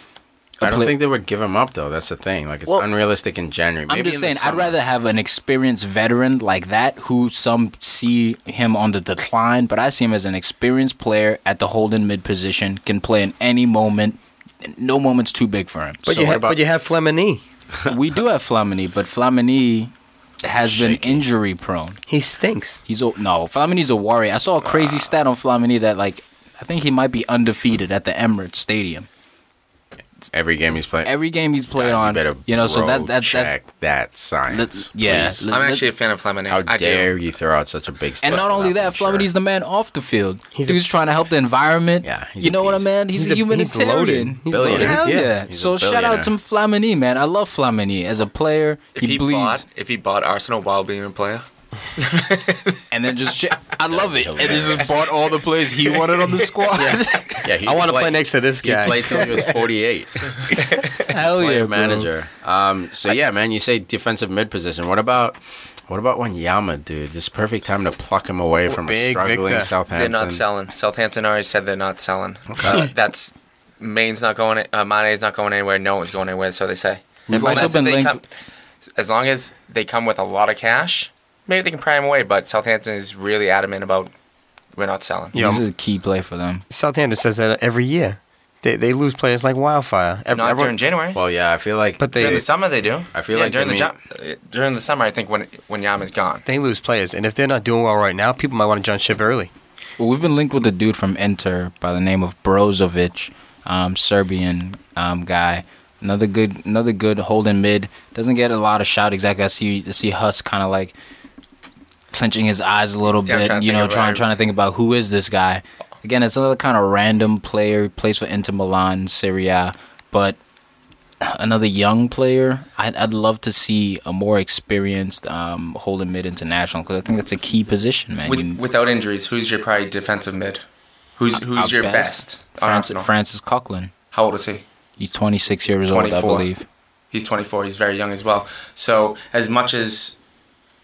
Speaker 1: a
Speaker 2: I don't
Speaker 1: play-
Speaker 2: think they would give him up though. That's the thing. Like it's
Speaker 1: Well,
Speaker 2: unrealistic in January.
Speaker 1: I'm just saying, I'd rather have an experienced veteran like that who some see him on the decline, but I see him as an experienced player at the holding mid position, can play in any moment. No moment's too big for him.
Speaker 4: But
Speaker 2: So
Speaker 4: you
Speaker 2: what
Speaker 4: have,
Speaker 2: about-
Speaker 4: but you have Flamini.
Speaker 1: we do have Flamini, but Flamini has been injury prone.
Speaker 4: He stinks.
Speaker 1: He's a, no Flamini's a warrior. I saw a crazy stat on Flamini that like I think he might be undefeated at the Emirates Stadium.
Speaker 2: Every game he's playing.
Speaker 1: Every game he's played
Speaker 2: Guys,
Speaker 1: on,
Speaker 2: better
Speaker 1: you know, so
Speaker 2: bro
Speaker 1: that's that's that's
Speaker 2: check that science.
Speaker 1: let's- yeah,
Speaker 2: please.
Speaker 1: let-
Speaker 3: I'm
Speaker 1: let-
Speaker 3: actually a fan of Flamini.
Speaker 2: How
Speaker 3: I do.
Speaker 2: dare you throw out such a big?
Speaker 1: And not only that,
Speaker 2: being sure.
Speaker 1: Flamini's the man off the field.
Speaker 4: He's a-
Speaker 1: Dude's trying to help the environment.
Speaker 2: Yeah, he's
Speaker 1: you
Speaker 2: a
Speaker 1: know what I mean? He's,
Speaker 4: He's
Speaker 1: a
Speaker 4: a- he's
Speaker 1: humanitarian.
Speaker 4: loaded. He's
Speaker 2: Billionaire.
Speaker 1: Hell
Speaker 4: Yeah.
Speaker 1: yeah!
Speaker 2: He's
Speaker 1: So shout out to. Flamini, man. I love Flamini as a player.
Speaker 3: If
Speaker 1: he,
Speaker 3: he,
Speaker 1: bleeds,
Speaker 3: bought, if he bought Arsenal while being a player,
Speaker 1: and then just ch- I love it. And just bought all the players he wanted on the squad.
Speaker 2: Yeah, he
Speaker 4: I want to
Speaker 2: play-
Speaker 4: play next to this guy.
Speaker 2: He played till he was 48.
Speaker 1: Hell yeah,
Speaker 2: player
Speaker 1: bro.
Speaker 2: manager. Um, so yeah, man, you say defensive mid position. What about what about Wanyama, dude? This perfect time to pluck him away from a struggling
Speaker 4: Victor.
Speaker 2: Southampton.
Speaker 3: they're not selling. Southampton already said they're not selling. Uh, that's Mane's not going. Uh, Mane's not going anywhere. No one's going anywhere. So they say.
Speaker 1: We've also been
Speaker 3: they
Speaker 1: linked.
Speaker 3: come- as long as they come with a lot of cash, maybe they can pry him away. But Southampton is really adamant about we're not selling.
Speaker 4: Yeah.
Speaker 1: This is a key play for them.
Speaker 4: Southampton says that every year. They, they lose players like wildfire. Ev-
Speaker 3: Not
Speaker 4: everyone-
Speaker 3: during January.
Speaker 2: Well, yeah, I feel like
Speaker 4: But they-
Speaker 3: during the summer they do.
Speaker 2: I feel
Speaker 3: yeah,
Speaker 2: like
Speaker 3: during
Speaker 2: they
Speaker 3: the jo- uh, during the summer, I think when when Yama's gone.
Speaker 4: they lose players, and if they're not doing well right now, people might want to jump ship early.
Speaker 1: Well, we've been linked with a dude from Inter by the name of Brozovic, um, Serbian um, guy. Another good, another good holding mid. Doesn't get a lot of shout exactly. I see, I see Huss kind of like clenching his eyes a little
Speaker 3: Yeah,
Speaker 1: bit.
Speaker 3: trying
Speaker 1: you know, trying trying to think about who is this guy. Again, it's another kind of random player. Plays for Inter Milan, Serie A, but another young player. I'd, I'd love to see a more experienced um, holding mid international because I think that's a key position, man.
Speaker 3: With,
Speaker 1: You-
Speaker 3: without injuries, who's your probably defensive mid? Who's who's
Speaker 1: Our
Speaker 3: your best? on
Speaker 1: Francis, Francis Coquelin.
Speaker 3: How old is he?
Speaker 1: He's 26 years old, I believe.
Speaker 3: He's 24. He's very young as well. So as much as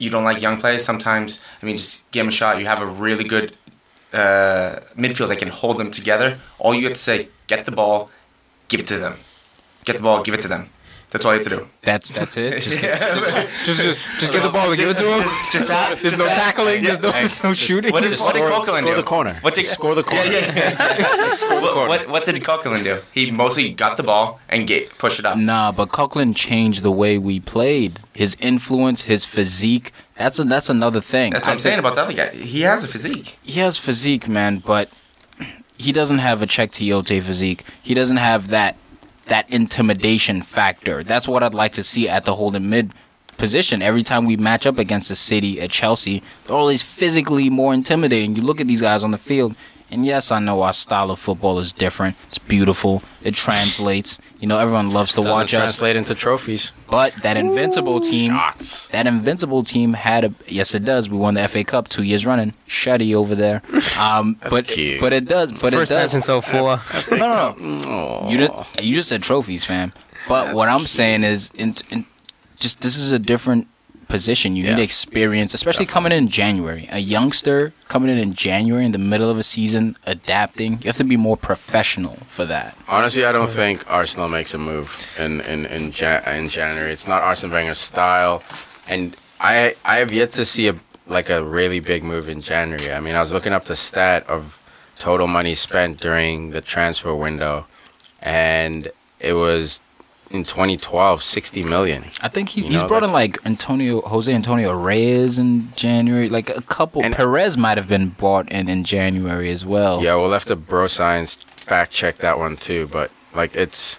Speaker 3: you don't like young players, sometimes I mean, just give them a shot. You have a really good uh, midfield that can hold them together. All you have to say, get the ball, give it to them. Get the ball, give it to them. That's all you have to do.
Speaker 1: That's that's it. Just get, just, just, just, just get the ball and give it to him.
Speaker 3: Just that.
Speaker 1: There's no tackling. There's no, there's no shooting.
Speaker 3: What did, what did
Speaker 2: Score-
Speaker 3: Coquelin
Speaker 2: score
Speaker 3: do?
Speaker 2: the corner.
Speaker 3: What did
Speaker 2: Score the corner.
Speaker 3: what, what, what did Coquelin do? He mostly got the ball and get push it up.
Speaker 1: Nah, but Coquelin changed the way we played. His influence, his physique. That's a, that's another thing.
Speaker 3: That's what
Speaker 1: I
Speaker 3: I'm saying
Speaker 1: think
Speaker 3: about the other guy. He has a physique.
Speaker 1: He has physique, man, but he doesn't have a Cheick Tiote physique. He doesn't have that that intimidation factor. That's what I'd like to see at the holding mid position. Every time we match up against the city at Chelsea, they're always physically more intimidating. You look at these guys on the field, and yes, I know our style of football is different. It's beautiful. It translates. You know, everyone loves to
Speaker 2: Doesn't
Speaker 1: watch us.
Speaker 2: translate into trophies.
Speaker 1: But that invincible team,
Speaker 2: Shots.
Speaker 1: that invincible team had a yes, it does. We won the FA Cup two years running. Shuddy over there. Um, but
Speaker 2: cute.
Speaker 1: but it does. But
Speaker 4: First
Speaker 1: it
Speaker 4: time
Speaker 1: does.
Speaker 4: since 04.
Speaker 1: No, no, no. You just you just said trophies, fam. But what I'm saying is, in, in, just this is a different position. You
Speaker 2: Yeah.
Speaker 1: need experience, especially coming in January. A youngster coming in in January in the middle of a season, adapting. You have to be more professional for that.
Speaker 2: Honestly, I don't think Arsenal makes a move in in in, ja- in January. It's not Arsene Wenger's style, and I I have yet to see a like a really big move in January. I mean, I was looking up the stat of total money spent during the transfer window, and it was in 2012 60 million.
Speaker 1: I think he,
Speaker 2: You
Speaker 1: he's
Speaker 2: know,
Speaker 1: brought
Speaker 2: like-
Speaker 1: in like Antonio Jose Antonio Reyes in January. Like a couple.
Speaker 2: And-
Speaker 1: Pires might have been bought in in January as well.
Speaker 2: Yeah, we'll have to bro science fact check that one too. But like, it's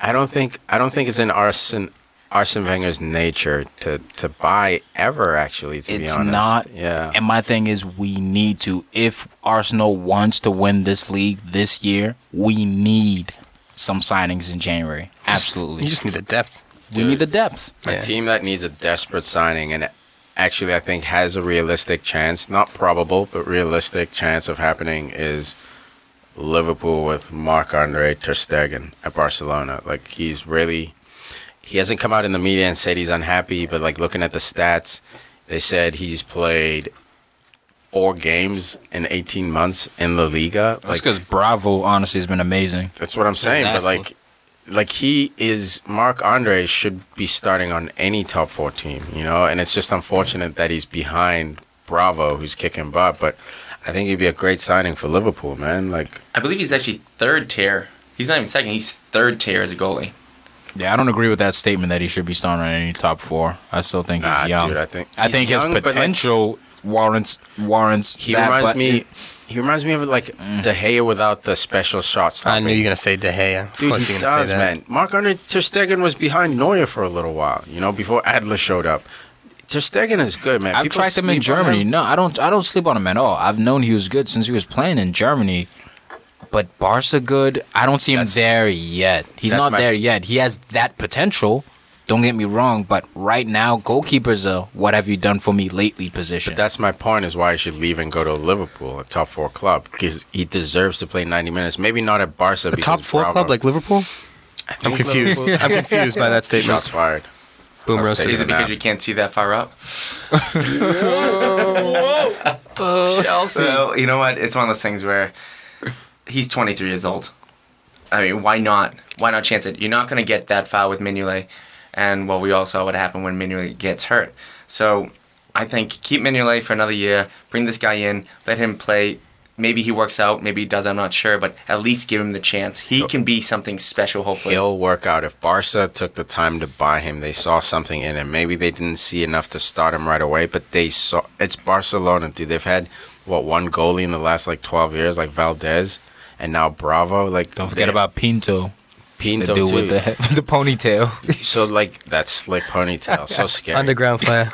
Speaker 2: I don't think I don't think it's in Arsene Arsene Wenger's nature to to buy ever. Actually, to
Speaker 1: it's
Speaker 2: be honest,
Speaker 1: not.
Speaker 2: Yeah,
Speaker 1: And my thing is, we need to. If Arsenal wants to win this league this year, we need some signings in January. Absolutely.
Speaker 4: You just need the depth.
Speaker 1: we need the depth.
Speaker 2: a
Speaker 4: Yeah.
Speaker 2: team that needs a desperate signing and actually I think has a realistic chance, not probable, but realistic chance of happening is Liverpool with Marc Andre Ter Stegen at Barcelona. Like he's really he hasn't come out in the media and said he's unhappy, but like looking at the stats, they said he's played four games in 18 months in La Liga.
Speaker 1: That's because Bravo honestly has been amazing.
Speaker 2: That's what I'm saying. But like, like he is Mark Andre should be starting on any top four team, you know. And it's just unfortunate that he's behind Bravo, who's kicking butt. But I think he'd be a great signing for Liverpool, man. Like,
Speaker 3: I believe he's actually third tier. He's not even second. He's third tier as a goalie.
Speaker 1: Yeah, I don't agree with that statement that he should be starting on any top four. I still think
Speaker 2: nah,
Speaker 1: he's young.
Speaker 2: dude, I think
Speaker 1: I
Speaker 2: he's
Speaker 1: think his
Speaker 2: young, but, like,
Speaker 1: potential warrants warrants.
Speaker 2: he
Speaker 1: that,
Speaker 2: reminds
Speaker 1: but
Speaker 2: me.
Speaker 1: it-
Speaker 2: he reminds me of like De Gea without the special shot
Speaker 4: I knew you were gonna say De Gea. Of
Speaker 2: Dude,
Speaker 4: course
Speaker 2: he
Speaker 4: you're
Speaker 2: does,
Speaker 4: say
Speaker 2: man. Mark Andre Ter Stegen was behind Neuer for a little while, you know, before Adler showed up. Ter Stegen is good, man.
Speaker 1: I've
Speaker 2: People
Speaker 1: tracked him in Germany.
Speaker 2: him.
Speaker 1: No, I don't. I don't sleep on him at all. I've known he was good since he was playing in Germany. But Barca good. I don't see him
Speaker 2: That's-
Speaker 1: there yet. He's not
Speaker 2: my-
Speaker 1: there yet. He has that potential. Don't get me wrong, but right now, goalkeepers are what have you done for me lately position.
Speaker 2: But that's my point is why he should leave and go to Liverpool, a top four club, because he deserves to play 90 minutes. Maybe not at Barca.
Speaker 4: A
Speaker 2: because
Speaker 4: top four
Speaker 2: Bravo-
Speaker 4: club like Liverpool?
Speaker 2: I
Speaker 4: I'm confused. I'm confused by that statement.
Speaker 2: Shots fired.
Speaker 4: Boom roasted.
Speaker 3: Is it because you can't see that far up? Chelsea. So, you know what? It's one of those things where he's 23 years old. I mean, why not? Why not chance it? You're not going to get that far with Mignolet. And, well, we all saw what happened when Mignolet gets hurt. So, I think keep Mignolet for another year. Bring this guy in. Let him play. Maybe he works out. Maybe he does. I'm not sure. But at least give him the chance. He can be something special, hopefully.
Speaker 2: He'll work out. If Barca took the time to buy him, they saw something in him. Maybe they didn't see enough to start him right away, but they saw. It's Barcelona, dude. They've had what one goalie in the last like 12 years, like Valdés, and now Bravo. Like
Speaker 1: don't forget about Pinto,
Speaker 2: Pinto
Speaker 1: the dude
Speaker 2: too.
Speaker 1: with the the ponytail.
Speaker 2: So like that slick ponytail, so scary.
Speaker 4: Underground player.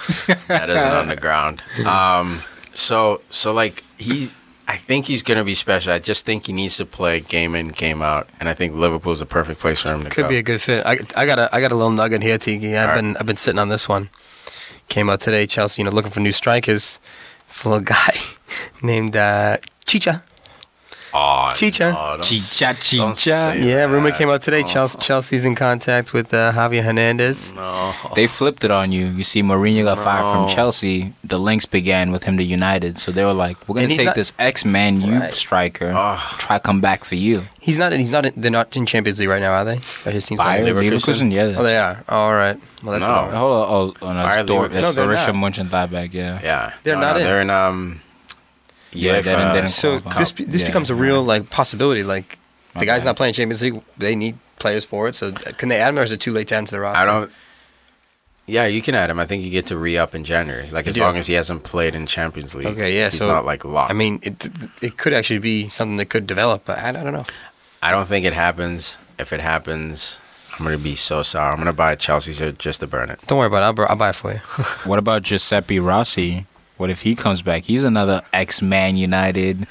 Speaker 2: that is an underground. Um, so so like he, I think he's gonna be special. I just think he needs to play game in, game out, and I think Liverpool's a perfect place for him to go.
Speaker 4: Could
Speaker 2: go.
Speaker 4: be a good fit. I, I got a I got a little nugget here, Tiki. I've
Speaker 2: All right.
Speaker 4: been I've been sitting on this one. Came out today, Chelsea. You know, looking for new strikers. This little guy named uh, Chicha.
Speaker 2: Oh,
Speaker 4: Chicha.
Speaker 2: no,
Speaker 1: Chicha, chicha.
Speaker 2: say
Speaker 4: Yeah, rumor came out today.
Speaker 2: Oh.
Speaker 4: Chelsea, Chelsea's in contact with uh, Javier Hernandez.
Speaker 2: No.
Speaker 1: They flipped it on you. You see, Mourinho got fired from Chelsea. The links began with him to United, so they were like, "We're gonna take
Speaker 4: not-
Speaker 1: this ex-Man U
Speaker 4: Right.
Speaker 1: striker,
Speaker 2: Ah.
Speaker 1: try come back for you."
Speaker 4: He's not. He's not. In, they're not in Champions League right now, are they? Or his team's
Speaker 1: Bayer
Speaker 4: in-
Speaker 1: Leverkusen, yeah.
Speaker 4: Oh, they are. all right. Well, that's
Speaker 2: No.
Speaker 1: Hold on, oh, oh, no,
Speaker 2: Bayer
Speaker 1: it's Dor-
Speaker 2: Leverkusen.
Speaker 1: it's
Speaker 4: No, they're not.
Speaker 1: Mönchengladbach, yeah.
Speaker 2: Yeah,
Speaker 4: They're
Speaker 2: No,
Speaker 4: not
Speaker 2: no,
Speaker 4: in.
Speaker 2: They're in um.
Speaker 1: Yeah,
Speaker 2: UEFA.
Speaker 1: they didn't- they didn't
Speaker 4: So
Speaker 1: qualify.
Speaker 4: this this
Speaker 1: Yeah,
Speaker 4: becomes a
Speaker 1: yeah.
Speaker 4: real like possibility. Like the guy's
Speaker 1: Okay.
Speaker 4: not playing Champions League. They need players for it. So uh, can they add him, or is it too late to add him to the roster?
Speaker 2: I don't. Yeah, you can add him. I think you get to re up in January, like as
Speaker 4: do.
Speaker 2: long as he hasn't played in Champions League.
Speaker 4: Okay, yeah,
Speaker 2: he's
Speaker 4: so-
Speaker 2: not like locked.
Speaker 4: I mean, it it could actually be something that could develop, but I, I don't know.
Speaker 2: I don't think it happens. If it happens, I'm gonna be so sorry. I'm gonna buy a Chelsea shirt just to burn it.
Speaker 4: Don't worry about it. I'll, br- I'll buy it for you.
Speaker 1: What about Giuseppe Rossi? What if he comes back? He's another ex-Man United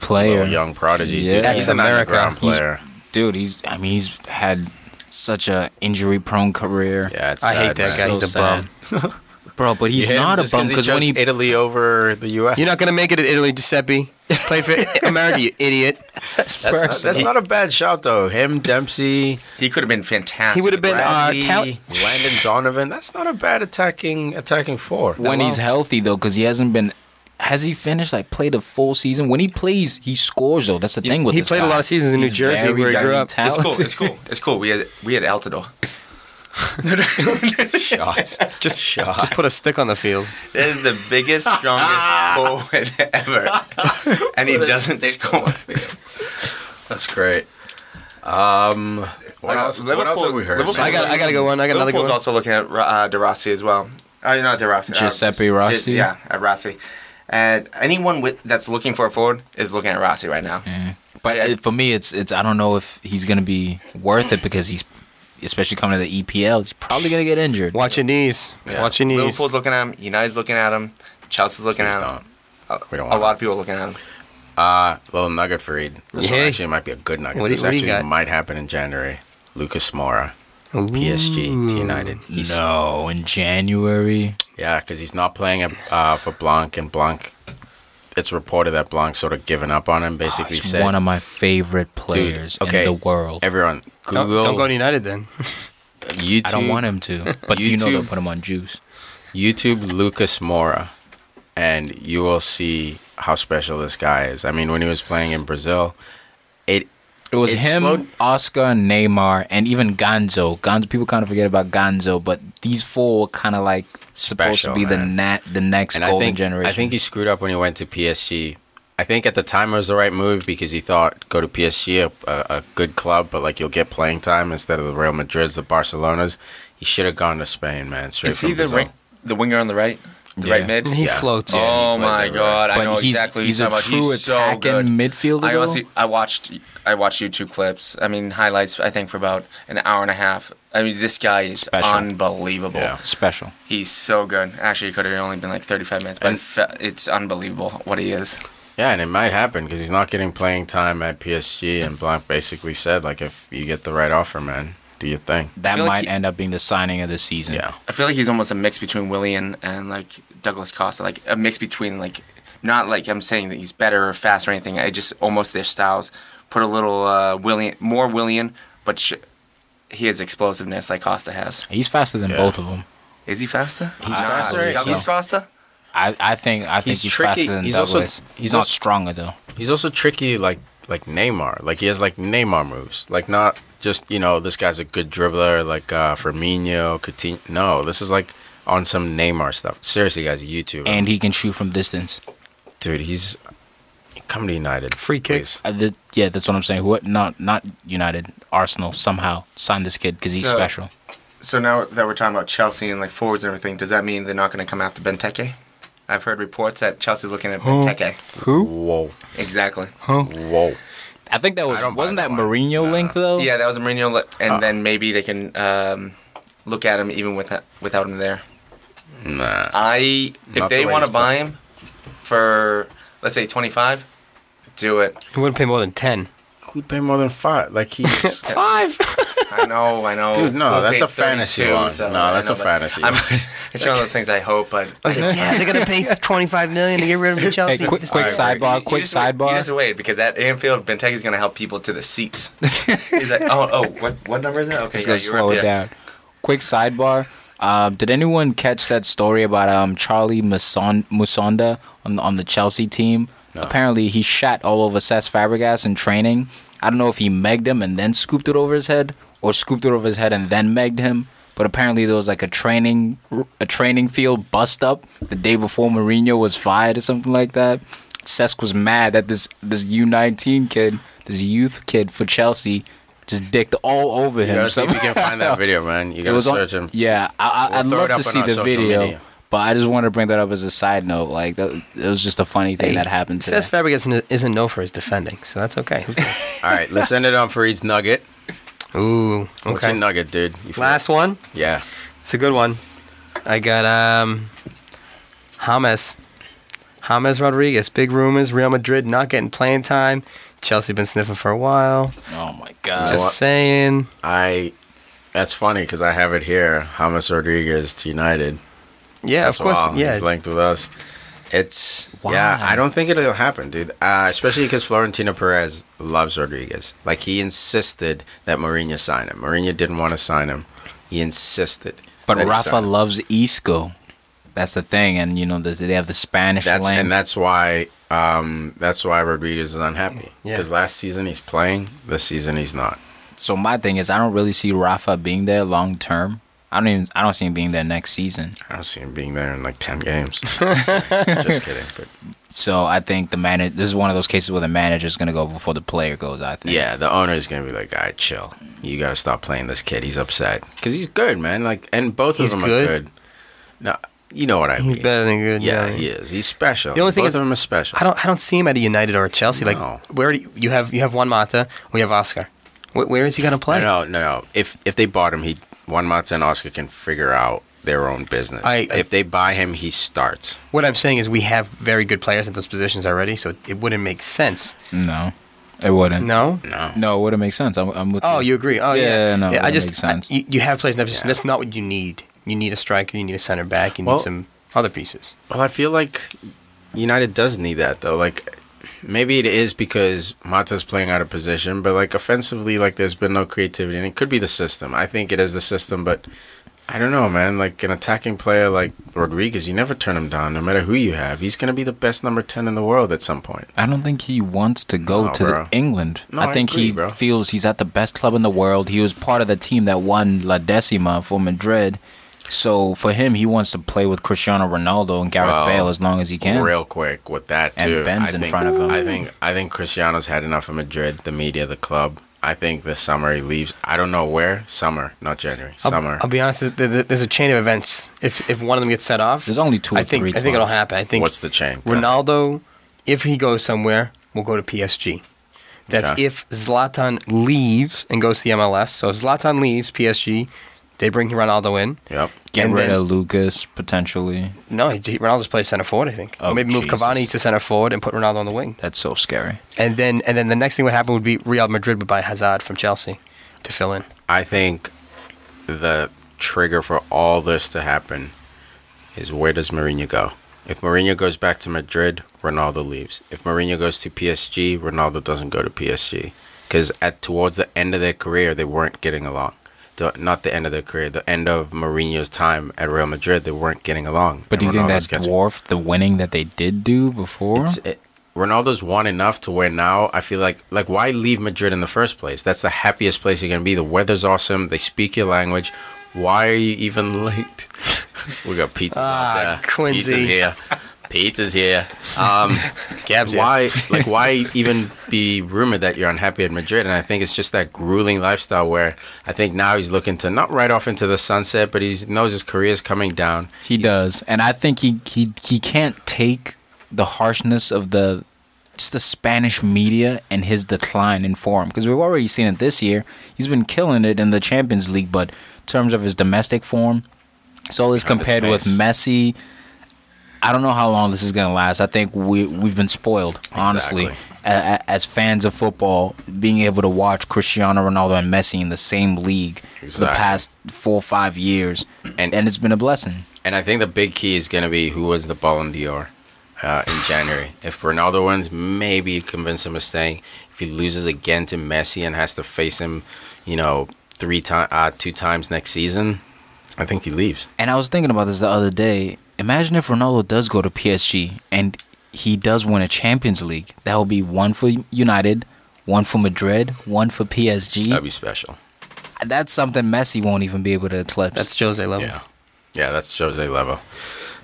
Speaker 1: player.
Speaker 2: Little young prodigy,
Speaker 1: Yeah.
Speaker 2: dude. He's an
Speaker 4: Ex-America.
Speaker 2: underground
Speaker 1: He's-
Speaker 2: player.
Speaker 1: Dude, he's. I mean, he's had such a injury-prone career.
Speaker 2: Yeah, it's
Speaker 4: I hate that
Speaker 2: man.
Speaker 4: guy.
Speaker 1: So
Speaker 4: He's a bum.
Speaker 1: bro. But he's
Speaker 2: You hate him
Speaker 1: not a bum because when
Speaker 2: chose
Speaker 1: he
Speaker 2: Italy over the U.S.
Speaker 4: You're not gonna make it in Italy, Giuseppe. Play for America, you idiot.
Speaker 2: That's not, that's not a bad shot, though. Him, Dempsey,
Speaker 3: He could have been fantastic.
Speaker 4: He would have been uh,
Speaker 2: Bradley,
Speaker 4: talent.
Speaker 2: Landon Donovan. That's not a bad attacking attacking four.
Speaker 1: when he's healthy though, because he hasn't been. Has he finished like played a full season? When he plays, he scores though. That's the thing with him.
Speaker 4: he
Speaker 1: this
Speaker 4: played a lot of seasons in New
Speaker 1: He's
Speaker 4: Jersey where he grew
Speaker 1: very
Speaker 4: up.
Speaker 3: It's cool. It's cool. It's cool. We had we had Altidore.
Speaker 2: Shots,
Speaker 4: Just
Speaker 2: shots.
Speaker 4: just put a stick on the field.
Speaker 3: That is the biggest, strongest forward ever, and he doesn't score.
Speaker 2: That's great. Um, what
Speaker 3: Uh,
Speaker 2: else? What else have we heard?
Speaker 3: Liverpool-
Speaker 4: I got I gotta go one. I got another
Speaker 3: Liverpool's
Speaker 4: good one.
Speaker 3: also looking at uh, De Rossi as well. Uh, not De Rossi. uh,
Speaker 1: Giuseppe Rossi?
Speaker 3: Gi- yeah, at Rossi. And anyone with that's looking for a forward is looking at Rossi right now.
Speaker 1: But it, for me, it's it's I don't know if he's gonna be worth it because he's, especially coming to the EPL, he's probably gonna get injured.
Speaker 4: Watch your knees.
Speaker 2: Yeah.
Speaker 4: Watch your knees.
Speaker 3: Liverpool's looking at him. United's looking at him. Chelsea's looking
Speaker 2: Please
Speaker 3: at him.
Speaker 2: don't.
Speaker 3: A,
Speaker 2: We don't
Speaker 3: a
Speaker 2: want
Speaker 3: lot of people looking at him.
Speaker 2: Uh, little nugget for Reed. This one actually might be a good nugget.
Speaker 4: What do you-
Speaker 2: this
Speaker 4: what you
Speaker 2: actually
Speaker 4: got?
Speaker 2: might happen in January. Lucas Moura,
Speaker 4: Ooh.
Speaker 2: PSG to United. He's,
Speaker 1: No, in January.
Speaker 2: Yeah, because he's not playing at, uh, for Blanc, and Blanc. It's reported that Blanc sort of given up on him. Basically,
Speaker 1: He's
Speaker 2: said
Speaker 1: one of my favorite players
Speaker 2: okay,
Speaker 1: in the world.
Speaker 2: everyone
Speaker 4: Don't,
Speaker 2: Google.
Speaker 4: don't go to United then.
Speaker 2: YouTube.
Speaker 1: I don't want him to, but you know they'll put him on juice.
Speaker 2: YouTube Lucas Moura, and you will see how special this guy is. I mean, when he was playing in Brazil, it
Speaker 1: It was
Speaker 2: It
Speaker 1: him,
Speaker 2: slowed-
Speaker 1: Oscar, Neymar, and even Ganso. Ganso. People kind of forget about Ganso, but these four were kind of like supposed
Speaker 2: Special,
Speaker 1: to be the
Speaker 2: man.
Speaker 1: nat the next
Speaker 2: and I
Speaker 1: golden
Speaker 2: think
Speaker 1: generation.
Speaker 2: I think he screwed up when he went to PSG. I think at the time it was the right move because he thought go to PSG, a, a, a good club, but like you'll get playing time instead of the Real Madrids, the Barcelonas. He should have gone to Spain, man. Straight
Speaker 3: Is
Speaker 2: from
Speaker 3: he the
Speaker 2: Brazil.
Speaker 3: right, the winger on the right, the
Speaker 1: Yeah.
Speaker 3: right mid?
Speaker 4: He
Speaker 2: Yeah.
Speaker 4: floats.
Speaker 2: Oh yeah.
Speaker 3: Oh
Speaker 2: he
Speaker 3: my
Speaker 2: everywhere.
Speaker 3: god, I know
Speaker 1: he's-
Speaker 3: exactly who
Speaker 1: he's a
Speaker 3: about.
Speaker 1: true
Speaker 3: He's so
Speaker 1: attacking
Speaker 3: good.
Speaker 1: midfielder,
Speaker 3: I honestly, I watched, I watched YouTube clips. I mean, highlights. I think for about an hour and a half. I mean, this guy is
Speaker 1: Special.
Speaker 3: unbelievable.
Speaker 2: Yeah.
Speaker 1: special.
Speaker 3: He's so good. Actually, it could have only been like 35 minutes, but
Speaker 2: And-
Speaker 3: it's unbelievable what he is.
Speaker 2: Yeah, and it might happen because he's not getting playing time at PSG. And Blanc basically said, like, if you get the right offer, man, do your thing.
Speaker 1: That
Speaker 3: feel like
Speaker 1: might
Speaker 3: he-
Speaker 1: end up being the signing of the season.
Speaker 2: Yeah.
Speaker 3: I feel like he's almost a mix between Willian and like Douglas Costa, like a mix between like not like I'm saying that he's better or fast or anything. I just almost their styles put a little uh, Willian, more Willian, but sh- he has explosiveness like Costa has.
Speaker 1: He's faster than
Speaker 2: Yeah.
Speaker 1: both of them.
Speaker 3: Is he faster?
Speaker 2: He's
Speaker 1: I
Speaker 2: faster.
Speaker 3: Douglas
Speaker 1: so.
Speaker 3: Costa?
Speaker 1: I, I think I think
Speaker 2: He's
Speaker 1: he's,
Speaker 2: tricky.
Speaker 1: faster than
Speaker 2: He's also-
Speaker 1: Douglas. he's,
Speaker 2: he's
Speaker 1: not
Speaker 2: also-
Speaker 1: stronger though.
Speaker 2: He's also tricky, like like Neymar. Like he has like Neymar moves. Like not just you know this guy's a good dribbler like uh, Firmino, Coutinho. No, this is like on some Neymar stuff. Seriously, guys, YouTube.
Speaker 1: And he can shoot from distance.
Speaker 2: dude, he's come to United.
Speaker 4: Free kicks.
Speaker 1: Uh, the, yeah, that's what I'm saying. What? Not not United. Arsenal somehow signed this kid because he's
Speaker 3: So-
Speaker 1: special.
Speaker 3: So now that we're talking about Chelsea and like forwards and everything, does that mean they're not going to come after Benteke? I've heard reports that Chelsea's looking at Benteke. Who?
Speaker 2: Whoa,
Speaker 3: Exactly.
Speaker 2: whoa.
Speaker 1: I think that was
Speaker 2: I don't buy
Speaker 1: wasn't that
Speaker 2: that.
Speaker 1: Mourinho
Speaker 2: No.
Speaker 1: link though.
Speaker 3: Yeah, that was a Mourinho, li- and
Speaker 2: Uh.
Speaker 3: then maybe they can um, look at him even with without him there.
Speaker 2: Nah.
Speaker 3: I if
Speaker 2: Not
Speaker 3: they
Speaker 2: the
Speaker 3: want to buy him for let's say twenty five, do it.
Speaker 4: He wouldn't pay more than ten.
Speaker 2: Who'd pay more than five? Like he's.
Speaker 4: Five.
Speaker 3: I know, I know.
Speaker 2: Dude, no,
Speaker 3: We'll
Speaker 2: that's a fantasy one.
Speaker 3: so
Speaker 2: No, that's
Speaker 3: know,
Speaker 2: a fantasy
Speaker 3: I'm, it's one of those things I hope, but
Speaker 4: I like, yeah, they're gonna pay twenty five million to get rid of the Chelsea.
Speaker 1: Hey, quick, quick
Speaker 3: All right,
Speaker 1: sidebar.
Speaker 3: you- you
Speaker 1: quick
Speaker 3: just wait-
Speaker 1: sidebar.
Speaker 3: You just wait because at Anfield, Benteke's going to help people to the seats. He's like, oh, oh, what, what number is that? Okay,
Speaker 1: Just
Speaker 3: yeah,
Speaker 1: gonna
Speaker 3: you're
Speaker 1: slow it down. Quick sidebar. Um, did anyone catch that story about um, Charlie Muson- Musonda on on the Chelsea team?
Speaker 2: No.
Speaker 1: Apparently, he shat all over Cesc Fabregas in training. I don't know if he megged him and then scooped it over his head, or scooped it over his head and then megged him. But apparently, there was like a training a training field bust up the day before Mourinho was fired or something like that. Cesc was mad that this this U19 kid, this youth kid for Chelsea, just dicked all over him.
Speaker 2: gotta see if you can find that video, man. You
Speaker 1: It
Speaker 2: gotta
Speaker 1: was on,
Speaker 2: search him.
Speaker 1: Yeah, I, I,
Speaker 2: We'll
Speaker 1: I'd love to see
Speaker 2: our
Speaker 1: the video,
Speaker 2: media.
Speaker 1: but I just wanted to bring that up as a side note. Like that, it was just a funny thing
Speaker 4: Hey,
Speaker 1: that happened today.
Speaker 4: Cesc Fabregas isn't- isn't known for his defending, so that's okay.
Speaker 2: All right, let's end it on Farid's nugget.
Speaker 4: Ooh,
Speaker 2: What's
Speaker 4: okay.
Speaker 2: your nugget, dude?
Speaker 4: Last one.
Speaker 2: Yeah.
Speaker 4: It's a good one. I got um, James. James Rodriguez. Big rumors. Real Madrid not getting playing time. Chelsea been sniffing for a while.
Speaker 1: oh my god!
Speaker 4: Just
Speaker 2: what?
Speaker 4: saying.
Speaker 2: I. That's funny because I have it here. James Rodriguez to United.
Speaker 4: Yeah,
Speaker 2: That's
Speaker 4: of course. Yeah.
Speaker 2: He's linked with us. It's yeah. I don't think it'll happen, dude. Uh, especially because Florentino Perez loves Rodriguez. Like he insisted that Mourinho sign him. Mourinho didn't want to sign him. He insisted.
Speaker 1: but Rafa loves Isco. That's the thing, and you know they have the Spanish
Speaker 2: That's and that's why um, that's why Rodriguez is unhappy.
Speaker 4: Yeah.
Speaker 2: Because last season he's playing, this season he's not.
Speaker 1: so my thing is, I don't really see Rafa being there long term. I don't even. I don't see him being there next season.
Speaker 2: I don't see him being there in like ten games. Just kidding, but
Speaker 1: So I think the manager. This is one of those cases where the manager is gonna go before the player goes. I think.
Speaker 2: yeah, the owner is gonna be like, "All right, chill. You gotta stop playing this kid. He's upset because he's good, man. Like, and both
Speaker 4: He's
Speaker 2: of them
Speaker 4: good?
Speaker 2: are good. No, you know what I
Speaker 4: He's
Speaker 2: mean.
Speaker 4: He's better than good.
Speaker 2: Yeah, he is. He's special.
Speaker 4: The only thing
Speaker 2: both
Speaker 4: is-
Speaker 2: of them are special.
Speaker 4: I don't. I don't see him at a United or a Chelsea.
Speaker 2: No.
Speaker 4: Like where do you, you have you have Juan Mata, we have Oscar. Where, where is he gonna play?
Speaker 2: No, no, no. If if they bought him, he Juan Mata and Oscar can figure out their own business.
Speaker 4: I-
Speaker 2: if they buy him, he starts.
Speaker 4: What I'm saying is we have very good players at those positions already, so it wouldn't make sense.
Speaker 1: No, it wouldn't.
Speaker 4: No.
Speaker 2: No.
Speaker 1: No, it wouldn't make sense. I'm, I'm with
Speaker 4: Oh, you agree? Oh, yeah.
Speaker 1: Yeah, no,
Speaker 4: I just
Speaker 1: makes sense.
Speaker 4: I- you, you have players in that position.
Speaker 2: Yeah.
Speaker 4: That's not what you need. You need a striker. You need a center back. You need
Speaker 2: Well-
Speaker 4: some other pieces.
Speaker 2: Well, I feel like United does need that though. Like, maybe it is because Mata's playing out of position, but like offensively, like there's been no creativity, and it could be the system. I think it is the system, but I don't know, man. Like an attacking player like Rodriguez, you never turn him down, no matter who you have. He's gonna be the best number ten in the world at some point.
Speaker 1: I don't think he wants to go
Speaker 2: No,
Speaker 1: to
Speaker 2: bro.
Speaker 1: England.
Speaker 2: No,
Speaker 1: I
Speaker 2: I
Speaker 1: think
Speaker 2: agree,
Speaker 1: he
Speaker 2: bro.
Speaker 1: feels he's at the best club in the world. He was part of the team that won La Decima for Madrid. So for him, he wants to play with Cristiano Ronaldo and Gareth
Speaker 2: Well,
Speaker 1: Bale as long as he can.
Speaker 2: Real quick with that
Speaker 1: And
Speaker 2: too.
Speaker 1: Ben's
Speaker 2: I
Speaker 1: in
Speaker 2: think,
Speaker 1: front of him.
Speaker 2: I think I think Cristiano's had enough of Madrid, the media, the club. I think this summer he leaves. I don't know where. Summer, not January.
Speaker 4: I'll,
Speaker 2: Summer.
Speaker 4: I'll be honest. th- th- There's a chain of events. If if one of them gets set off,
Speaker 1: There's only two or
Speaker 4: I think
Speaker 1: three
Speaker 4: I think it'll happen. I think
Speaker 2: What's the chain?
Speaker 4: Ronaldo, if he goes somewhere, will go to PSG. That's
Speaker 2: Okay.
Speaker 4: if Zlatan leaves and goes to the MLS. So if Zlatan leaves PSG, they bring Ronaldo in.
Speaker 2: Yep.
Speaker 1: Get
Speaker 4: And
Speaker 1: rid
Speaker 4: then-
Speaker 1: of Lucas potentially.
Speaker 4: No, he, he- Ronaldo just plays center forward, I think.
Speaker 1: Oh,
Speaker 4: or maybe move
Speaker 1: Jesus.
Speaker 4: Cavani to center forward and put Ronaldo on the wing.
Speaker 1: That's so scary.
Speaker 4: And then and then the next thing would happen would be Real Madrid would buy Hazard from Chelsea to fill in.
Speaker 2: I think the trigger for all this to happen is where does Mourinho go? If Mourinho goes back to Madrid, Ronaldo leaves. If Mourinho goes to PSG, Ronaldo doesn't go to PSG because at towards the end of their career, they weren't getting along. The- Not the end of their career, the end of Mourinho's time at Real Madrid, they weren't getting along.
Speaker 1: But do you
Speaker 2: And
Speaker 1: think that dwarfed the winning that they did do before?
Speaker 2: it, Ronaldo's won enough to where now I feel like like why leave Madrid in the first place? That's the happiest place you're gonna be. The weather's awesome. They speak your language. Why are you even late? we got pizzas
Speaker 4: Ah,
Speaker 2: out there.
Speaker 4: Quincy.
Speaker 2: Pizza's here. Pizza's here. Um,
Speaker 4: Gabs,
Speaker 2: why like why even be rumored that you're unhappy at Madrid? And I think it's just that grueling lifestyle where I think now he's looking to not right off into the sunset, but he knows his career's coming down.
Speaker 1: He does, and I think he he he can't take the harshness of the just the Spanish media and his decline in form because we've already seen it this year. He's been killing it in the Champions League, but in terms of his domestic form, so is
Speaker 2: Kind of
Speaker 1: compared with. Messi. I don't know how long this is gonna last. I think we we've been spoiled, honestly,
Speaker 2: Exactly.
Speaker 1: a- a- as fans of football, being able to watch Cristiano Ronaldo and Messi in the same league for the past four or five years,
Speaker 2: And-
Speaker 1: and it's been a blessing.
Speaker 2: And I think the big key is going to be who wins the Ballon d'Or uh, in January. If Ronaldo wins, maybe you convince him of staying. If he loses again to Messi and has to face him, you know, three times, uh, two times next season, I think he leaves.
Speaker 1: And I was thinking about this the other day. Imagine if Ronaldo does go to PSG and he does win a Champions League. That will be one for United, one for Madrid, one for PSG.
Speaker 2: That'd be special.
Speaker 1: That's something Messi won't even be able to eclipse.
Speaker 4: That's Jose level.
Speaker 2: Yeah, yeah, that's Jose level.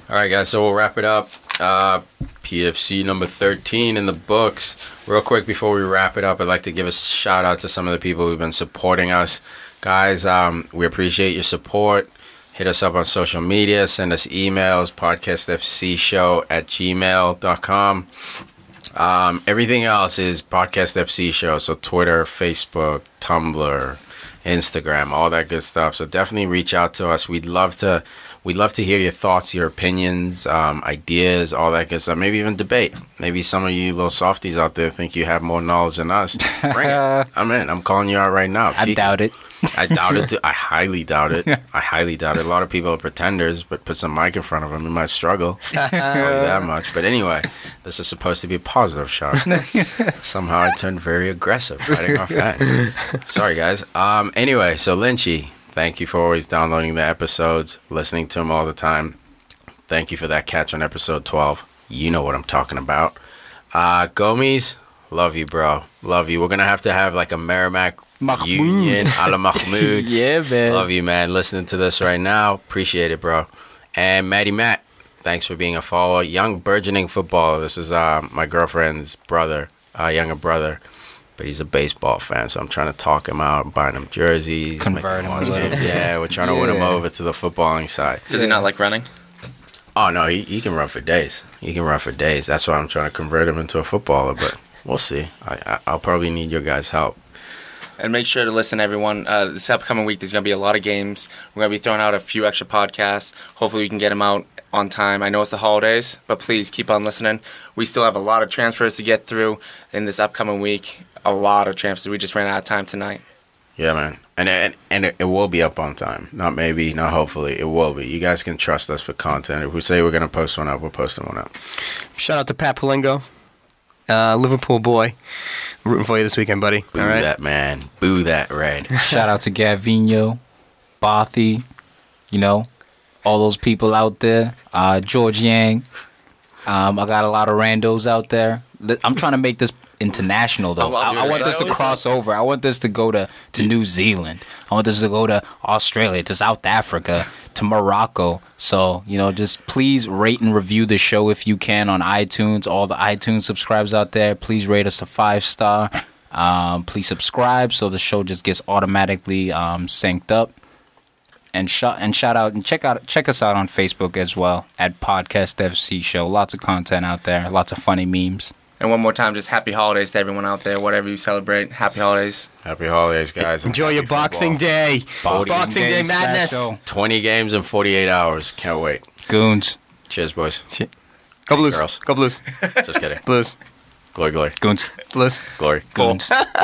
Speaker 2: All right, guys. So we'll wrap it up. Uh, PFC number thirteen in the books. Real quick before we wrap it up, I'd like to give a shout out to some of the people who've been supporting us, guys. Um, we appreciate your support. Hit us up on social media. Send us emails. Podcastfcshow at gmail.com. Um, everything else is Podcast FC Show. So Twitter, Facebook, Tumblr, Instagram, all that good stuff. So definitely reach out to us. We'd love to. We'd love to hear your thoughts, your opinions, um, ideas, all that good stuff. Maybe even debate. Maybe some of you little softies out there think you have more knowledge than us. Bring it. I'm in. I'm calling you out right now.
Speaker 1: I
Speaker 2: Tiki.
Speaker 1: doubt it.
Speaker 2: I doubt it. Too. I highly doubt it. I highly doubt it. A lot of people are pretenders, but put some mic in front of them, you might struggle. I'll tell you that much. But anyway, this is supposed to be a positive shot. Somehow I turned very aggressive fighting off that. Sorry, guys. Um. Anyway, so Lynchy, thank you for always downloading the episodes, listening to them all the time. Thank you for that catch on episode 12. You know what I'm talking about. Uh, Gomes, love you, bro. Love you. We're going to have to have like a Merrimack
Speaker 1: Mahmoud.
Speaker 2: Union a la Mahmoud.
Speaker 1: Yeah, man.
Speaker 2: Love you, man. Listening to this right now. Appreciate it, bro. And Maddie Matt, thanks for being a follower. Young burgeoning footballer. This is uh, my girlfriend's brother, uh, younger brother. But he's a baseball fan, so I'm trying to talk him out, buying him jerseys.
Speaker 1: Convert
Speaker 2: making
Speaker 1: him a little
Speaker 2: Yeah, we're trying to win him over to the footballing side.
Speaker 3: Does he not like running?
Speaker 2: Oh no, he, he can run for days. He can run for days. That's why I'm trying to convert him into a footballer. But we'll see. I, I I'll probably need your guys' help.
Speaker 3: And make sure to listen, everyone. Uh, this upcoming week, there's going to be a lot of games. We're going to be throwing out a few extra podcasts. Hopefully, we can get them out on time. I know it's the holidays, but please keep on listening. We still have a lot of transfers to get through in this upcoming week. A lot of transfers. We just ran out of time tonight.
Speaker 2: Yeah, man. And and, and it, it will be up on time. Not maybe, not hopefully. It will be. You guys can trust us for content. If we say we're gonna post one up, we're posting one up.
Speaker 4: Shout out to Pat Palingo. uh, Liverpool boy. Rooting for you this weekend, buddy.
Speaker 2: Boo
Speaker 4: All right.
Speaker 2: that man. Boo that red.
Speaker 1: Shout out to Gavino, Bothy, you know, all those people out there. Uh, George Yang. Um, I got a lot of randos out there. I'm trying to make this international though.
Speaker 3: Oh,
Speaker 1: I, I want this to cross over. I want this to go to, to New Zealand. I want this to go to Australia, to South Africa, to Morocco. So, you know, just please rate and review the show if you can on iTunes. All the iTunes subscribers out there, please rate us a five star. Um, please subscribe so the show just gets automatically um, synced up. And shout and shout out and check out check us out on Facebook as well at Podcast FC Show. Lots of content out there, lots of funny memes.
Speaker 3: And one more time, just happy holidays to everyone out there. Whatever you celebrate, happy holidays.
Speaker 2: Happy holidays, guys.
Speaker 4: Enjoy your
Speaker 2: happy
Speaker 4: Boxing
Speaker 2: football.
Speaker 4: Day. Boxing, Day, madness.
Speaker 1: special.
Speaker 2: 20 games in 48 hours. Can't wait.
Speaker 1: Goons,
Speaker 2: Cheers, boys.
Speaker 4: Shit. Go blues.
Speaker 2: Girls.
Speaker 4: Go blues.
Speaker 2: Just kidding.
Speaker 4: blues.
Speaker 2: Glory, glory.
Speaker 1: goons,
Speaker 4: Blues.
Speaker 2: Glory.
Speaker 1: goons.